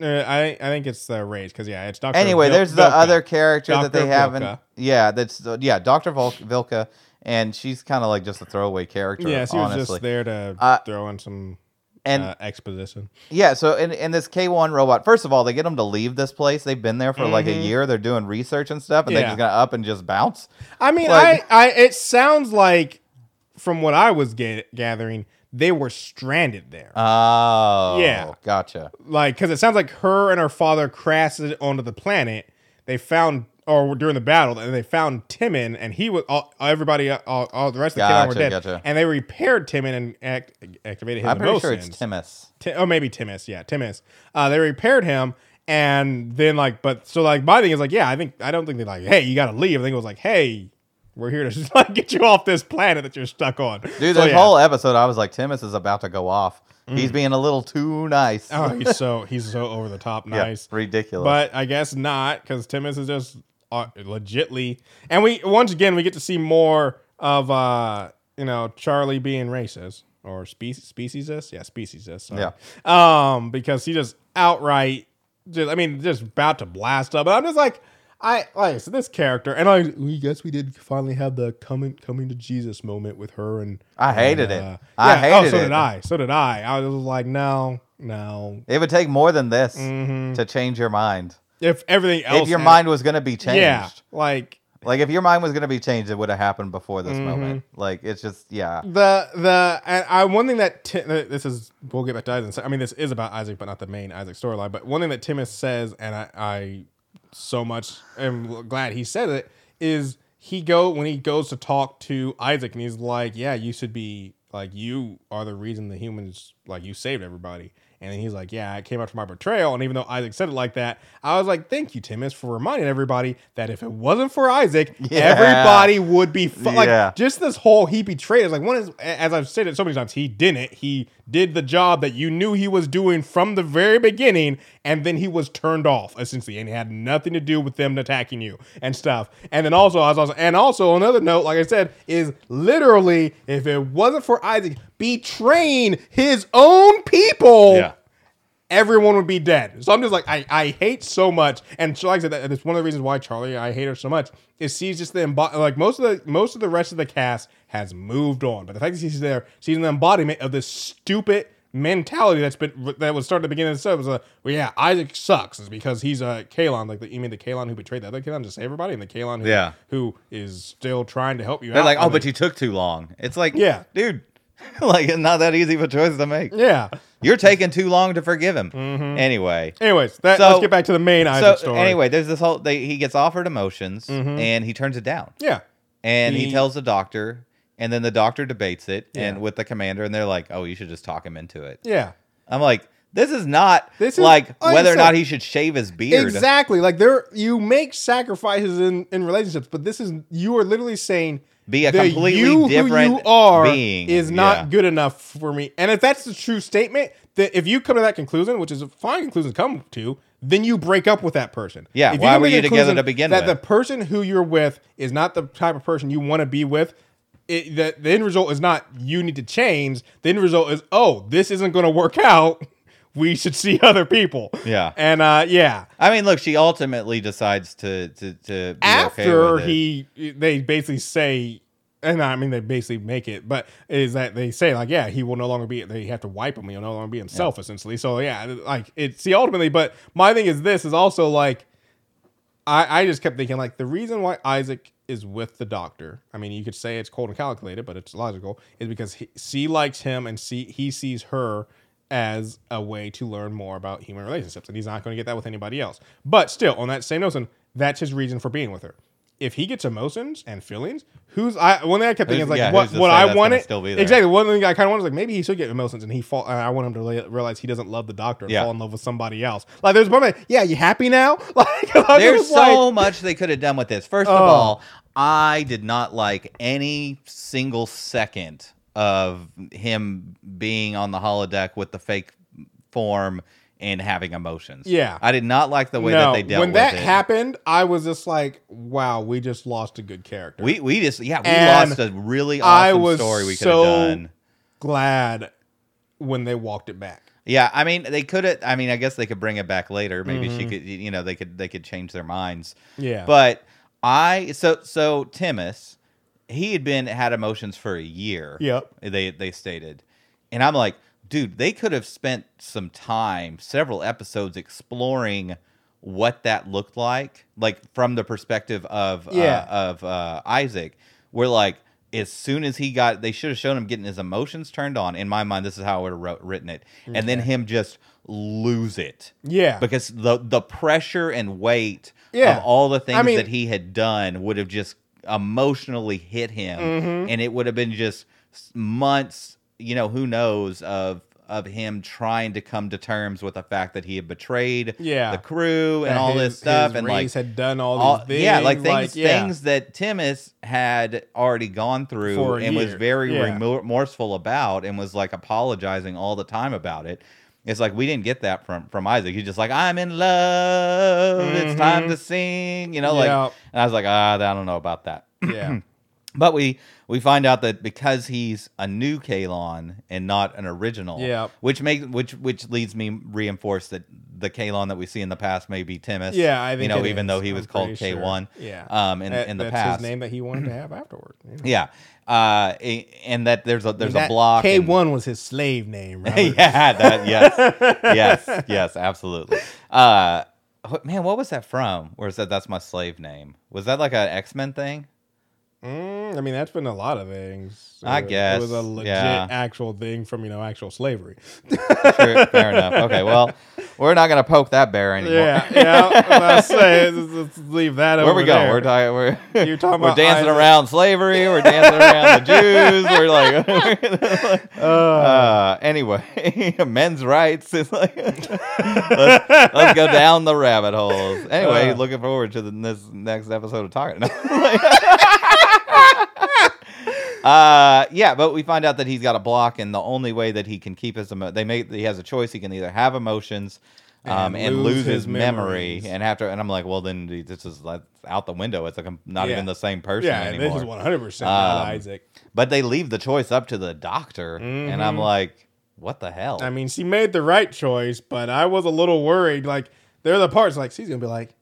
B: Uh, I I think it's the race because yeah, it's Doctor.
A: Anyway, there's the other character that they haven't.
B: Vilka.
A: Yeah, that's uh, yeah, Doctor Vol- Vilka, and she's kind of like just a throwaway character.
B: Yeah, she was just there to
A: Uh,
B: throw in some
A: and
B: uh, exposition.
A: Yeah, so in, in this K1 robot, first of all, they get them to leave this place. They've been there for like a year. They're doing research and stuff, and they're
B: Mm-hmm.
A: Just gonna up and just bounce.
B: I mean,
A: Like-
B: I, I it sounds like from what I was ga- gathering, they were stranded there.
A: Oh,
B: Yeah.
A: gotcha.
B: like, because it sounds like her and her father crashed onto the planet. They found, or during the battle, and they found Timon, and he was all everybody, all, all the rest of the
A: Gotcha,
B: were dead.
A: gotcha.
B: And they repaired Timon and act, activated his
A: I'm pretty sure it's Timus.
B: Ti- oh maybe Timus, yeah, Timus. Uh, they repaired him, and then like, but so like my thing is like, yeah, I think I don't think they're like, hey, you got to leave. I think it was like, hey, we're here to just like get you off this planet that you're stuck on.
A: Dude,
B: So,
A: this
B: yeah. Mm.
A: whole episode, I was like, Timus is about to go off. He's being a little too nice.
B: oh, he's so he's so over the top
A: Yeah,
B: nice,
A: ridiculous.
B: but I guess not because Timus is just uh, legitly, and we once again we get to see more of uh you know Charly being racist. or species speciesist, yeah, speciesist. sorry.
A: Yeah.
B: Um, because he just outright, just I mean, just about to blast up. But I'm just like, I like so this character, and I we guess we did finally have the coming coming to Jesus moment with her, and
A: I hated
B: and,
A: it.
B: uh,
A: I
B: yeah, oh,
A: hated
B: so
A: it.
B: did I. So did I. I was like, no, no.
A: It would take more than this
B: Mhm.
A: to change your mind.
B: If everything else,
A: If your
B: had-
A: mind was going to be changed.
B: yeah, like
A: Like if your mind was going to be changed, it would have happened before this
B: Mhm.
A: moment. Like it's just yeah.
B: the the and I one thing that Ti- uh, this is we'll get back to Isaac. I mean, this is about Isaac, but not the main Isaac storyline. But one thing that Timus says, and I, I so much am glad he said it, is he go when he goes to talk to Isaac, and he's like, "Yeah, you should be like you are the reason the humans like you saved everybody." And then he's like, "Yeah, I came after my betrayal." And even though Isaac said it like that, I was like, "Thank you, Timus, for reminding everybody that if it wasn't for Isaac,
A: Yeah.
B: everybody would be fu- like just this whole he betrayed us. Like one is, as I've said it so many times, he didn't. He did the job that you knew he was doing from the very beginning, and then he was turned off essentially, and it had nothing to do with them attacking you and stuff. And then also, I was also, and also another note, like I said, is literally if it wasn't for Isaac betraying his own people,
A: Yeah.
B: everyone would be dead. So I'm just like, I, I hate so much, and so like I said, that, that's one of the reasons why Charly I hate her so much is she's just the embo- like most of the most of the rest of the cast has moved on, but the fact that she's there, she's an embodiment of this stupid mentality that's been that was started at the beginning of the show. It was a well, yeah, Isaac sucks is because he's a Kaylon, like the, you mean the Kaylon who betrayed the other Kaylon to save everybody, and the Kaylon who,
A: Yeah.
B: who is still trying to help you
A: They're
B: out.
A: like, oh, but you took too long. It's like,
B: Yeah.
A: dude, like it's not that easy of a choice to make.
B: yeah.
A: You're taking too long to forgive him. Mm-hmm. Anyway,
B: Anyways, that,
A: So-
B: let's get back to the main
A: so
B: Isaac story.
A: anyway, there's this whole. They, he gets offered emotions mm-hmm. and he turns it down,
B: yeah,
A: and he,
B: He-
A: tells the doctor, and then the doctor debates it
B: Yeah.
A: and with the commander, and they're like, oh, you should just talk him into it.
B: yeah.
A: I'm like, this is not
B: This is-
A: like whether or not he should shave his beard.
B: Exactly. Like there you make sacrifices in, in relationships, but this is you are literally saying
A: Be a
B: the
A: completely
B: you
A: different
B: who you are
A: being.
B: is not
A: Yeah.
B: good enough for me. And if that's the true statement, that if you come to that conclusion, which is a fine conclusion to come to, then you break up with that person.
A: Yeah,
B: If
A: why were you together to begin
B: that
A: with?
B: the person who you're with is not the type of person you want to be with. It, the, the end result is not you need to change. The end result is oh this isn't going to work out. We should see other people.
A: Yeah.
B: and uh, yeah,
A: I mean, look, she ultimately decides to to to be okay
B: after
A: it.
B: he they basically say and I mean they basically make it, but is that they say like yeah he will no longer be they have to wipe him he'll no longer be himself essentially so yeah like it see ultimately but my thing is this is also like I I just kept thinking like the reason why Isaac is with the doctor I mean you could say it's cold and calculated but it's logical is because he, she likes him and see he sees her as a way to learn more about human relationships and he's not going to get that with anybody else but still on that same notion that's his reason for being with her if he gets emotions and feelings, who's I one thing I kept thinking is like
A: yeah,
B: what what I
A: that's
B: want
A: gonna
B: it
A: still be there?
B: exactly. One thing I kind of wanted was like maybe he should get emotions and he fall. I want him to rea- realize he doesn't love the doctor and
A: Yeah.
B: fall in love with somebody else. Like there's one like, yeah, you happy now? Like
A: There's
B: just like,
A: so much they could have done with this. First of
B: Oh.
A: all, I did not like any single second of him being on the holodeck with the fake form and having emotions.
B: Yeah.
A: I did not like the way
B: no.
A: that they dealt with.
B: when
A: with
B: that
A: it.
B: happened, I was just like, wow, we just lost a good character.
A: we we just yeah we
B: And
A: lost a really
B: I
A: awesome
B: was
A: story we could
B: so-
A: have done.
B: glad when they walked it back.
A: Yeah, I mean they could have. I mean I guess they could bring it back later. Maybe she
B: Mhm.
A: could. You know they could they could change their minds.
B: Yeah,
A: But I so so Timus, he had been had emotions for a year.
B: Yep.
A: They they stated, and I'm like, dude, they could have spent some time, several episodes exploring what that looked like, like from the perspective of
B: Yeah.
A: uh, of uh, Isaac. Where like as soon as he got, they should have shown him getting his emotions turned on. In my mind, this is how I would have wrote, written it, and then him just lose it
B: yeah,
A: because the the pressure and weight
B: Yeah.
A: of all the things
B: mean-
A: that he had done would have just emotionally hit him
B: Mhm.
A: and it would have been just months you know who knows of of him trying to come to terms with the fact that he had betrayed
B: Yeah.
A: the crew and
B: That
A: all
B: his-
A: this stuff and like
B: had done all,
A: all-
B: these things.
A: yeah like things
B: yeah.
A: things that Timus had already gone through and was very
B: Yeah.
A: remorseful about and was like apologizing all the time about it it's like we didn't get that from from Isaac. He's just like, I'm in love. It's time to sing. You know, like,
B: Yeah.
A: and I was like, ah, I don't know about that.
B: yeah.
A: But we we find out that because he's a new Kaylon and not an original,
B: Yeah.
A: which makes which which leads me reinforce that the Kaylon that we see in the past may be Timus.
B: Yeah, I think
A: you know, even
B: is.
A: though he
B: I'm
A: was called
B: pretty
A: K
B: sure.
A: one.
B: Yeah.
A: um, in
B: That-
A: in the
B: that's
A: past,
B: his name that he wanted to have afterward. you know.
A: yeah, uh, and that there's a there's a block.
B: K one was his slave name. Robert.
A: yeah, that yes, yes, yes, absolutely. Uh, man, what was that from? Where it said that's my slave name? Was that like an X Men thing?
B: Mm, I mean, that's been a lot of things.
A: I
B: Uh,
A: guess,
B: it was a legit
A: yeah.
B: actual thing from you know actual slavery.
A: Sure, fair enough. Okay, well, we're not gonna poke that bear anymore.
B: Yeah, yeah. I say let's, leave that.
A: Where we go?
B: there.
A: We're talking. We're,
B: You're talking
A: we're
B: about
A: dancing
B: Isaac.
A: around slavery. We're dancing around the Jews. We're like, uh, anyway, men's rights. It's like let's, let's go down the rabbit holes. Anyway,
B: Uh.
A: looking forward to the this next episode of talking. Uh, yeah, but we find out that he's got a block, and the only way that he can keep his emo- they make he has a choice. He can either have emotions. Um,
B: And lose his
A: his memory,
B: memories.
A: and after, and I'm like, well, then this is like out the window. It's like I'm not
B: Yeah.
A: even the same person
B: Yeah,
A: anymore.
B: this is one hundred percent
A: Um,
B: Isaac.
A: But they leave the choice up to the doctor, and I'm
B: Mhm.
A: like, what the hell?
B: I mean, she made the right choice, but I was a little worried. Like there are the parts like she's gonna be like,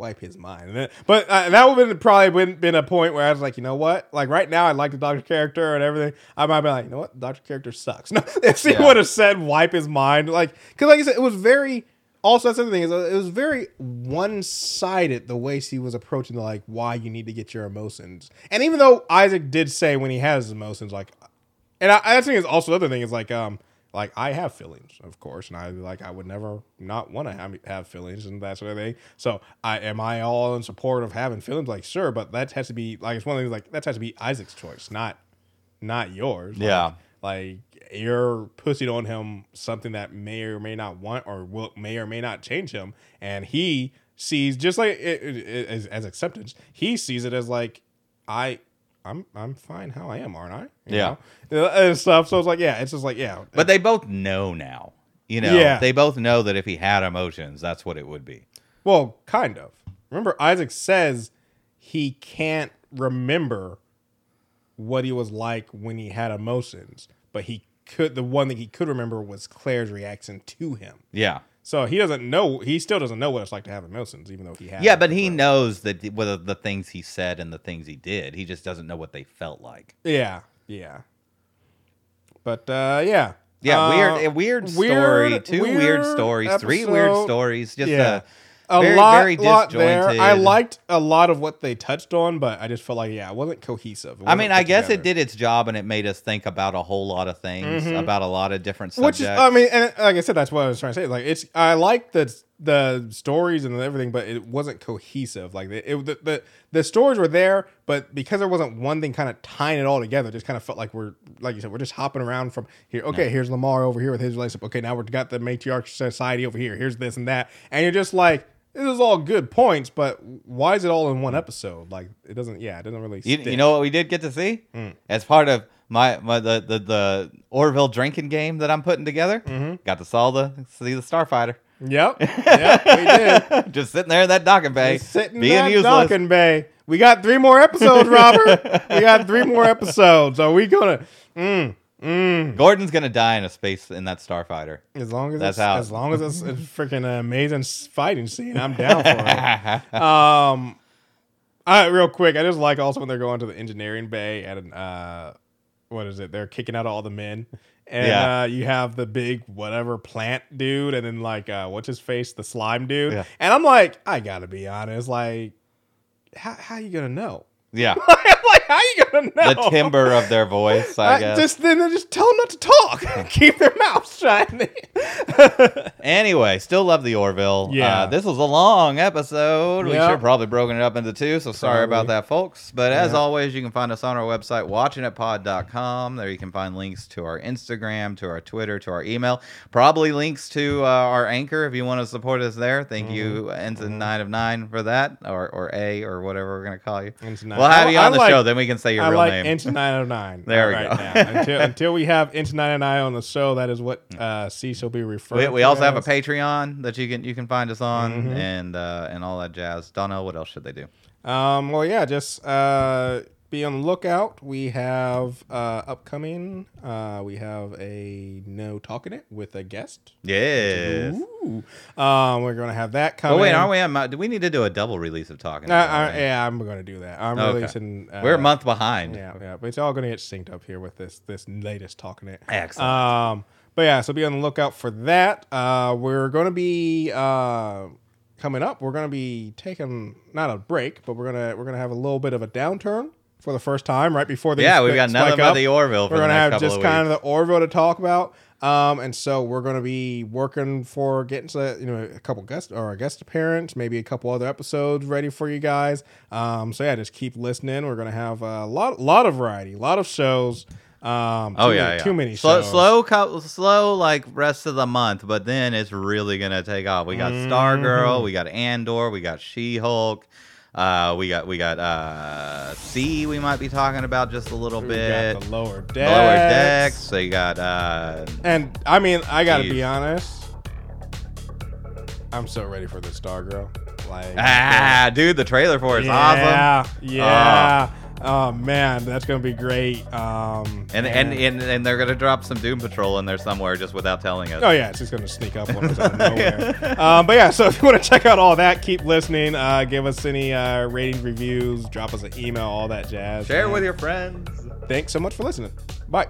B: wipe his mind. But uh, that would have been probably been, been a point where I was like, you know what? Like right now, I like the doctor character and everything. I might be like, you know what? The doctor character sucks. No, if he
A: Yeah.
B: would have said wipe his mind, like because like I said, it was very. Also, that's the thing is uh, it was very one sided the way she was approaching the like why you need to get your emotions. And even though Isaac did say when he has his emotions, like and I, I think is also the other thing is like um like I have feelings, of course, and I like I would never not want to have have feelings and that sort of thing. So I am I all in support of having feelings? Like sure, but that has to be like it's one of the things like that has to be Isaac's choice, not not yours. Like,
A: Yeah.
B: like you're pushing on him something that may or may not want or will may or may not change him, and he sees just like it, it, it- as, as acceptance, he sees it as like I. I'm I'm fine how I am, aren't I? You
A: Yeah.
B: know? Uh, and stuff. So it's like, yeah, it's just like, yeah,
A: but they both know now. You know,
B: Yeah.
A: they both know that if he had emotions, that's what it would be.
B: well, kind of. Remember, Isaac says he can't remember what he was like when he had emotions, but he could. The one thing he could remember was Claire's reaction to him.
A: Yeah.
B: So he doesn't know. He still doesn't know what it's like to have a emotions, even though he has.
A: Yeah, but he knows that the- whether the things he said and the things he did, he just doesn't know what they felt like.
B: Yeah, yeah. But uh, yeah,
A: Yeah,
B: Uh,
A: weird, a weird story,
B: weird-
A: two weird,
B: weird
A: stories, three weird
B: episode.
A: stories. Just
B: Yeah.
A: a,
B: a
A: very,
B: lot,
A: very
B: lot there. I liked a lot of what they touched on, but I just felt like yeah, it wasn't cohesive. It
A: I mean,
B: wasn't
A: I guess
B: together.
A: it did its job, and it made us think about a whole lot of things,
B: Mhm.
A: about a lot of different subjects.
B: Which is, I mean, and like I said, that's what I was trying to say. Like, it's I like the the stories and everything, but it wasn't cohesive. Like, it, it the, the the stories were there, but because there wasn't one thing kind of tying it all together, it just kind of felt like we're like you said, we're just hopping around from here. Okay, here's LaMarr over here with his relationship. Okay, now we've got the matriarch society over here. Here's this and that, and you're just like. This is all good points, but why is it all in one episode? Like it doesn't. Yeah, it doesn't really.
A: you, you know what we did get to see
B: Mm.
A: as part of my, my the, the the Orville drinking game that I'm putting together.
B: Mm-hmm.
A: Got to saw the see the Starfighter,
B: Yep. Yep. We did.
A: just sitting there in that docking bay,
B: Just sitting
A: being
B: in that
A: useless.
B: docking bay. We got three more episodes, Robert. we got three more episodes. Are we gonna? Mm, mm.
A: Gordon's gonna die in a space in that Starfighter.
B: As long as
A: That's
B: it's,
A: out.
B: as long as it's a freaking amazing s- fighting scene, I'm down for it. um, I real quick, I just like also when they're going to the engineering bay and uh, what is it? They're kicking out all the men. And
A: Yeah.
B: uh, you have the big whatever plant dude, and then like uh, what's his face, the slime dude.
A: Yeah.
B: And I'm like, I gotta be honest, like, how how you gonna know?
A: Yeah,
B: I'm like, how you gonna know?
A: the timbre of their voice. I,
B: I
A: guess.
B: just then just tell them not to talk. Keep their mouths shut.
A: Anyway, still love the Orville.
B: Yeah.
A: Uh, this was a long episode. We
B: Yep.
A: should have probably broken it up into two, so sorry about that, folks. But as
B: Yeah.
A: always, you can find us on our website, watchingitpod.com. There you can find links to our Instagram, to our Twitter, to our email. Probably links to uh, our anchor if you want to support us there. Thank you,
B: Mm-hmm.
A: 9 of 9, for that, or, or A, or whatever we're going to call you.
B: Ensign nine.
A: We'll have
B: I-
A: you
B: I
A: on the
B: like-
A: show, then we can say your real name.
B: I
A: real
B: like
A: name.
B: Inch 909.
A: There we
B: right
A: go.
B: Now. Until, until we have Inch 909 on the show, that is what uh, Cecil will be referred
A: we, we also have a. Patreon that you can you can find us on
B: Mhm.
A: and uh, and all that jazz. Donnell, what else should they do?
B: Um, well, yeah, just uh, be on the lookout. We have uh, upcoming. Uh, we have a no talking it with a guest.
A: Yes.
B: Ooh. Um, we're gonna have that coming.
A: Oh wait, aren't we? On, do we need to do a double release of talking?
B: Uh, uh,
A: it?
B: yeah, I'm gonna do that. I'm
A: Okay.
B: releasing. Uh,
A: We're a month behind.
B: Yeah, yeah, but it's all gonna get synced up here with this this latest talking it.
A: Excellent.
B: Um, but yeah, so be on the lookout for that. Uh, we're gonna be uh coming up. We're gonna be taking not a break, but we're gonna we're gonna have a little bit of a downturn for the first time right before the
A: yeah, we've got nothing but the Orville for
B: we're gonna have just
A: of
B: kind
A: weeks.
B: of the Orville to talk about. Um, and so we're gonna be working for getting to you know a couple guests or a guest appearance, maybe a couple other episodes ready for you guys. Um, so yeah, just keep listening. We're gonna have a lot lot of variety, a lot of shows. Um,
A: Oh
B: too
A: yeah,
B: many,
A: yeah.
B: too many
A: slow,
B: shows.
A: slow, co- slow, like rest of the month, but then it's really gonna take off. We got
B: Mm-hmm.
A: Stargirl, we got Andor, we got She Hulk, uh, we got we got uh, C. We might be talking about just a little
B: We
A: bit.
B: got the lower decks.
A: Lower decks. So you got uh,
B: And I mean, I gotta
A: Jeez.
B: be honest. I'm so ready for the Stargirl. Like,
A: ah, dude, the trailer for it's awesome.
B: yeah, yeah. Oh man, that's gonna be great. Um,
A: And, and and and they're gonna drop some Doom Patrol in there somewhere just without telling us.
B: Oh yeah, it's just gonna sneak up on us out of nowhere. um, but yeah, so if you want to check out all that, keep listening. Uh, give us any uh, rating reviews, drop us an email, all that jazz.
A: Share
B: And
A: with your friends.
B: Thanks so much for listening. Bye.